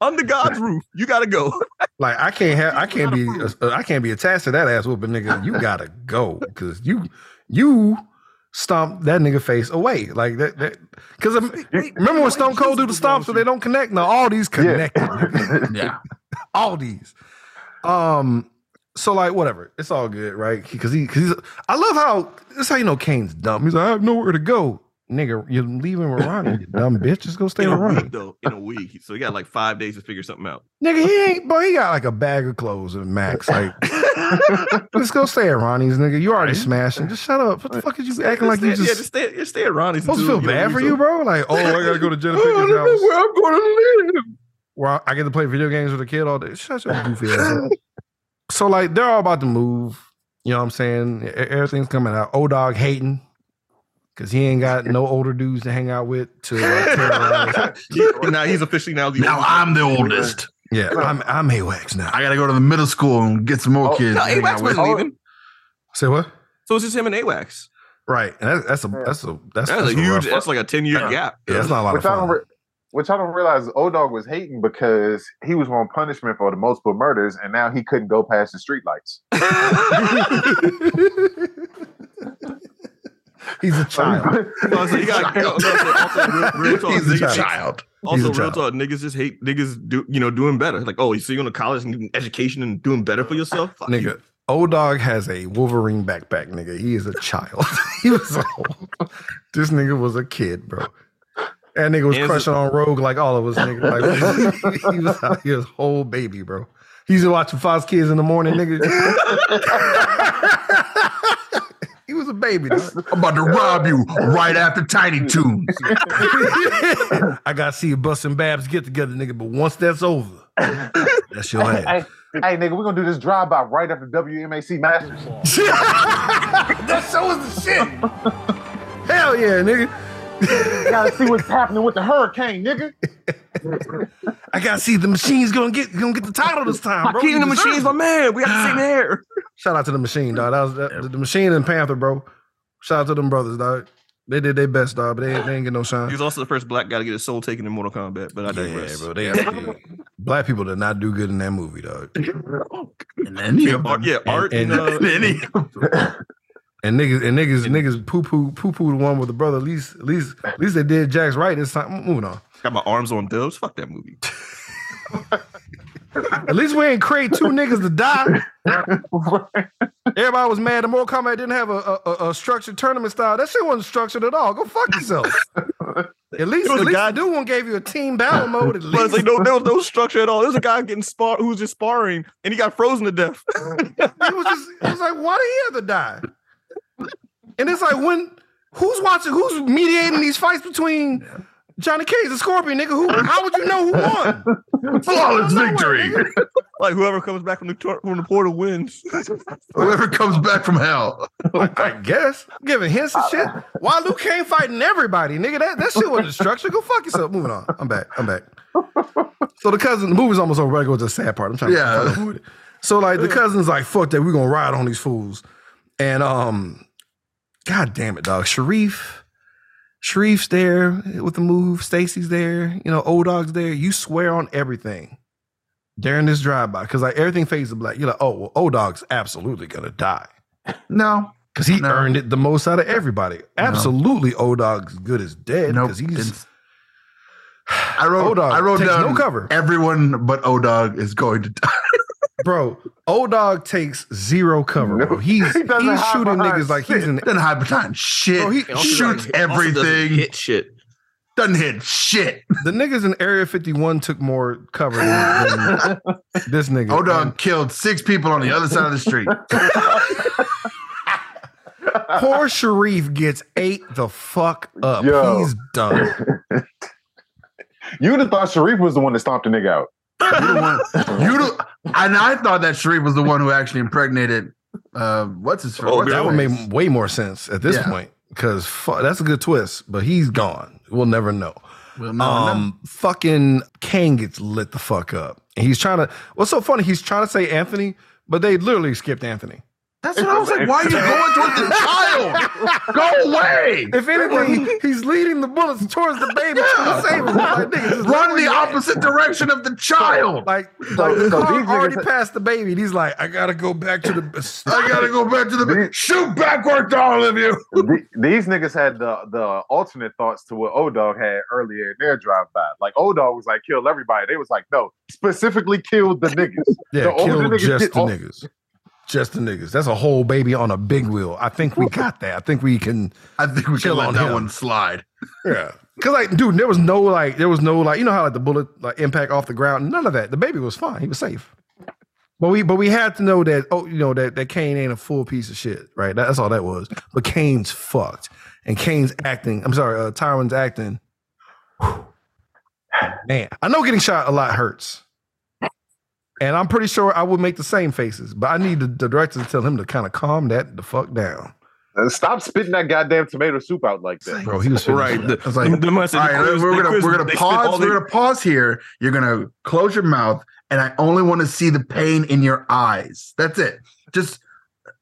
under God's roof, you gotta go. Like I can't have, I can't be, uh, I can't be attached to that ass whooping, nigga. You gotta go because you, you." Stomp that nigga face away like that. that Because remember when Stone Cold do the stomp so they don't connect? Now all these connect. Yeah. all these. Um, so like whatever, it's all good, right? Because he, because he's. I love how this. How you know Caine's dumb? He's like, I have nowhere to go, nigga. You're leaving with Ronnie, you dumb bitch. Just go stay in with Ronnie, though. In a week, so he got like five days to figure something out. nigga. He ain't, boy. He got like a bag of clothes and max. Like, let's go stay at Ronnie's, nigga. You already smashing. Just shut up. What the fuck is you acting like stay, you just? yeah, just stay, just stay at Ronnie's. supposed to feel bad for you, bro? Like, oh, I gotta go to Jenna I Pinkett's don't know house. where I'm going to live. where I get to play video games with a kid all day. Shut your goofy ass up. So like they're all about to move. You know what I'm saying? Everything's coming out. O dog hating because he ain't got no older dudes to hang out with to uh, like, now he's officially now the Now oldest. I'm the oldest. Yeah, I'm I'm A-Wax now. I gotta go to the middle school and get some more Oh, kids. No, to hang A-Wax out with. wasn't leaving. Say what? So it's just him and A-Wax. Right, and that's, that's a that's a that's, That's a huge. rough- That's like a ten year gap. yeah, that's not a lot of Which I don't, re- which I don't realize O Dog was hating because he was on punishment for the multiple murders, and now he couldn't go past the streetlights. He's a child. No, so you got, no, no, so also real, real talk, He's a niggas- child. Also, He's a real child. talk, niggas just hate niggas do you know doing better. Like, oh, so you going to college and getting education and doing better for yourself? Fuck you. nigga. O Dog has a Wolverine backpack, nigga. He is a child. he was old. This nigga was a kid, bro. That nigga was Hands crushing on Rogue like all of us, nigga. Like he was out here his whole baby, bro. He to watching Fox Kids in the morning, nigga. He was a baby, dog. I'm about to rob you right after Tiny Toons. I gotta see you busting Babs get together, nigga. But once that's over, that's your hey, ass. hey, hey, nigga, we're gonna do this drive by right after WMAC Masters. that show is the shit. Hell yeah, nigga. gotta see what's happening with the hurricane, nigga. I gotta see the machine's gonna get gonna get the title this time, bro. Hakeem He the Machine's it. my man. We gotta see there. Shout out to the machine, dog. That was that, the, the machine and Panther, bro. Shout out to them brothers, dog. They did their best, dog, but they, they ain't get no shine. He was also the first black guy to get his soul taken in Mortal Kombat. But I Yeah, digress. bro. They actually, black people did not do good in that movie, dog. And then you Art- yeah, art and, and- uh, then he, And niggas and niggas niggas poo poo poo poo the one with the brother. At least at least at least they did Jax right this time. Moving on. got my arms on dubs. Fuck that movie. At least we ain't create two niggas to die. Everybody was mad that Mortal Kombat didn't have a, a, a- a structured tournament style. That shit wasn't structured at all. Go fuck yourself. At least, was at a least guy- the dude one gave you a team battle mode. At least like no, there was no structure at all. There was a guy getting spar who was just sparring and he got frozen to death. it was just it was like, why did he have to die? And it's like when who's watching, who's mediating these fights between Johnny Cage and Scorpion, nigga? Who how would you know who won? flawless victory. nigga. like whoever comes back from the tor- from the portal wins. Whoever comes back from hell. I guess. Giving hints and shit. Why Liu Kang fighting everybody, nigga? That, that shit wasn't structured. Go fuck yourself. Moving on. I'm back. I'm back. So the cousin, the movie's almost over. I go to the sad part. I'm trying Yeah. to find it. So like the cousin's like, fuck that, we're gonna ride on these fools. And um, god damn it, dog. Sharif, Sharif's there with the move, Stacy's there, you know, O Dog's there. You swear on everything during this drive-by. Cause like everything fades to black. You're like, oh well, O Dog's absolutely gonna die. No, Because he No. earned it the most out of everybody. Absolutely, O Dog's good as dead. nope. Because he's it's- I wrote. O-Dog I wrote down no cover. Everyone but O Dog is going to die. Bro. O Dog takes zero cover. Bro. He's he he's shooting niggas like he's shit. an Doesn't hide behind shit. Bro, he- shoots doesn't- doesn't everything. hit shit. Doesn't hit shit. the niggas in Area 51 took more cover than, than this nigga. O Dog killed six people on the other side of the street. Poor Sharif gets ate the fuck up. Yo. He's done. You'd have thought Sharif was the one that stomped the nigga out. You the one, you the, and I thought that Sharif was the one who actually impregnated. Uh, what's his? Oh, what's that his would make way more sense at this Yeah. point. Because fu- that's a good twist, but he's gone. We'll never know. We'll never know. um, fucking Caine gets lit the fuck up. And he's trying to. What's so funny? He's trying to say Anthony, but they literally skipped Anthony. That's what I was like. Why are you going towards the child? Go away. If anything, he's leading the bullets towards the baby trying to save him. Like, nigga, Run the you at? opposite direction of the child. Like, like the so car these already niggas- passed the baby. And he's like, I gotta go back to the. I gotta go back to the shoot backwards, all of you. These niggas had the the alternate thoughts to what O Dog had earlier in their drive by. Like O Dog was like, kill everybody. They was like, no, specifically killed the niggas. Yeah, The older kill niggas just get the all- niggas. Just the niggas. That's a whole baby on a big wheel. I think we got that. I think we can. I think we Chill can let on that him. one slide. Yeah. Cause like, dude, there was no like, there was no like, you know how like the bullet like impact off the ground. None of that. The baby was fine. He was safe. But we, but we had to know that. Oh, you know that that Caine ain't a full piece of shit, right? That's all that was. But Caine's fucked, and Caine's acting. I'm sorry, uh, Tyrin's acting. whew. Man, I know getting shot a lot hurts, and I'm pretty sure I would make the same faces. But I need the, the director to tell him to kind of calm that the fuck down, Uh, Stop spitting that goddamn tomato soup out like that. bro. He was Right. The- I was like, Them- them must all have- we're gonna we're gonna quiz- they spit all pause. We're gonna pause here. You're gonna close your mouth, and I only want to see the pain in your eyes. That's it. Just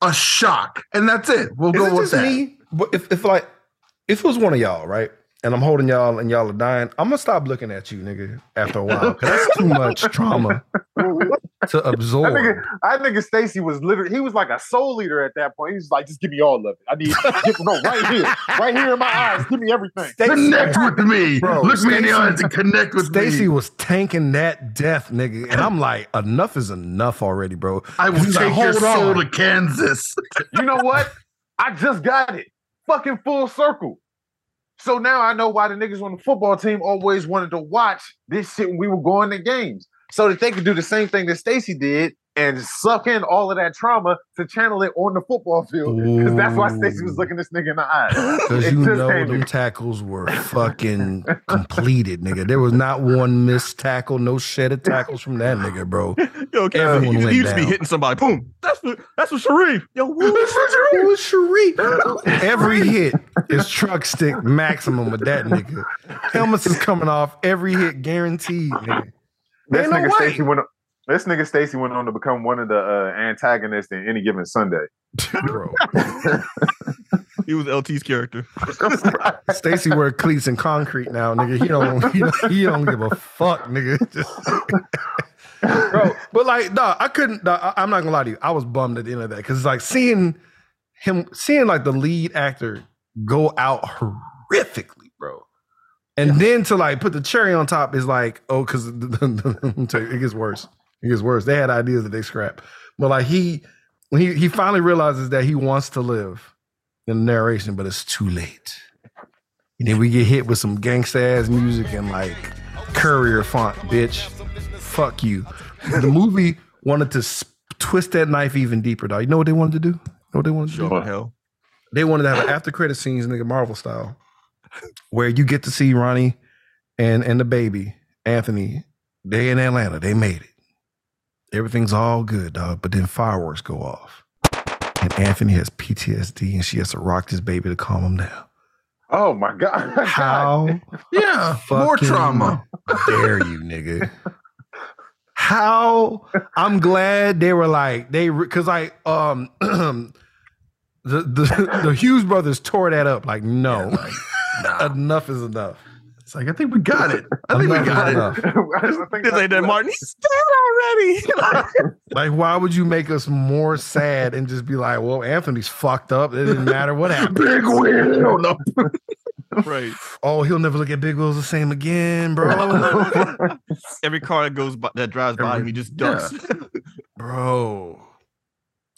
a shock, and that's it. We'll Is go it with just that. me? But if, if like if it was one of y'all, right? And I'm holding y'all and y'all are dying, I'm gonna stop looking at you, nigga, after a while. Cause that's too much trauma to I absorb. I think Stacy was literally he was like a soul leader at that point. He was like, just give me all of it. I need give, no right here, right here in my eyes. Give me everything. Connect with me. Bro, Look me in the eyes and connect with Stacy me. Stacy was tanking that death, nigga. And I'm like, enough is enough already, bro. I will He's like, take your soul on." to Kansas. You know what? I just got it. Fucking full circle. So now I know why the niggas on the football team always wanted to watch this shit when we were going to games. So that they could do the same thing that Stacy did and suck in all of that trauma to channel it on the football field. Because that's why Stacy was looking this nigga in the eye. Because you just know came them me. tackles were fucking completed, nigga. There was not one missed tackle, no shedded tackles from that nigga, bro. Yo, Kev, Everyone he, went he used to be hitting somebody. Boom. That's for that's for Sharif. Yo, woo. It was Sharif. Every hit is truck stick maximum with that nigga. Helmets is coming off every hit guaranteed, nigga. This Ain't no nigga. Stacy went. This nigga Stacy went on to become one of the uh, antagonists in any given Sunday. Bro. He was LT's character. Stacy wear cleats and concrete now, nigga. He don't he don't, he don't give a fuck, nigga. Just- bro, but like, no, I couldn't. Nah, I, I'm not gonna lie to you. I was bummed at the end of that because it's like seeing him, seeing like the lead actor go out horrifically, bro. And then to like put the cherry on top is like, oh, because it gets worse. It gets worse. They had ideas that they scrapped, but like he, when he he finally realizes that he wants to live in the narration, but it's too late. And then we get hit with some gangsta ass music and like courier font, bitch. Fuck you. The movie wanted to s- twist that knife even deeper, dog. You know what they wanted to do? You know what they wanted to do? Show hell. They wanted to have an after credit scenes, nigga, Marvel style, where you get to see Ronnie and and the baby Anthony. They in Atlanta. They made it. Everything's all good, dog. But then fireworks go off, and Anthony has PTSD, and she has to rock this baby to calm him down. Oh my god! How Yeah, more trauma. dare you, nigga? How I'm glad they were like they because I um the the the Hughes brothers tore that up like no enough is enough It's like I think we got it. I think we got it. enough. I think This ain't that Martin. He's dead already. like why would you make us more sad and just be like well Anthony's fucked up it didn't matter what happened Big wheel. No. right. oh he'll never look at Big Will's the same again bro Every car that goes by, that drives by him, he just ducks. bro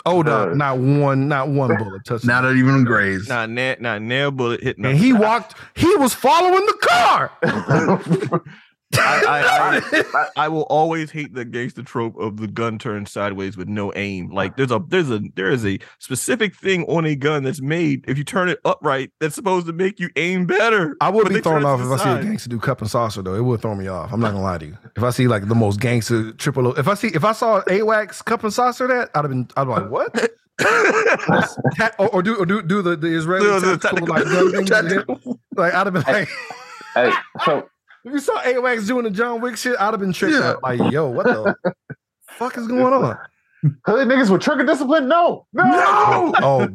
oh no Uh, not one not one bullet touched him. Not even grazed. not na- not nail bullet hitting. And he walked, he was following the car. I, I, I, I will always hate the gangster trope of the gun turned sideways with no aim. Like there's a there's a there is a specific thing on a gun that's made if you turn it upright that's supposed to make you aim better. I would be thrown off if the I see a gangster do cup and saucer though. It would throw me off. I'm not gonna lie to you. If I see like the most gangster triple O, if I see if I saw A-Wax cup and saucer that, I'd have been I'd be like, what? Or, or do or do do the, the Israeli Do the tactical, tactical- like gun things like I'd have been like hey, so if you saw A-Wax doing the John Wick shit, I'd have been tricked Yeah. out. Like, yo, what the fuck is going on? hood niggas with trigger discipline? No, no. No. Oh,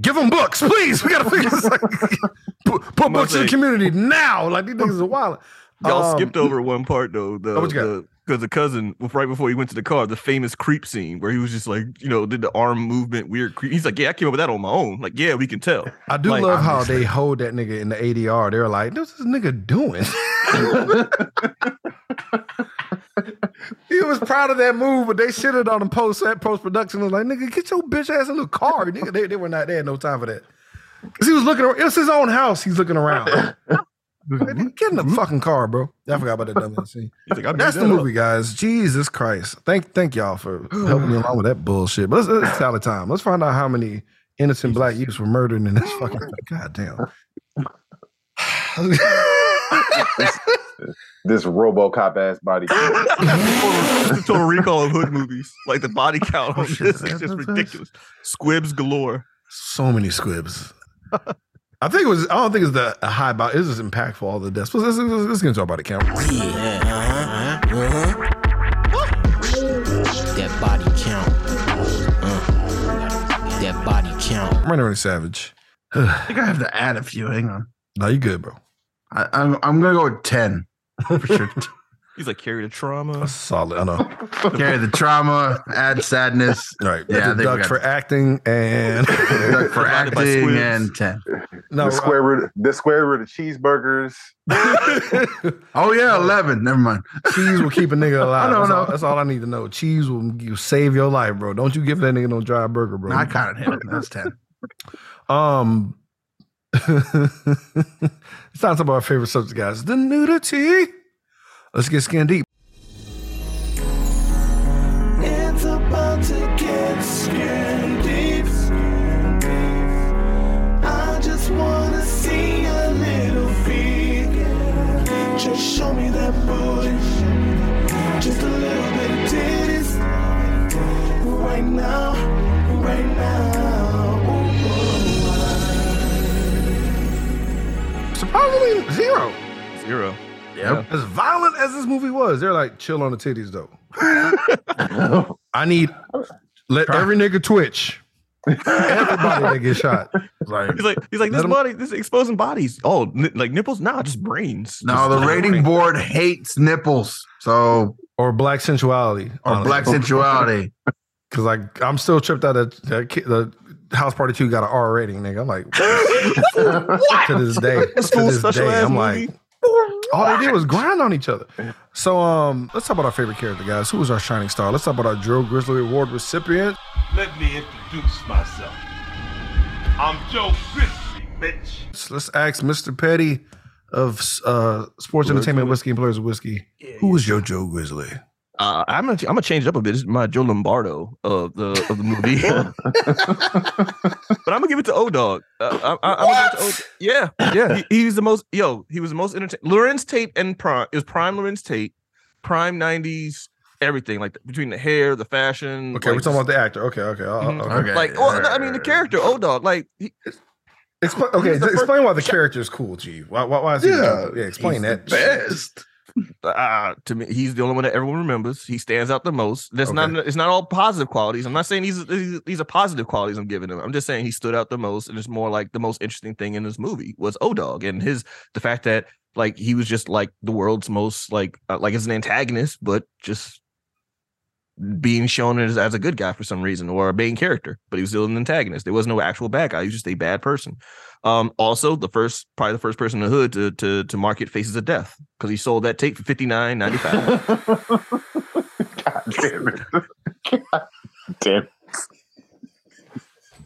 give them books, please. We gotta figure this. Like, put put I'm books in the community now. Like these niggas are wild. Y'all Um, skipped over one part though. The Oh, what you got? Because the cousin right before he went to the car, the famous creep scene where he was just like, you know, did the arm movement, weird creep. He's like, yeah, I came up with that on my own. Like, yeah, we can tell. I do Like, love how they hold that nigga in the ADR. They're like, "What's this nigga doing?" he was proud of that move, but they shitted on him post post production. Was like, "Nigga, get your bitch ass in the car." Nigga, they, they were not. Had no time for that. Cause he was looking. It was his own house. He's looking around. Like, Get in the fucking car, bro. I forgot about that dumb scene. Like, I made That's the that up. movie, guys. Jesus Christ. Thank thank y'all for helping me along with that bullshit. But let's, let's tally time. Let's find out how many innocent black youths were murdered in this fucking God damn. This RoboCop ass body. Total- Total recall of hood movies. Like the body oh, count on Oh, this is just ridiculous. Squibs galore. so many squibs. I think it was. I don't think it's the a high body. It was just impactful. All the deaths. Let's, let's, let's, let's get into our body count. Yeah, uh-huh, uh-huh. That body count. Uh, that body count. Randy Randy Savage. I think I have to add a few. Hang on. no, you good, bro. I, I'm I'm gonna go with ten for sure. He's like carry the trauma. That's solid. I know. Carry the trauma, add sadness. All right. Yeah, I think Duck for acting and Duck for acting and ten. No. the square root, the square root of cheeseburgers. Oh yeah, eleven. Never mind. Cheese will keep a nigga alive. I don't that's, All, know. that's all I need to know. Cheese will you save your life, bro. Don't you give that nigga no dry burger, bro. I counted him. That's ten. Um, it's not to talk about our favorite subject, guys. The nudity. Let's get skin deep. Now, right now. Surprisingly, zero. Zero. Yep. As violent as this movie was, they're like chill on the titties though. I need let every nigga twitch. Everybody that get shot. Like He's like, he's like, this him- body, this is exposing bodies. Oh, n- like nipples? Nah, just brains. no, Just- the rating brains. board hates nipples. So Or black sensuality. or black sensuality. Because like I'm still tripped out that, that kid, the house party two got an R rating, nigga. I'm like, to this day, to this day, I'm movie. like, all they did was grind on each other. So um, let's talk about our favorite character, guys. Who was our shining star? Let's talk about our Joe Grizzly Award recipient. Let me introduce myself. I'm Joe Grizzly, bitch. So let's ask Mr. Petty of uh, Sports Entertainment Whiskey and Players of Whiskey. Who was your Joe Grizzly? Uh, I'm gonna, I'm gonna change it up a bit. This is my Joe Lombardo of the of the movie, but I'm gonna give it to O Dog. Uh, I, I, I'm gonna to O- yeah, yeah. He, he's the most yo. He was the most entertaining. Larenz Tate and Prime. It was Prime Larenz Tate, Prime '90s, everything like between the hair, the fashion. Okay, like, we're talking about the actor. Okay, okay, Mhm. okay. Okay. like. Well, I mean the character O Dog. Like he, Expl- okay, He's the first- explain why the character is cool, G. Why, why, why is he? Yeah, yeah, explain that. Best. Uh, to me, he's the only one that everyone remembers. He stands out the most. That's not. It's not all positive qualities. I'm not saying these these these are positive qualities I'm giving him. I'm just saying he stood out the most, and it's more like the most interesting thing in this movie was O Dog and his the fact that like he was just like the world's most like uh, like as an antagonist, but just being shown as, as a good guy for some reason or a main character, but he was still an antagonist. There was no actual bad guy. He was just a bad person. Um, also the first, probably the first person in the hood to to to market Faces of Death because he sold that tape for fifty nine ninety five. God damn it. God damn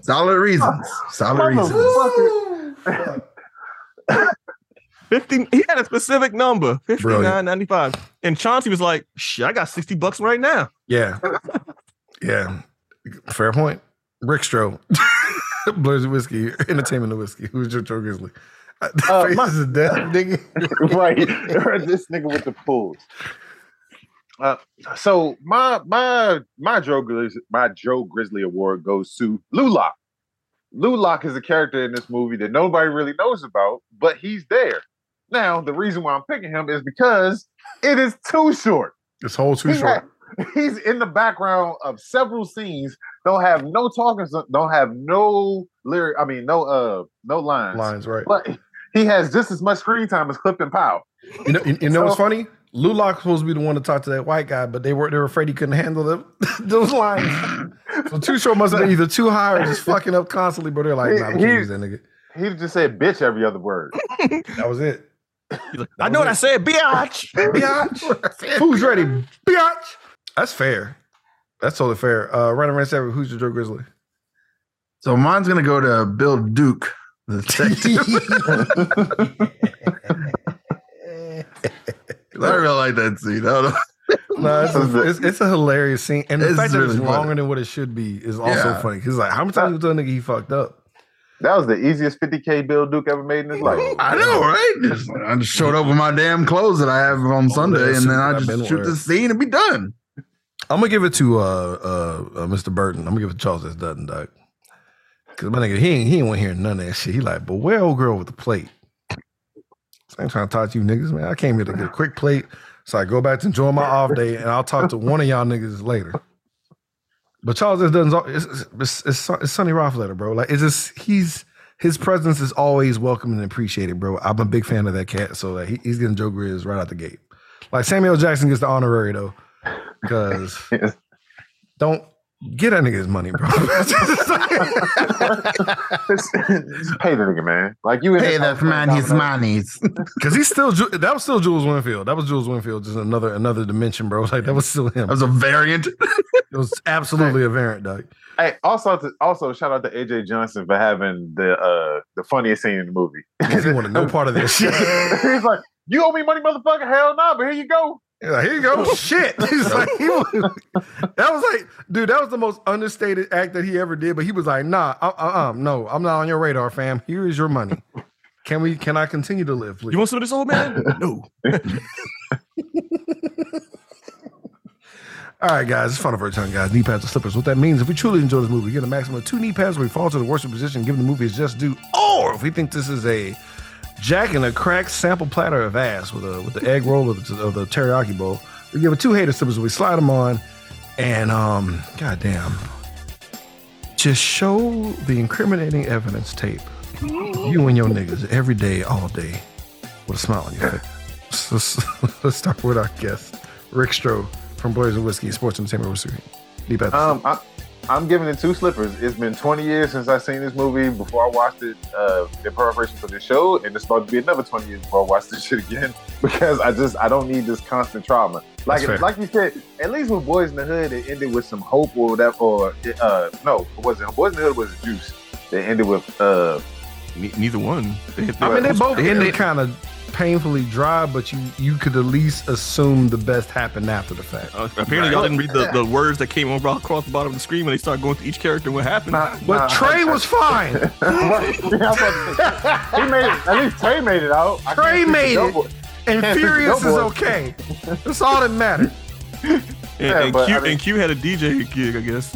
Solid reasons. Solid reasons. Motherfucker. 50 he had a specific number fifty nine ninety five. and chauncey was like shit i got 60 bucks right now Yeah, yeah. Fair point. Rick Of Whiskey, Entertainment of Whiskey. Who's your Joe Grizzly? Uh, my- Faces of death, nigga. right. this nigga with the pulls. Uh, so my my my Joe Grizzly my Joe Grizzly award goes to Lew-Loc. Lou Lock is a character in this movie that nobody really knows about, but he's there. Now, the reason why I'm picking him is because it is too short. This whole too He short. ha- he's in the background of several scenes. Don't have no talking. Don't have no lyric. I mean, no uh, no lines. Lines, right? But he has just as much screen time as Clifton Powell. You know, you, you know what's funny? Lew-Loc supposed to be the one to talk to that white guy, but they were they were afraid he couldn't handle them, those lines. So Too Short must have been either too high or just fucking up constantly. But they're like, nah, we He- that nigga. He just said bitch every other word. That was it. He's like, i know what i said biatch Biatch. Who's ready? Biatch. That's fair. That's totally fair. Uh, right around seven. Who's your Joe Grizzly? So mine's gonna go to Bill Duke, the detective. I really like that scene. I don't know. No, it's a, it's, it's a hilarious scene, and the It's fact that it's really funny. longer than what it should be is also Yeah. funny. Because like, how many times you tell a nigga he fucked up? That was the easiest 50k Bill Duke ever made in his life. I know, right? Just- I just showed up with my damn clothes that I have on Sunday, that and then I just shoot the scene and be done. I'm gonna give it to uh, uh, uh Mr. Burton. I'm gonna give it to Charles S. Dutton, dog. Cause my nigga, he ain't he ain't want to hear none of that shit. He like, but where old girl with the plate? I ain't trying to talk to you niggas, man. I came here to get a quick plate, so I go back to enjoy my off day, and I'll talk to one of y'all niggas later. But Charles S. Dutton's it's, it's, it's, it's Sonny bro. Like it's just he's his presence is always welcome and appreciated, bro. I'm a big fan of that cat, so like, he, he's getting Joe Grizz right out the gate. Like Samuel Jackson gets the honorary though, because don't get that nigga his money, bro. Just pay the nigga, man. Like you Pay this that house man playing his dominoes. monies. Because he's still that was still Jules Winnfield. That was Jules Winnfield, just another another dimension, bro. Like that was still him. That was a variant. It was absolutely a variant, dog. Hey, also to, also shout out to AJ Johnson for having the uh the funniest scene in the movie. He wanted no part of this shit. He's like, "You owe me money, motherfucker." Hell no, but here you go. Like, here you go. Shit. He's like, he was, that was like, dude, that was the most understated act that he ever did. But he was like, nah, uh, uh, uh, no, I'm not on your radar, fam. Here is your money. Can we? Can I continue to live, please? You want some of this old man? No. All right, guys, it's fun for a ton, guys. Knee pads or slippers. What that means, if we truly enjoy this movie, we get a maximum of two knee pads where we fall to the worship position, given the movie is just due. Or if we think this is a Jack and a crack sample platter of ass with a with the egg roll of the, or the teriyaki bowl, we give it two hater slippers. We slide them on, and um, goddamn, just show the incriminating evidence tape. You and your niggas every day, all day, with a smile on your face. So, let's start with our guest, Rick Stroh from Blaze and Whiskey Sports Entertainment History. Deep Um, I, I'm giving it two slippers. It's been 20 years since I seen this movie. Before I watched it uh, in preparation for this show, and it's about to be another 20 years before I watch this shit again because I just I don't need this constant trauma. Like That's fair. like you said, at least with Boyz n the Hood, it ended with some hope or whatever. Or uh, no, it wasn't Boyz n the Hood was a juice. They ended with uh, Ne- neither one. They, I mean, they both they- ended kind of painfully dry, but you you could at least assume the best happened after the fact. Uh, apparently, y'all didn't read the, the words that came over across the bottom of the screen when they started going through each character and what happened. nah, But nah, Trey was fine. I was about he made it. At least Trey made it out. Trey made it. Boy. And Can't speak for Furious is okay. That's all that mattered. and, yeah, and Q, I mean- and Q had a DJ gig, I guess.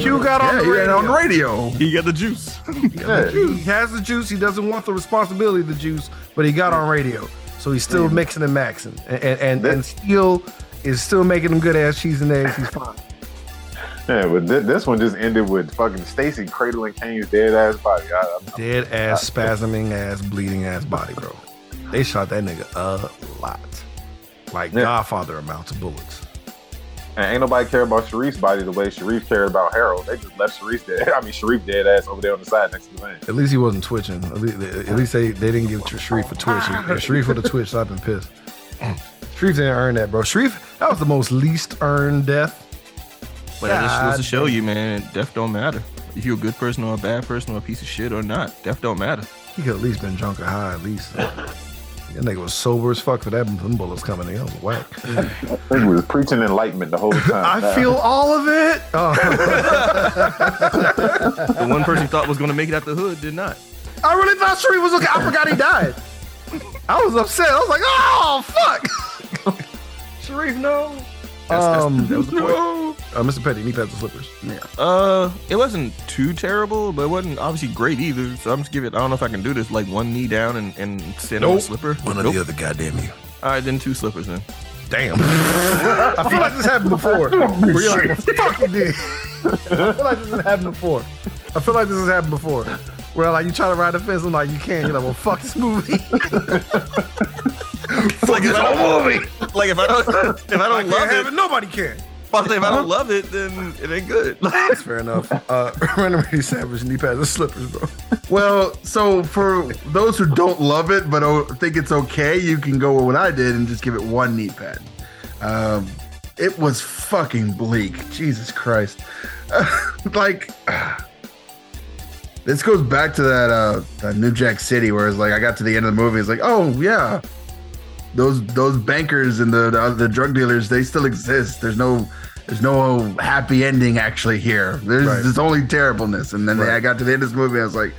Q got on Yeah, the radio. on the radio. He got the juice. Yeah. He has the juice. He doesn't want the responsibility of the juice, but he got on radio, so he's still mm-hmm. mixing and maxing, and and, and, and still is still making them good ass cheese and eggs. He's fine. Yeah, but thi- this one just ended with fucking Stacy cradling Caine's dead ass body. I, I, Dead ass, spasming ass, bleeding ass body, bro. They shot that nigga a lot, like. Godfather amounts of bullets. And ain't nobody care about Sharif's body the way Sharif cared about Harold. They just left Sharif dead. I mean, Sharif dead ass over there on the side next to the van. At least he wasn't twitching. At least, at least they, they didn't give Sharif a twitch. If Sharif would have twitched, I'd been pissed. Sharif didn't earn that, bro. Sharif, that was the most least earned death. But that just goes to show you, man, death don't matter. If you're a good person or a bad person or a piece of shit or not, death don't matter. He could at least been drunk or high, at least. that nigga was sober as fuck for that. Them bullets coming in. That was whack. He was preaching enlightenment the whole time. I feel all of it. Oh. The one person you thought was going to make it out the hood did not. I really thought Sharif was okay. I forgot he died. I was upset. I was like, oh, fuck. Sharif, no. That's, that's- Um, that was the point. Uh, Mr. Petty, knee pads and slippers. Yeah. Uh, it wasn't too terrible, but it wasn't obviously great either. So I'm just giving. it. I don't know if I can do this. Like one knee down and and stand on a slipper. One or Nope. the other, goddamn you. All right, then two slippers then. Damn. I feel like this happened before. Where you're like, well, fuck you did. I feel like this has happened before. I feel like this has happened before. Where like you try to ride the fence, I'm like, you can't. You're like, well, fuck this movie. Like if I don't, like if I don't, if I don't love have it, it. Nobody can. but if I don't love it, then it ain't good. That's fair enough. Uh, Randy Savage, knee pads and slippers, bro. Well, so for those who don't love it but think it's okay, you can go with what I did and just give it one knee pad. Um, it was fucking bleak. Jesus Christ. like, this goes back to that, uh, that New Jack City where it's like, I got to the end of the movie. It's like, oh, yeah. Those those bankers and the, the the drug dealers they still exist. There's no there's no happy ending actually here. There's, Right. there's only terribleness. And then Right. I got to the end of this movie. I was like,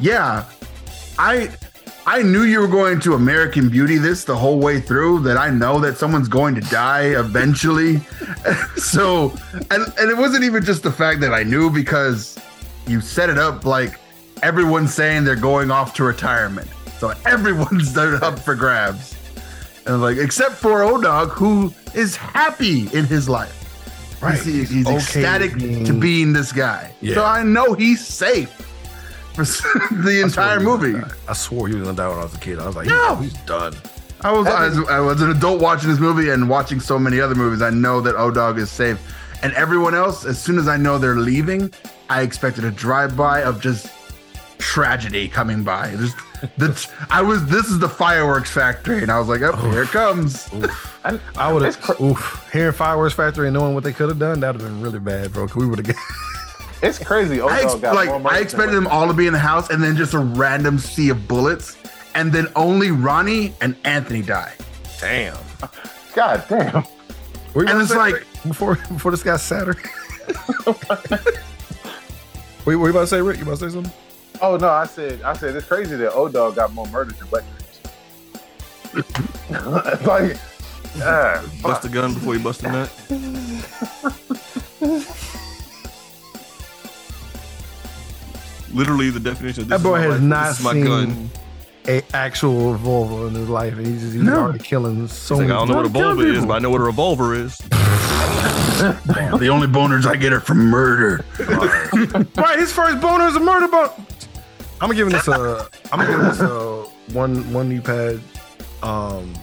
yeah, I I knew you were going to American Beauty this the whole way through. That I know that someone's going to die eventually. so and and it wasn't even just the fact that I knew because you set it up like everyone's saying they're going off to retirement. So everyone's up for grabs. And like, except for O Dog, who is happy in his life. Right. He's, he's okay ecstatic being- to being this guy. Yeah. So I know he's safe. for the entire movie. I swore he was gonna die when I was a kid. I was like, No. he's, he's done. I was I was, I was an adult watching this movie and watching so many other movies. I know that O Dog is safe, and everyone else. As soon as I know they're leaving, I expected a drive by of just tragedy coming by. Just the I was this is the fireworks factory, and I was like, oh, here it comes. I, I would It's have, oof, hearing Fireworks Factory and knowing what they could have done, that would have been really bad, bro. 'cause we would have it's crazy. O I ex- got like more I expected them all to be in the house, and then just a random sea of bullets, and then only Ronnie and Anthony die. Damn. God damn. And it's like before before this got sadder. Wait, what you about to say, Rick? You about to say something? Oh no, I said I said it's crazy that O Dog got more murders than wet dreams. like, ah, Bust a gun before you bust a nut. Literally, the definition of this That boy is my has life, not this my seen gun. a actual revolver in his life, and he's just he's No. already killing so He's like, many. I don't know what a revolver is, but I know what a revolver is. damn, the only boners I get are from murder. right, his first boner is a murder bone. I'm give this uh I'm give this uh one one knee pad. Um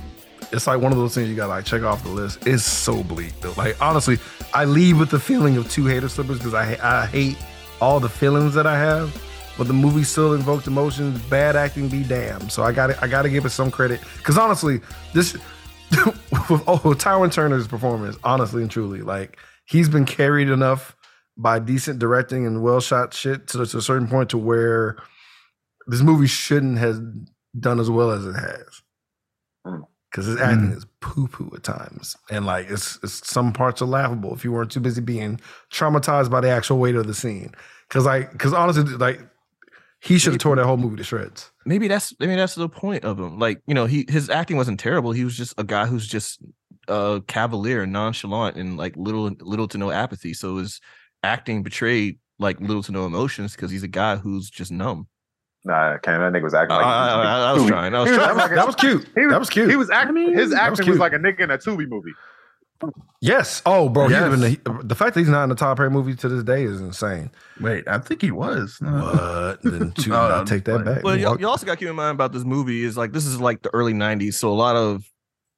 it's like one of those things you gotta like check off the list. It's so bleak though. Like honestly, I leave with the feeling of two hater slippers because I I hate all the feelings that I have. But the movie still invoked emotions. Bad acting be damned. So I got I got to give it some credit because honestly, this with oh, Tyrin Turner's performance, honestly and truly, like he's been carried enough by decent directing and well shot shit to, to a certain point to where this movie shouldn't have done as well as it has. Mm. Because his acting is poo poo at times, and like it's, it's some parts are laughable if you weren't too busy being traumatized by the actual weight of the scene. Because like, because honestly, like he should have tore that whole movie to shreds. maybe that's maybe that's the point of him. Like, you know, he his acting wasn't terrible. He was just a guy who's just uh cavalier nonchalant and like little little to no apathy. So his acting betrayed like little to no emotions because he's a guy who's just numb. Nah, Cam, that nigga was acting I, like I, I- I was trying. I was He was trying. acting like a- That was cute. He was, that was cute. He was acting. his that was acting was, cute. like a nigga in a Tubi movie. yes. Oh, bro. Yes. The, the fact that he's not in the top rated movie to this day is insane. Wait, I think he was. What? then two, Oh, I'll take that back. Well, you, Walk- you also got to keep in mind about this movie is like this is like the early '90s, so a lot of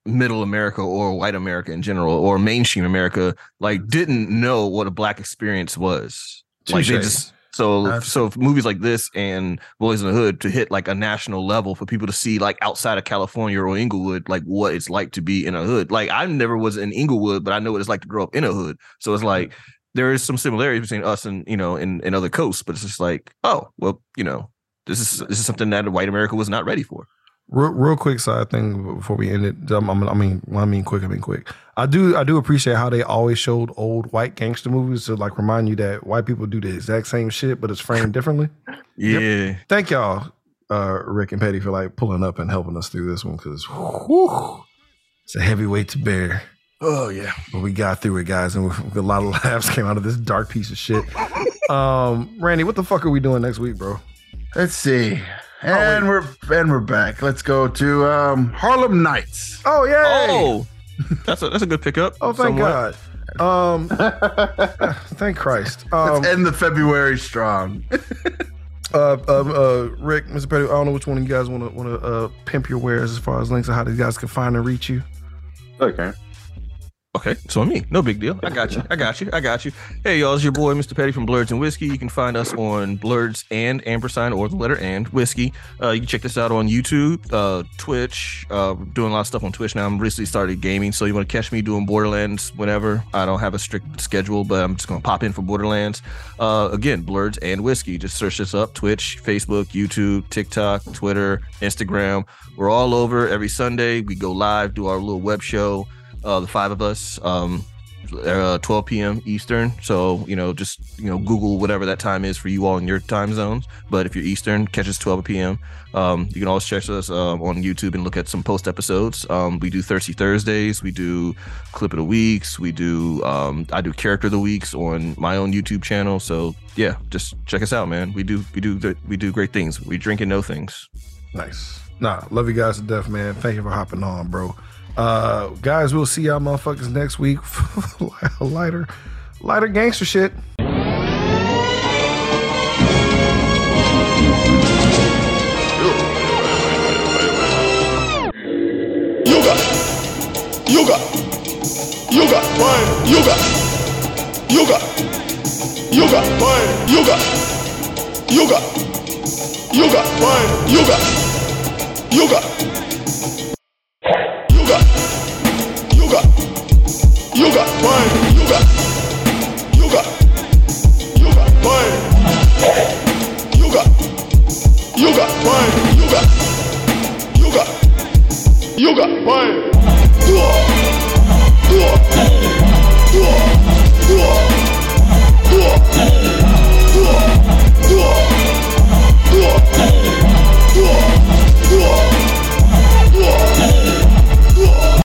middle America or white America in general or mainstream America like didn't know what a black experience was. Like they just so so if movies like this and Boyz n the Hood to hit like a national level for people to see like outside of California or Inglewood like what it's like to be in a hood. Like I never was in Inglewood, but I know what it's like to grow up in a hood. So it's like there is some similarities between us and you know in, in other coasts, but it's just like oh well you know this is this is something that white America was not ready for. Real, real quick side thing before we end it. Um, I mean, when I mean quick, I mean quick. I do, I do appreciate how they always showed old white gangster movies to like remind you that white people do the exact same shit, but it's framed differently. Yeah. Thank y'all, uh, Rick and Petty, for like pulling up and helping us through this one because it's a heavy weight to bear. Oh yeah. But we got through it, guys, and a lot of laughs came out of this dark piece of shit. Um, Randy, what the fuck are we doing next week, bro? Let's see. And we're and we're back. Let's go to um, Harlem Nights. Oh yeah! Oh, that's a that's a good pickup. Oh, thank somewhat. God. Um, thank Christ. Um, Let's end the February strong. uh, um, uh, Rick, Mr. Petty, I don't know which one of you guys want to want to uh, pimp your wares as far as links of how these guys can find and reach you. Okay. Okay, so me, no big deal. I got you. I got you. I got you. Hey, y'all, it's your boy, Mr. Petty from Blerds and Whiskey. You can find us on Blerds and Ampersand or the letter and Whiskey. Uh, you can check this out on YouTube, uh, Twitch. Uh, doing a lot of stuff on Twitch now. I'm recently started gaming, so you want to catch me doing Borderlands whenever. I don't have a strict schedule, but I'm just gonna pop in for Borderlands. Uh, again, Blerds and Whiskey. Just search this up: Twitch, Facebook, YouTube, TikTok, Twitter, Instagram. We're all over every Sunday. We go live, do our little web show uh, the five of us, um, uh, 12 p.m. Eastern. So, you know, just, you know, Google whatever that time is for you all in your time zones. But if you're Eastern, catch us 12 p.m. Um, you can always check us um, on YouTube and look at some post episodes. Um, we do Thirsty Thursdays. We do Clip of the Weeks. We do, um, I do Character of the Weeks on my own YouTube channel. So, yeah, just check us out, man. We do, we do, we do great things. We drink and know things. Nice. Nah, love you guys to death, man. Thank you for hopping on, bro. Uh, guys, we'll see y'all motherfuckers next week. lighter, lighter gangster shit. Yoga, yoga, yoga, wine, yoga, yoga, yoga, wine, yoga, yoga, yoga, wine, yoga, yoga. yoga. Yoga, got Yoga, yoga, got. Yoga, yoga, You Yoga, yoga, You got. You got mine. You got. You got. You got mine. Do it. Do it. Do it. Do it. Do it. Do it. Do it. Do it. Do it. Do it.